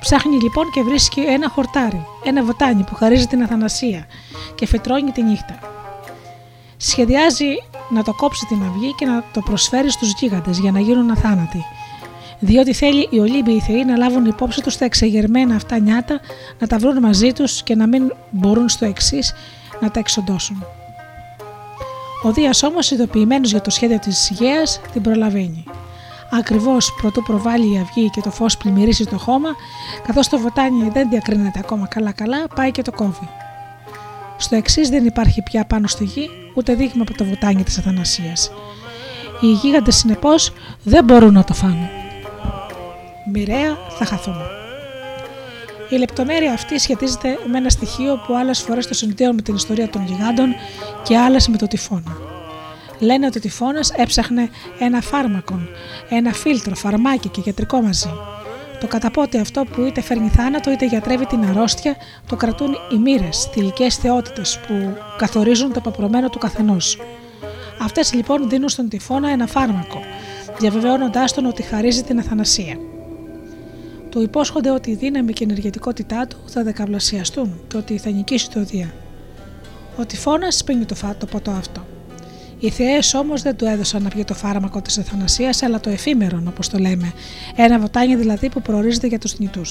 Ψάχνει λοιπόν και βρίσκει ένα χορτάρι, ένα βοτάνι που χαρίζει την Αθανασία και φετρώνει τη νύχτα. Σχεδιάζει να το κόψει την αυγή και να το προσφέρει στους γίγαντες για να γίνουν αθάνατοι. Διότι θέλει οι Ολύμπιοι Θεοί να λάβουν υπόψη τους τα εξεγερμένα αυτά νιάτα, να τα βρουν μαζί τους και να μην μπορούν στο εξής να τα εξοντώσουν. Ο Δίας όμως, ειδοποιημένος για το σχέδιο της Γαία, την προλαβαίνει. Ακριβώς πρωτού προβάλλει η αυγή και το φως πλημμυρίσει το χώμα, καθώς το βοτάνι δεν διακρίνεται ακόμα καλά-καλά, πάει και το κόβει. Στο εξής δεν υπάρχει πια πάνω στη γη ούτε δείγμα από το βοτάνι της Αθανασίας. Οι γίγαντες συνεπώς δεν μπορούν να το φάνε. Μοιραία θα χαθούν. Η λεπτομέρεια αυτή σχετίζεται με ένα στοιχείο που άλλες φορές το συνδέω με την ιστορία των γιγάντων και άλλες με το τυφώνα. Λένε ότι ο τυφώνας έψαχνε ένα φάρμακο, ένα φίλτρο, φαρμάκι και γιατρικό μαζί. Το καταπότε αυτό που είτε φέρνει θάνατο είτε γιατρεύει την αρρώστια το κρατούν οι μοίρες, θηλυκές θεότητες που καθορίζουν το παπρωμένο του καθενός. Αυτές λοιπόν δίνουν στον τυφώνα ένα φάρμακο, διαβεβαιώνοντάς τον ότι χαρίζει την αθανασία. Του υπόσχονται ότι η δύναμη και η ενεργετικότητά του θα δεκαπλασιαστούν και ότι θα νικήσει το Δία. Ο τυφώνα σπίνει το, το ποτό αυτό. Οι θεές όμως δεν του έδωσαν να πιει το φάρμακο της Αθανασίας, αλλά το εφήμερον, όπως το λέμε. Ένα βοτάνι δηλαδή που προορίζεται για τους θνητού.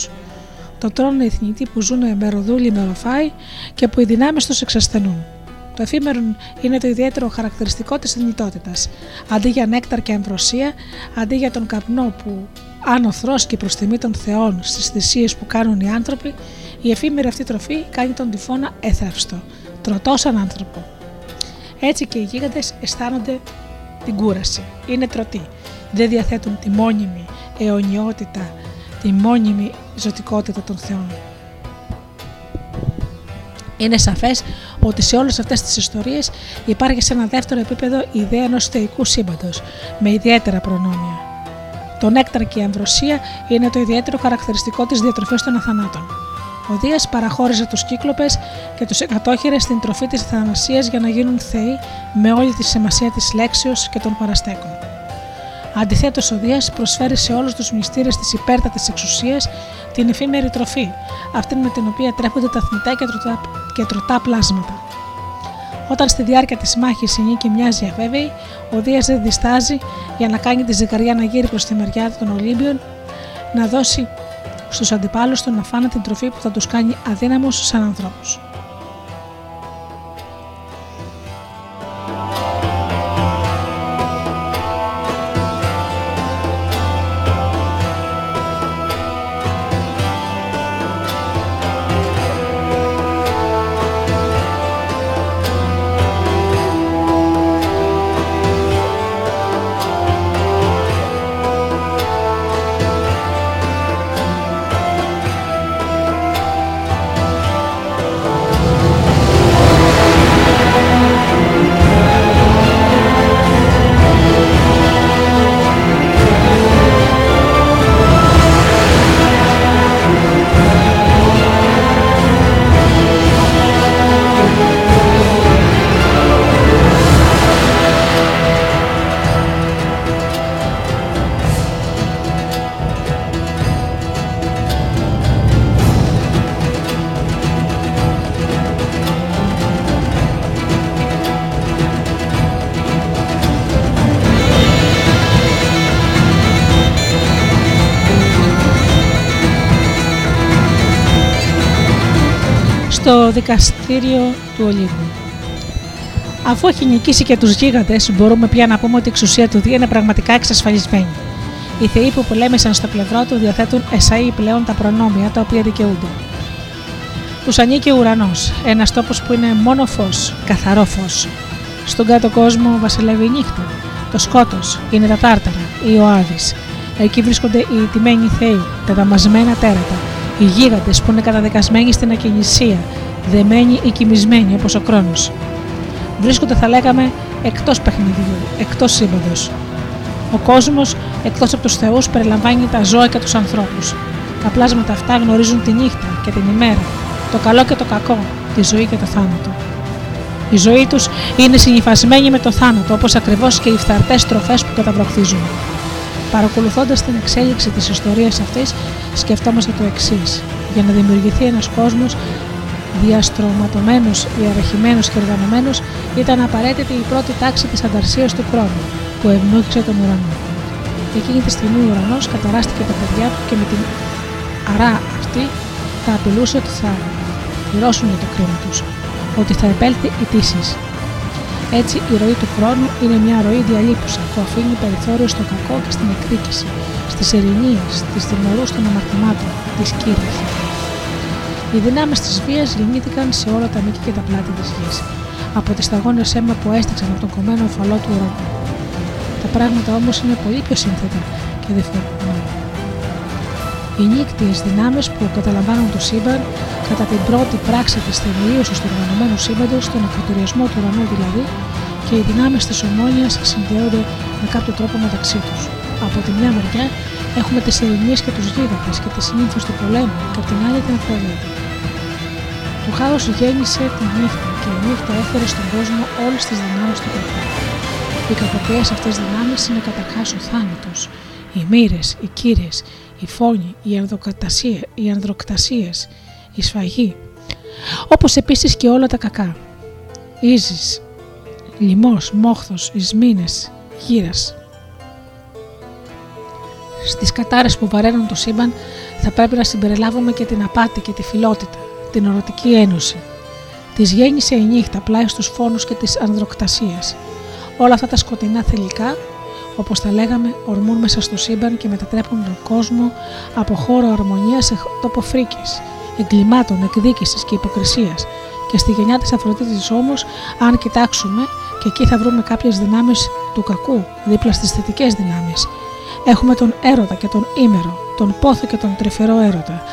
Το τρώνε οι θνητοί που ζουν με ροδούλι με ροφάι και που οι δυνάμεις τους εξασθενούν. Το εφήμερον είναι το ιδιαίτερο χαρακτηριστικό της θνητότητας. Αντί για νέκταρ και αμβροσία, αντί για τον καπνό που αν ο και προ τιμή των θεών στις θυσίες που κάνουν οι άνθρωποι, η εφήμερη αυτή τροφή κάνει τον τυφώνα έθραυστο, τρωτός σαν άνθρωπο. Έτσι και οι γίγαντες αισθάνονται την κούραση. Είναι τρωτοί. Δεν διαθέτουν τη μόνιμη αιωνιότητα, τη μόνιμη ζωτικότητα των θεών. Είναι σαφές ότι σε όλες αυτές τις ιστορίες υπάρχει σε ένα δεύτερο επίπεδο η ιδέα ενός θεϊκού σύμπαντος με ιδιαίτερα προνόμια. Το νέκταρ και η αμβροσία είναι το ιδιαίτερο χαρακτηριστικό της διατροφής των αθανάτων. Ο Δίας παραχώρησε τους κύκλοπες και τους εκατόχειρε στην τροφή της θανασίας για να γίνουν θεοί με όλη τη σημασία της λέξεως και των παραστέκων. Αντιθέτως, ο Δίας προσφέρει σε όλους τους μυστήρες της υπέρτατης εξουσίας την εφήμερη τροφή, αυτή με την οποία τρέφονται τα θνητά και τροτά πλάσματα. Όταν στη διάρκεια της μάχης η νίκη μοιάζει αβέβαιη, ο Δίας δεν διστάζει για να κάνει τη ζυγαριά να γύρει προς τη μεριά των Ολύμπιων, να δώσει στους αντιπάλους του να φάνε την τροφή που θα τους κάνει αδύναμου σαν ανθρώπους. Δικαστήριο του Ολύμπου. Αφού έχει νικήσει και τους γίγαντες, μπορούμε πια να πούμε ότι η εξουσία του Δία είναι πραγματικά εξασφαλισμένη. Οι θεοί που πολέμησαν στο πλευρό του διαθέτουν εσαί πλέον τα προνόμια τα οποία δικαιούνται. Τους ανήκει ο ουρανός, ένας τόπος που είναι μόνο φως, καθαρό φως. Στον κάτω κόσμο βασιλεύει η νύχτα. Το σκότος είναι τα τάρταρα, οι οάδεις. Εκεί βρίσκονται οι τιμένοι θεοί, τα δαμασμένα τέρατα, οι γίγαντες που είναι καταδικασμένοι στην ακινησία, δεμένοι ή κοιμισμένοι όπως ο χρόνο. Βρίσκονται, θα λέγαμε, εκτός παιχνιδιού, εκτός σύμπαντος. Ο κόσμος, εκτός από τους Θεούς, περιλαμβάνει τα ζώα και τους ανθρώπους. Τα πλάσματα αυτά γνωρίζουν τη νύχτα και την ημέρα, το καλό και το κακό, τη ζωή και το θάνατο. Η ζωή τους είναι συνυφασμένη με το θάνατο, όπως ακριβώς και οι φθαρτές τροφές που καταβροχθίζουν. Παρακολουθώντας την εξέλιξη της ιστορίας αυτής, σκεφτόμαστε το εξής. Για να δημιουργηθεί ένας κόσμος διαστρωματωμένος, ιεραρχημένο και οργανωμένος, ήταν απαραίτητη η πρώτη τάξη της ανταρσίας του χρόνου, που ευνούχησε τον ουρανό. Εκείνη τη στιγμή ο ουρανός καταράστηκε τα παιδιά του και με την αρά αυτή θα απειλούσε ότι θα πληρώσουν για το κρίμα τους, ότι θα επέλθει η τύση. Έτσι, η ροή του χρόνου είναι μια ροή διαλύπουσα που αφήνει περιθώριο στο κακό και στην εκδίκηση, στις ειρηνίε, στις τιμωρού των αμαρτημάτων, της κύρια. Οι δυνάμεις της βίας γεννήθηκαν σε όλα τα μήκη και τα πλάτη της γης, από τι σταγόνε αίμα που έστεξαν από τον κομμένο οφαλό του ουρανού. Τα πράγματα όμως είναι πολύ πιο σύνθετα και διαφορετικά. Οι νύκτιες δυνάμεις που καταλαμβάνουν το σύμπαν κατά την πρώτη πράξη της θεμελίωσης του οργανωμένου σύμπαντος, τον ακροτηριασμό του ουρανού δηλαδή, και οι δυνάμεις της ομόνοια συνδέονται με κάποιο τρόπο μεταξύ τους. Από τη μια μεριά έχουμε τις ειρηνίε και τους γίγαντε και τι νύμφε του πολέμου, και από την άλλη την Αφροδίτη. Το χάο γέννησε τη νύχτα και η νύχτα έφερε στον κόσμο όλες τις δυνάμεις του κακού. Οι κακοποιέ αυτές δυνάμεις είναι καταρχάς ο θάνατος, οι μοίρες, οι κύριε, οι φόνοι, οι, οι ανδροκτασίε, η σφαγή, όπως επίσης και όλα τα κακά. Ίζης, λιμός, μόχθος, ισμήνες, γύρας. Στις κατάρες που βαραίνουν το σύμπαν θα πρέπει να συμπεριλάβουμε και την απάτη και τη φιλότητα, την ερωτική ένωση. Της γέννησε η νύχτα πλάι στους φόνους και τις ανδροκτασίες. Όλα αυτά τα σκοτεινά θελικά όπως τα λέγαμε, ορμούν μέσα στο σύμπαν και μετατρέπουν τον κόσμο από χώρο αρμονίας σε τόπο φρίκης, εγκλημάτων, εκδίκησης και υποκρισίας. Και στη γενιά της Αφροδίτης όμως, αν κοιτάξουμε, και εκεί θα βρούμε κάποιες δυνάμεις του κακού, δίπλα στις θετικές δυνάμεις. Έχουμε τον έρωτα και τον ήμερο, τον πόθο και τον τρυφερό έρωτα.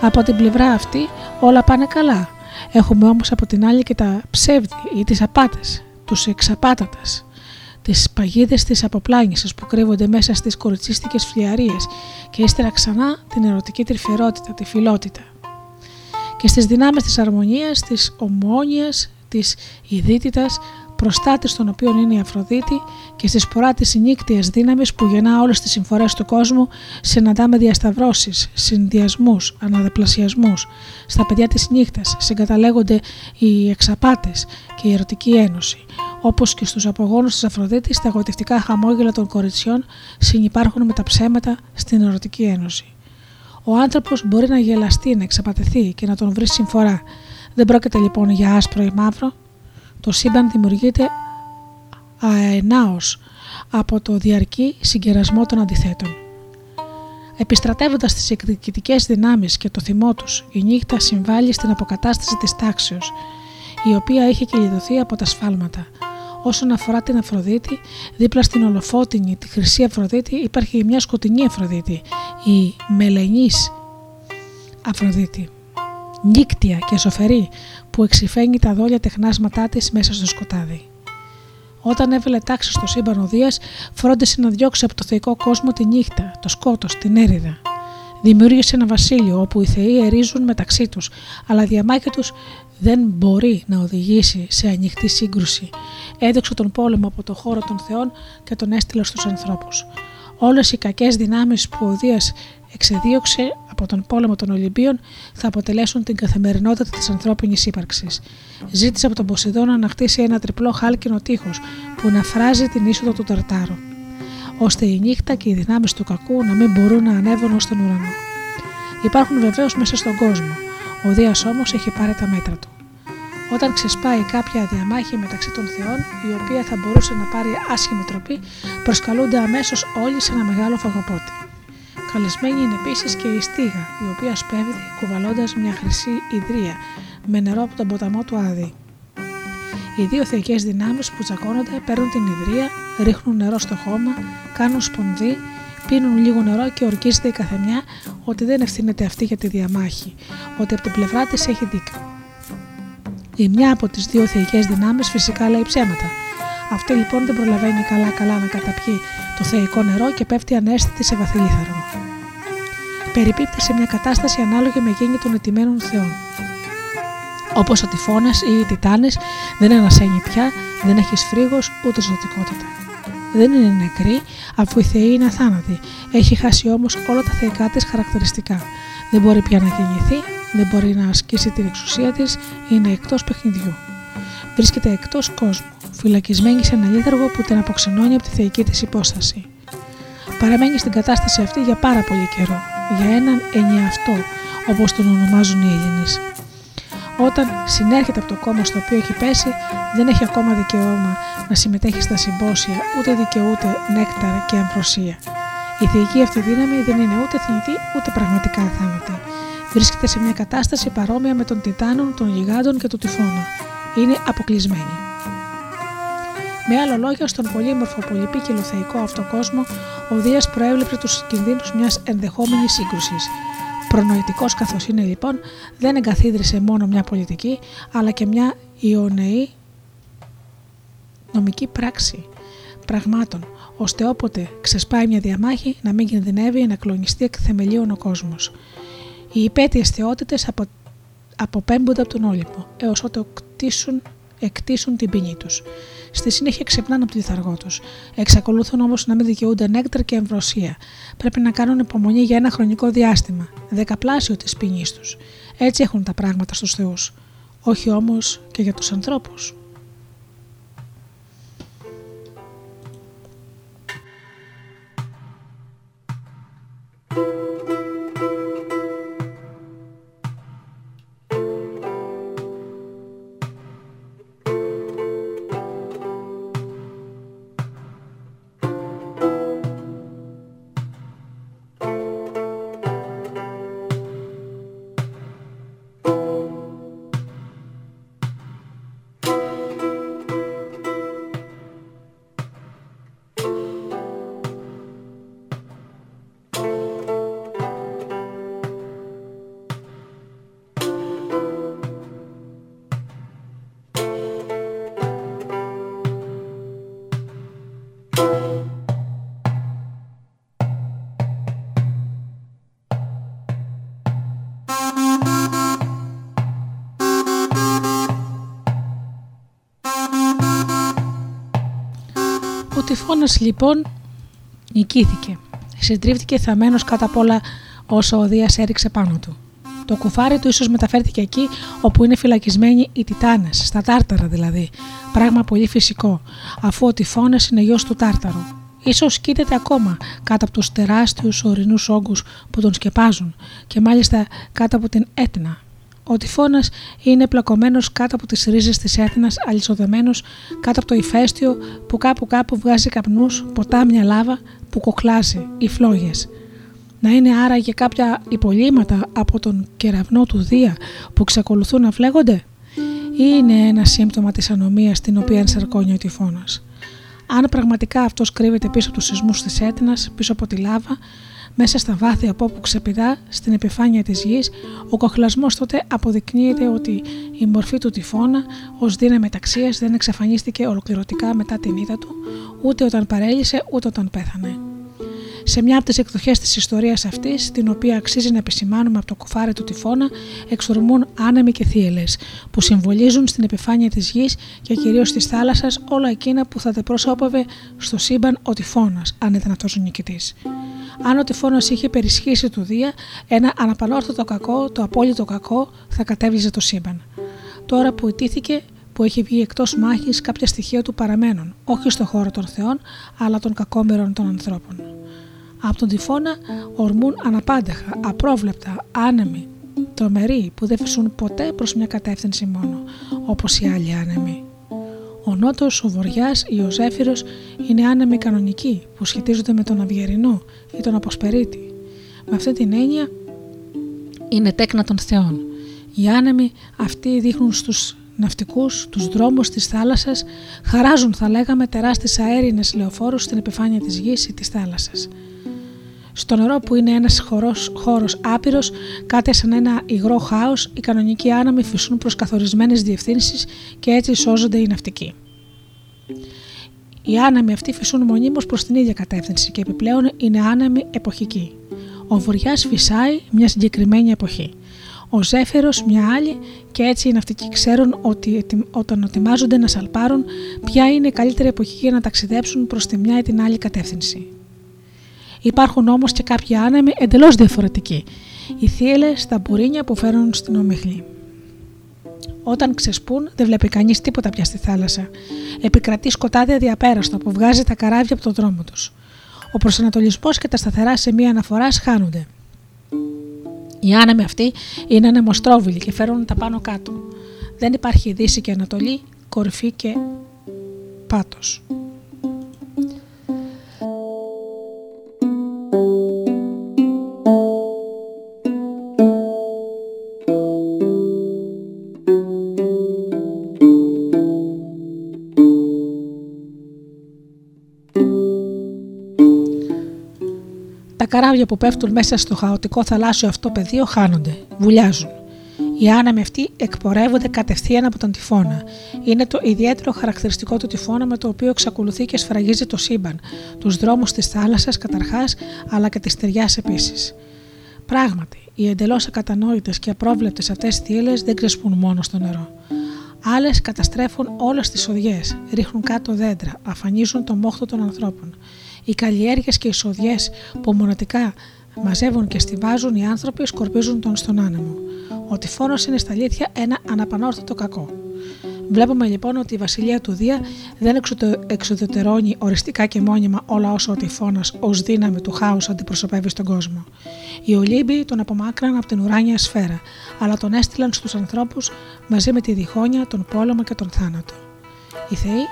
Από την πλευρά αυτή όλα πάνε καλά. Έχουμε όμως από την άλλη και τα ψεύδη ή τις απάτες, τους εξαπάτατες, τις παγίδες της αποπλάνησης που κρύβονται μέσα στις κοριτσίστικες φλιαρίες και ύστερα ξανά την ερωτική τρυφερότητα, τη φιλότητα και στις δυνάμεις της αρμονίας, της ομόνιας, της ιδίτητας, προστάτης των οποίων είναι η Αφροδίτη και στη σπορά της συνήκτιας δύναμης που γεννά όλες τις συμφορές του κόσμου συναντάμε διασταυρώσεις, συνδυασμούς, αναδεπλασιασμούς. Στα παιδιά της νύχτας συγκαταλέγονται οι εξαπάτες και η ερωτική ένωση. Όπως και στους απογόνους της Αφροδίτης, τα εγωτευτικά χαμόγελα των κοριτσιών συνυπάρχουν με τα ψέματα στην ερωτική ένωση. Ο άνθρωπος μπορεί να γελαστεί, να εξαπατεθεί και να τον βρει συμφορά. Δεν πρόκειται λοιπόν για άσπρο ή μαύρο. Το σύμπαν δημιουργείται αενάως από το διαρκή συγκερασμό των αντιθέτων. Επιστρατεύοντας τις εκδικητικές δυνάμεις και το θυμό τους, η νύχτα συμβάλλει στην αποκατάσταση της τάξεως, η οποία είχε κυλιδωθεί από τα σφάλματα, Όσον αφορά την Αφροδίτη, δίπλα στην ολοφότινη, τη χρυσή Αφροδίτη, υπάρχει μια σκοτεινή Αφροδίτη, η μελενής Αφροδίτη. Νύκτια και σοφερή που εξηφαίνει τα δόλια τεχνάσματά της μέσα στο σκοτάδι. Όταν έβαλε τάξη στο σύμπαν ο Δίας, φρόντισε να διώξει από το θεϊκό κόσμο τη νύχτα, το σκότος, την έρηδα. Δημιούργησε ένα βασίλειο όπου οι θεοί ερίζουν μεταξύ τους, αλλά η διαμάχη τους δεν μπορεί να οδηγήσει σε ανοιχτή σύγκρουση. Έδειξε τον πόλεμο από το χώρο των θεών και τον έστειλε στους ανθρώπους. Όλες οι κακές δυνάμεις που ο Δίας εξεδίωξε από τον πόλεμο των Ολυμπίων θα αποτελέσουν την καθημερινότητα της ανθρώπινης ύπαρξης. Ζήτησε από τον Ποσειδώνα να χτίσει ένα τριπλό χάλκινο τείχος που να φράζει την είσοδο του Ταρτάρου, ώστε η νύχτα και οι δυνάμεις του κακού να μην μπορούν να ανέβουν ως τον ουρανό. Υπάρχουν βεβαίως μέσα στον κόσμο Ο Δίας όμως έχει πάρει τα μέτρα του. Όταν ξεσπάει κάποια διαμάχη μεταξύ των θεών, η οποία θα μπορούσε να πάρει άσχημη τροπή, προσκαλούνται αμέσως όλοι σε ένα μεγάλο φαγοπότη. Καλεσμένη είναι επίσης και η Στίγα, η οποία σπέβδει κουβαλώντας μια χρυσή ιδρία με νερό από τον ποταμό του Άδη. Οι δύο θεϊκές δυνάμεις που τσακώνονται παίρνουν την ιδρία, ρίχνουν νερό στο χώμα, κάνουν σπονδί, πίνουν λίγο νερό και ορκίζεται η καθεμιά ότι δεν ευθύνεται αυτή για τη διαμάχη, ότι από την πλευρά της έχει δίκιο. Η μια από τις δύο θεϊκές δυνάμεις φυσικά λέει ψέματα. Αυτή λοιπόν δεν προλαβαίνει καλά-καλά να καταπιεί το θεϊκό νερό και πέφτει ανέστητη σε βαθύ λίθαργο. Περιπίπτει σε μια κατάσταση ανάλογη με γέννη των ετοιμένων θεών. Όπως ο τυφώνας ή οι τιτάνες δεν ανασένει πια, δεν έχει φρίγο ούτε ζωτικότητα. Δεν είναι νεκρή, αφού η θεή είναι αθάνατη. Έχει χάσει όμως όλα τα θεϊκά της χαρακτηριστικά. Δεν μπορεί πια να γεννηθεί, δεν μπορεί να ασκήσει την εξουσία της, είναι εκτός παιχνιδιού. Βρίσκεται εκτός κόσμου, φυλακισμένη σε ένα λίθαργο που την αποξενώνει από τη θεϊκή της υπόσταση. Παραμένει στην κατάσταση αυτή για πάρα πολύ καιρό, για έναν ενιαυτό, όπως τον ονομάζουν οι Έλληνες. Όταν συνέρχεται από το κόμμα στο οποίο έχει πέσει, δεν έχει ακόμα δικαίωμα να συμμετέχει στα συμπόσια, ούτε δικαιούται νέκταρ και αμφροσία. Η θεϊκή αυτή δύναμη δεν είναι ούτε θνητή ούτε πραγματικά αθάνατη. Βρίσκεται σε μια κατάσταση παρόμοια με τον Τιτάνων, των Γιγάντων και του Τυφώνα. Είναι αποκλεισμένη. Με άλλα λόγια, στον πολύμορφο πολυπίκυλο θεϊκό αυτό κόσμο, ο Δίας προέβλεψε τους κινδύνους μιας ενδεχόμενης σύγκρουσης. Προνοητικός καθώς είναι λοιπόν, δεν εγκαθίδρυσε μόνο μια πολιτική, αλλά και μια ιονεή νομική πράξη πραγμάτων, ώστε όποτε ξεσπάει μια διαμάχη να μην κινδυνεύει να κλονιστεί εκ θεμελίων ο κόσμος. Οι υπέτειες θεότητες απο... αποπέμπονται από τον Όλυμπο, έως ότου κτίσουν, εκτίσουν την ποινή τους. Στη συνέχεια ξυπνάνε από τη διθαργό τους. Εξακολουθούν όμως να μην δικαιούνται νέκταρ και εμβροσία. Πρέπει να κάνουν υπομονή για ένα χρονικό διάστημα, δεκαπλάσιο της ποινής τους. Έτσι έχουν τα πράγματα στους Θεούς. Όχι όμως και για τους ανθρώπους. Τυφώνας λοιπόν νικήθηκε. Συντρίφτηκε θαμένο κατά απ' όλα όσο ο Δίας έριξε πάνω του. Το κουφάρι του ίσως μεταφέρθηκε εκεί όπου είναι φυλακισμένοι οι Τιτάνες, στα Τάρταρα δηλαδή, πράγμα πολύ φυσικό, αφού ο Τυφώνας είναι γιος του Τάρταρου. Ίσως κοίταται ακόμα κάτω από τους τεράστιους ορεινούς όγκους που τον σκεπάζουν και μάλιστα κάτω από την Έτνα, ο τυφώνα είναι πλακωμένος κάτω από τις ρίζες της έθνας, αλυσοδεμένος κάτω από το ηφαίστειο που κάπου κάπου βγάζει καπνούς, ποτάμια λάβα που κοκλάζει, οι φλόγες. Να είναι άραγε κάποια υπολείμματα από τον κεραυνό του Δία που ξεκολουθούν να φλέγονται, ή είναι ένα σύμπτωμα της ανομίας την οποία ενσαρκώνει ο τυφώνα. Αν πραγματικά αυτός κρύβεται πίσω από τους σεισμούς της Έτνα, πίσω από τη λάβα, μέσα στα βάθη από όπου ξεπηδά στην επιφάνεια της γης, ο κοχλασμός τότε αποδεικνύεται ότι η μορφή του τυφώνα ως δύναμη ταξίας δεν εξαφανίστηκε ολοκληρωτικά μετά την είδα του, ούτε όταν παρέλυσε ούτε όταν πέθανε. Σε μια από τις εκδοχές της ιστορίας αυτής, την οποία αξίζει να επισημάνουμε από το κουφάρι του τυφώνα, εξορμούν άνεμοι και θύελες, που συμβολίζουν στην επιφάνεια της γης και κυρίως της θάλασσας όλα εκείνα που θα πρόσωπευε στο σύμπαν ο τυφώνας, αν ήταν αυτό ο νικητής. Αν ο τυφώνας είχε περισχύσει του Δία, ένα αναπαλόρθωτο κακό, το απόλυτο κακό, θα κατέβιζε το σύμπαν. Τώρα που ιτήθηκε, που έχει βγει εκτός μάχης, κάποια στοιχεία του παραμένουν, όχι στο χώρο των Θεών, αλλά των κακόμερων των ανθρώπων. Από τον τυφώνα ορμούν αναπάντεχα, απρόβλεπτα, άνεμοι, τρομεροί που δεν φυσούν ποτέ προς μια κατεύθυνση μόνο, όπως οι άλλοι άνεμοι. Ο Νότος, ο Βοριάς ή ο Ζέφυρος είναι άνεμοι κανονικοί που σχετίζονται με τον Αυγερινό ή τον Αποσπερίτη. Με αυτή την έννοια είναι τέκνα των θεών. Οι άνεμοι αυτοί δείχνουν στους ναυτικούς, τους δρόμους της θάλασσας, χαράζουν θα λέγαμε τεράστιες αέρινες λεωφόρους στην επιφάνεια της γης ή της θάλασσας. Στο νερό που είναι ένας χώρος, χώρος άπειρος, κάτι σαν ένα υγρό χάος, οι κανονικοί άναμοι φυσούν προς καθορισμένες διευθύνσεις και έτσι σώζονται οι ναυτικοί. Οι άναμοι αυτοί φυσούν μονίμως προς την ίδια κατεύθυνση και επιπλέον είναι άναμοι εποχικοί. Ο βοριάς φυσάει μια συγκεκριμένη εποχή. Ο Ζέφυρος μια άλλη και έτσι οι ναυτικοί ξέρουν ότι όταν ετοιμάζονται να σαλπάρουν ποια είναι η καλύτερη εποχή για να ταξιδέψουν προς τη μια ή την άλλη κατεύθυνση. Υπάρχουν όμως και κάποιοι άνεμοι εντελώς διαφορετικοί. Οι θύελες στα μπουρίνια που φέρνουν στην ομίχλη. Όταν ξεσπούν, δεν βλέπει κανείς τίποτα πια στη θάλασσα. Επικρατεί σκοτάδι αδιαπέραστο που βγάζει τα καράβια από τον δρόμο τους. Ο προσανατολισμός και τα σταθερά σημεία αναφοράς χάνονται. Οι άνεμοι αυτοί είναι ανεμοστρόβιλοι και φέρουν τα πάνω κάτω. Δεν υπάρχει δύση και ανατολή, κορυφή και πάτος. Καράβια που πέφτουν μέσα στο χαοτικό θαλάσσιο αυτό πεδίο χάνονται, βουλιάζουν. Οι άνεμοι αυτοί εκπορεύονται κατευθείαν από τον τυφώνα. Είναι το ιδιαίτερο χαρακτηριστικό του τυφώνα με το οποίο εξακολουθεί και σφραγίζει το σύμπαν, τους δρόμους της θάλασσας καταρχάς, αλλά και της ταιριάς επίσης. Πράγματι, οι εντελώς ακατανόητες και απρόβλεπτες αυτές θύελες δεν ξεσπούν μόνο στο νερό. Άλλες καταστρέφουν όλες τις οδιές, ρίχνουν κάτω δέντρα, αφανίζουν το μόχτο των ανθρώπων. Οι καλλιέργειες και οι σοδιέ που μονοτικά μαζεύουν και στηβάζουν οι άνθρωποι σκορπίζουν τον στον άνεμο. Ο τυφώνα είναι στα αλήθεια ένα αναπανόρθωτο κακό. Βλέπουμε λοιπόν ότι η βασιλεία του Δία δεν εξοδετερώνει οριστικά και μόνιμα όλα όσα ο τυφώνα ως δύναμη του χάους αντιπροσωπεύει στον κόσμο. Οι Ολύμπιοι τον απομάκρυναν από την ουράνια σφαίρα, αλλά τον έστειλαν στους ανθρώπους μαζί με τη διχόνοια, τον πόλεμο και τον θάνατο. Οι Θεοί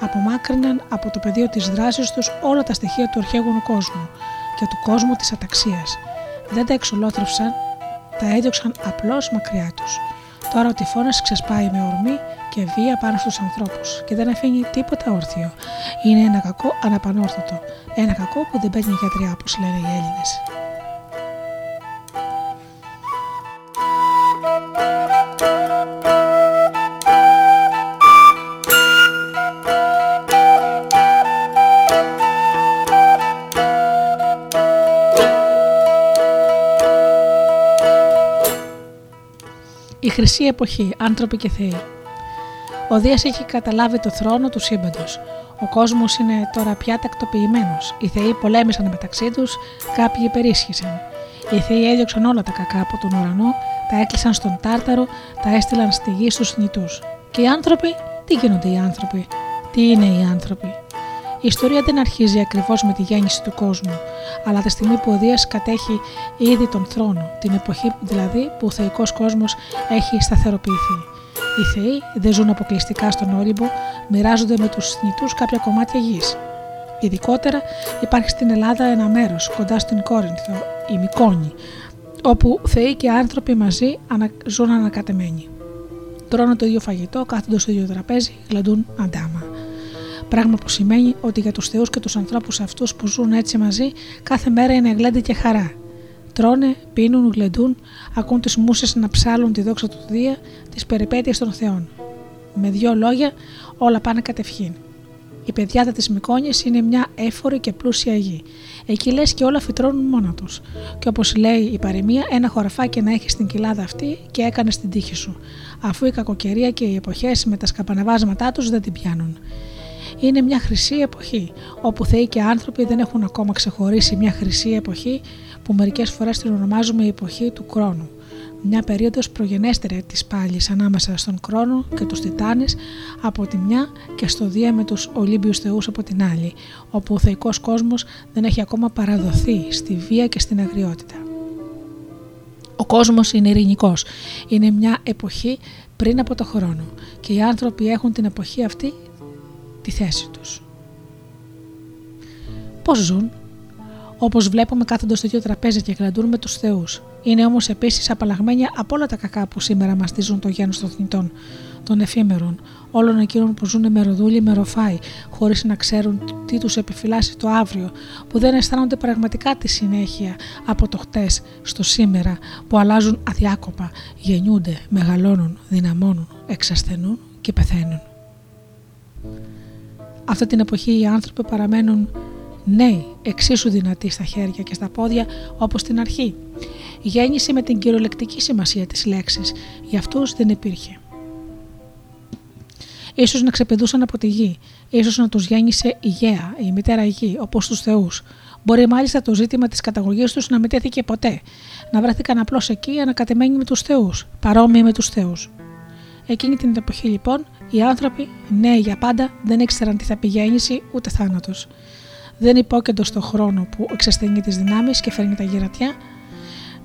απομάκρυναν από το πεδίο της δράσης τους όλα τα στοιχεία του αρχαίγονου κόσμου και του κόσμου της αταξίας. Δεν τα εξολόθρευσαν, τα έδιωξαν απλώς μακριά τους. Τώρα ο τυφώνας ξεσπάει με ορμή και βία πάνω στους ανθρώπους και δεν αφήνει τίποτα όρθιο. Είναι ένα κακό αναπανόρθωτο, ένα κακό που δεν παίρνει γιατριά όπως λένε οι Έλληνες. Χρυσή εποχή, άνθρωποι και θεοί. Ο Δίας έχει καταλάβει το θρόνο του σύμπαντος. Ο κόσμος είναι τώρα πια τακτοποιημένος. Οι θεοί πολέμησαν μεταξύ τους, κάποιοι υπερίσχυσαν. Οι θεοί έδιωξαν όλα τα κακά από τον ουρανό, τα έκλεισαν στον Τάρταρο, τα έστειλαν στη γη στους νητούς. Και οι άνθρωποι, τι γίνονται οι άνθρωποι, τι είναι οι άνθρωποι; Η ιστορία δεν αρχίζει ακριβώς με τη γέννηση του κόσμου, αλλά τη στιγμή που ο Δίας κατέχει ήδη τον θρόνο, την εποχή δηλαδή που ο θεϊκός κόσμος έχει σταθεροποιηθεί. Οι θεοί δεν ζουν αποκλειστικά στον Όλυμπο, μοιράζονται με τους θνητούς κάποια κομμάτια γης. Ειδικότερα υπάρχει στην Ελλάδα ένα μέρος κοντά στην Κόρινθο, η Μικόνη, όπου θεοί και άνθρωποι μαζί ζουν ανακατεμένοι. Τρώνε το ίδιο φαγητό, κάθονται στο ίδιο τραπέζι, γλαντούν αντάμα. Πράγμα που σημαίνει ότι για τους θεούς και τους ανθρώπους αυτούς που ζουν έτσι μαζί, κάθε μέρα είναι γλέντι και χαρά. Τρώνε, πίνουν, γλεντούν, ακούν τις μουσες να ψάλουν τη δόξα του Δία, τις περιπέτειες των Θεών. Με δύο λόγια, όλα πάνε κατευχήν. Η παιδιάδα τη Μικόνη είναι μια έφορη και πλούσια γη. Εκεί λες και όλα φυτρώνουν μόνα τους. Και όπως λέει η παροιμία, ένα χωραφάκι να έχεις στην κοιλάδα αυτή και έκανες την τύχη σου, αφού η κακοκαιρία και οι εποχές με τα σκαπανεβάσματά τους δεν την πιάνουν είναι μια χρυσή εποχή, όπου θεοί και άνθρωποι δεν έχουν ακόμα ξεχωρίσει μια χρυσή εποχή που μερικές φορές την ονομάζουμε η εποχή του χρόνου. Μια περίοδος προγενέστερη της πάλης ανάμεσα στον χρόνο και τους Τιτάνες από τη μια και στο Δία με τους Ολύμπιους θεούς από την άλλη, όπου ο θεϊκός κόσμος δεν έχει ακόμα παραδοθεί στη βία και στην αγριότητα. Ο κόσμος είναι ειρηνικός. Είναι μια εποχή πριν από το χρόνο και οι άνθρωποι έχουν την εποχή αυτή τη θέση τους. Πώς ζουν; Όπως βλέπουμε κάθονται στο ίδιο τραπέζι και γλαντούν με τους θεούς. Είναι όμως επίσης απαλλαγμένοι από όλα τα κακά που σήμερα μαστίζουν το γένος των θνητών, των εφήμερων, όλων εκείνων που ζουν με ροδούλη, με ροφάι, χωρίς να ξέρουν τι τους επιφυλάσσει το αύριο, που δεν αισθάνονται πραγματικά τη συνέχεια από το χτες στο σήμερα, που αλλάζουν αδιάκοπα, γεννιούνται, μεγαλώνουν, δυναμώνουν, εξασθενούν και πεθαίνουν. Αυτή την εποχή οι άνθρωποι παραμένουν νέοι, εξίσου δυνατοί στα χέρια και στα πόδια όπως στην αρχή. Γέννηση με την κυριολεκτική σημασία της λέξης, για αυτούς δεν υπήρχε ίσως να ξεπηδούσαν από τη γη, ίσως να τους γέννησε η γέα, η μητέρα γη, όπως τους Θεούς. Μπορεί μάλιστα το ζήτημα της καταγωγής τους να μην τέθηκε ποτέ, να βρέθηκαν απλώ εκεί ανακατεμένοι με τους Θεούς, παρόμοιοι με τους Θεούς. Εκείνη την εποχή λοιπόν, οι άνθρωποι, νέοι για πάντα, δεν ήξεραν τι θα πει γέννηση ούτε θάνατος. Δεν υπόκεντος στον χρόνο που εξασθενεί τις δυνάμεις και φέρνει τα γυρατιά,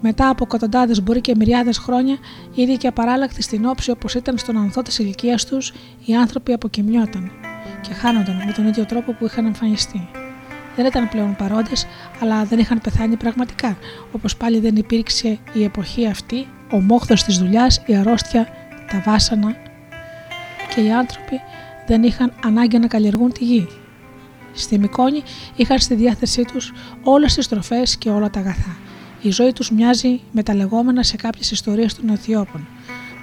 μετά από εκατοντάδες μπορεί και μυριάδες χρόνια, ήδη και απαράλλακτοι στην όψη όπως ήταν στον ανθό της ηλικίας τους, οι άνθρωποι αποκοιμιόταν και χάνονταν με τον ίδιο τρόπο που είχαν εμφανιστεί. Δεν ήταν πλέον παρόντες, αλλά δεν είχαν πεθάνει πραγματικά, όπως πάλι δεν υπήρξε η εποχή αυτή, ο μόχθος της δουλειάς, η αρρώστια, τα βάσανα και οι άνθρωποι δεν είχαν ανάγκη να καλλιεργούν τη γη. Στη Μικόνη είχαν στη διάθεσή τους όλες τις τροφές και όλα τα αγαθά η ζωή τους μοιάζει με τα λεγόμενα σε κάποιες ιστορίες των Αιθιώπων.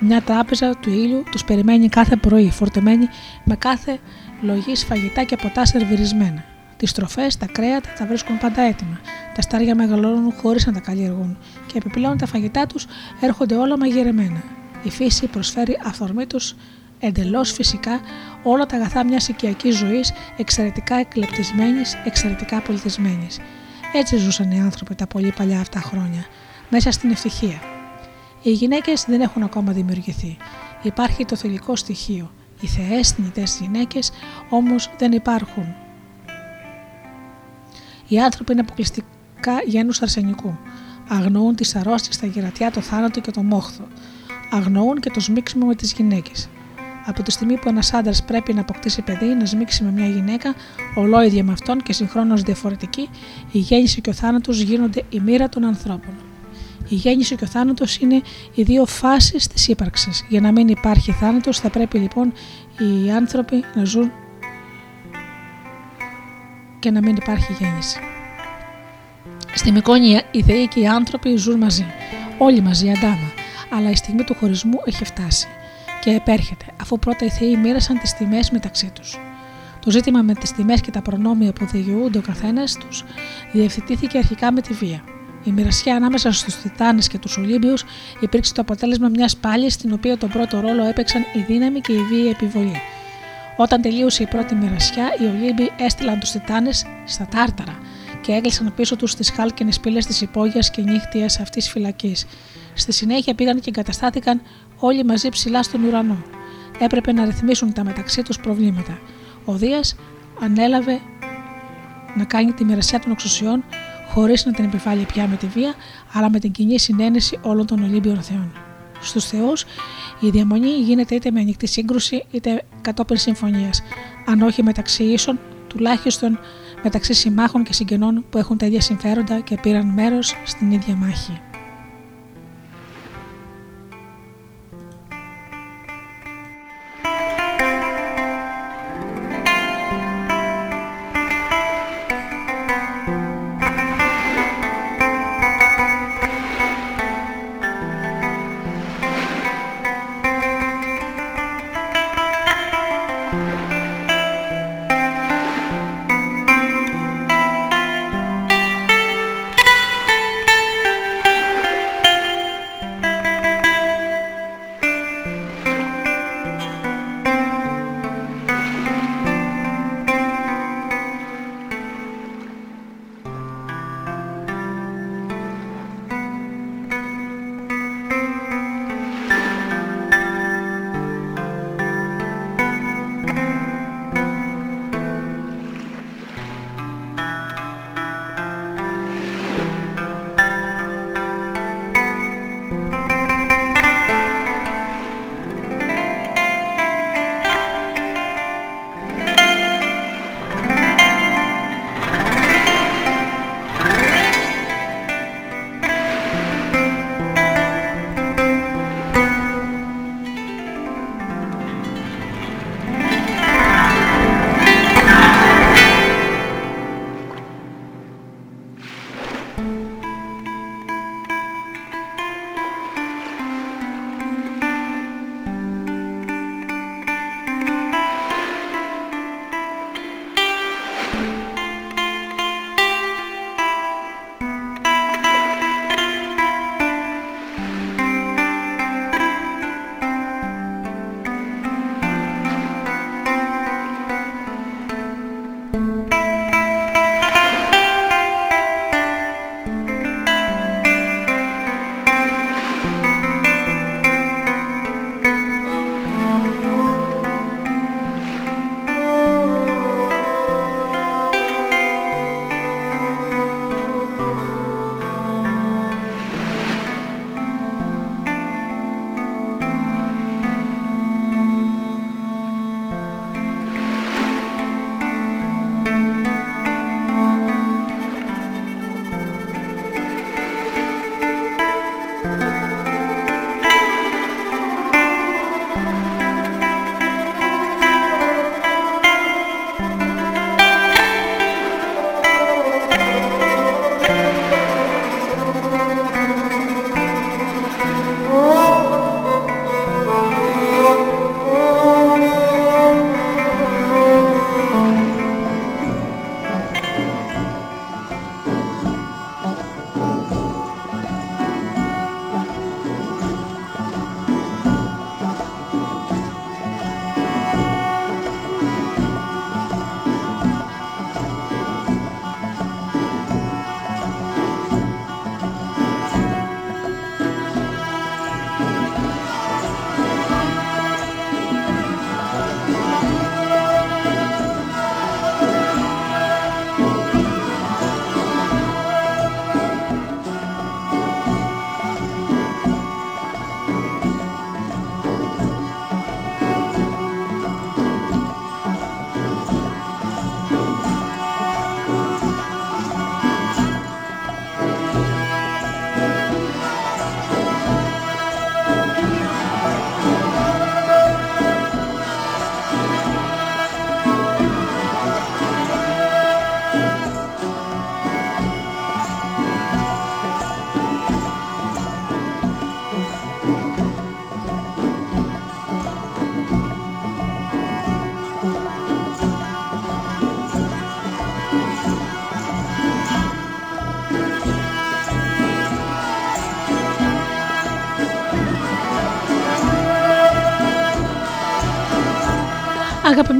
Μια τράπεζα του ήλιου τους περιμένει κάθε πρωί, φορτεμένη με κάθε λογή φαγητά και ποτά σερβιρισμένα. Τις τροφές, τα κρέατα τα βρίσκουν πάντα έτοιμα. Τα στάρια μεγαλώνουν χωρίς να τα καλλιεργούν και επιπλέον τα φαγητά τους έρχονται όλα μαγειρεμένα. Η φύση προσφέρει αυθορμήτω εντελώς φυσικά όλα τα αγαθά μιας οικιακής ζωής εξαιρετικά εκλεπτισμένης, εξαιρετικά πολιτισμένης. Έτσι ζούσαν οι άνθρωποι τα πολύ παλιά αυτά χρόνια, μέσα στην ευτυχία. Οι γυναίκες δεν έχουν ακόμα δημιουργηθεί. Υπάρχει το θηλυκό στοιχείο. Οι θεές, θνητές γυναίκες όμως δεν υπάρχουν. Οι άνθρωποι είναι αποκλειστικά γένους αρσενικού. Αγνοούν τις αρρώστιες, τα γερατιά, το θάνατο και το μόχθο. Αγνοούν και το σμίξιμο με τις γυναίκες. Από τη στιγμή που ένας άντρας πρέπει να αποκτήσει παιδί, να σμίξει με μια γυναίκα, ολόιδια με αυτόν και συγχρόνως διαφορετική, η γέννηση και ο θάνατος γίνονται η μοίρα των ανθρώπων. Η γέννηση και ο θάνατος είναι οι δύο φάσεις της ύπαρξης. Για να μην υπάρχει θάνατος, θα πρέπει λοιπόν οι άνθρωποι να ζουν και να μην υπάρχει γέννηση. Στη Μικόνη οι θεοί και οι άνθρωποι ζουν μαζί, όλοι μαζί αντάμα, αλλά η στιγμή του χωρισμού έχει φτάσει και επέρχεται, αφού πρώτα οι θεοί μοίρασαν τις τιμές μεταξύ τους. Το ζήτημα με τις τιμές και τα προνόμια που δικαιούνται ο καθένας τους διευθετήθηκε αρχικά με τη βία. Η μοιρασιά ανάμεσα στους Τιτάνες και τους Ολύμπιους υπήρξε το αποτέλεσμα μιας πάλης στην οποία τον πρώτο ρόλο έπαιξαν η δύναμη και η βία επιβολή. Όταν τελείωσε η πρώτη μοιρασιά, οι Ολύμπιοι έστειλαν τους Τιτάνες στα Τάρταρα και έκλεισαν πίσω τους τις χάλκινες πύλες της υπόγειας και νύχτιας αυτής φυλακής. Στη συνέχεια πήγαν και εγκαταστάθηκαν όλοι μαζί ψηλά στον ουρανό. Έπρεπε να ρυθμίσουν τα μεταξύ τους προβλήματα. Ο Δίας ανέλαβε να κάνει τη μοιρασιά των εξουσιών χωρίς να την επιβάλλει πια με τη βία, αλλά με την κοινή συνένεση όλων των Ολύμπιων Θεών. Στους Θεούς, η διαμονή γίνεται είτε με ανοιχτή σύγκρουση είτε κατόπιν συμφωνίας, αν όχι μεταξύ ίσων, τουλάχιστον μεταξύ συμμάχων και συγγενών που έχουν τα ίδια συμφέροντα και πήραν μέρος στην ίδια μάχη.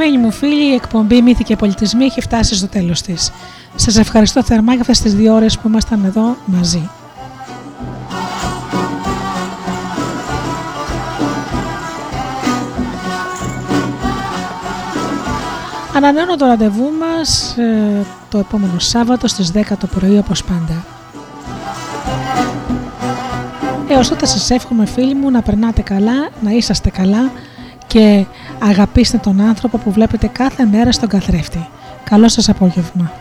Αγαπημένοι μου φίλοι, η εκπομπή Μύθοι και Πολιτισμοί έχει φτάσει στο τέλος της. Σας ευχαριστώ θερμά για αυτές τις δύο ώρες που ήμασταν εδώ μαζί. Ανανέω το ραντεβού μας ε, το επόμενο Σάββατο στις 10 το πρωί όπως πάντα. Έως τότε σας εύχομαι φίλοι μου να περνάτε καλά, να είσαστε καλά και αγαπήστε τον άνθρωπο που βλέπετε κάθε μέρα στον καθρέφτη. Καλό σας απόγευμα.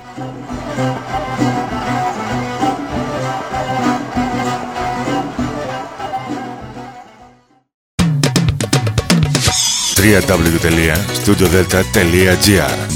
www.studiodelta.gr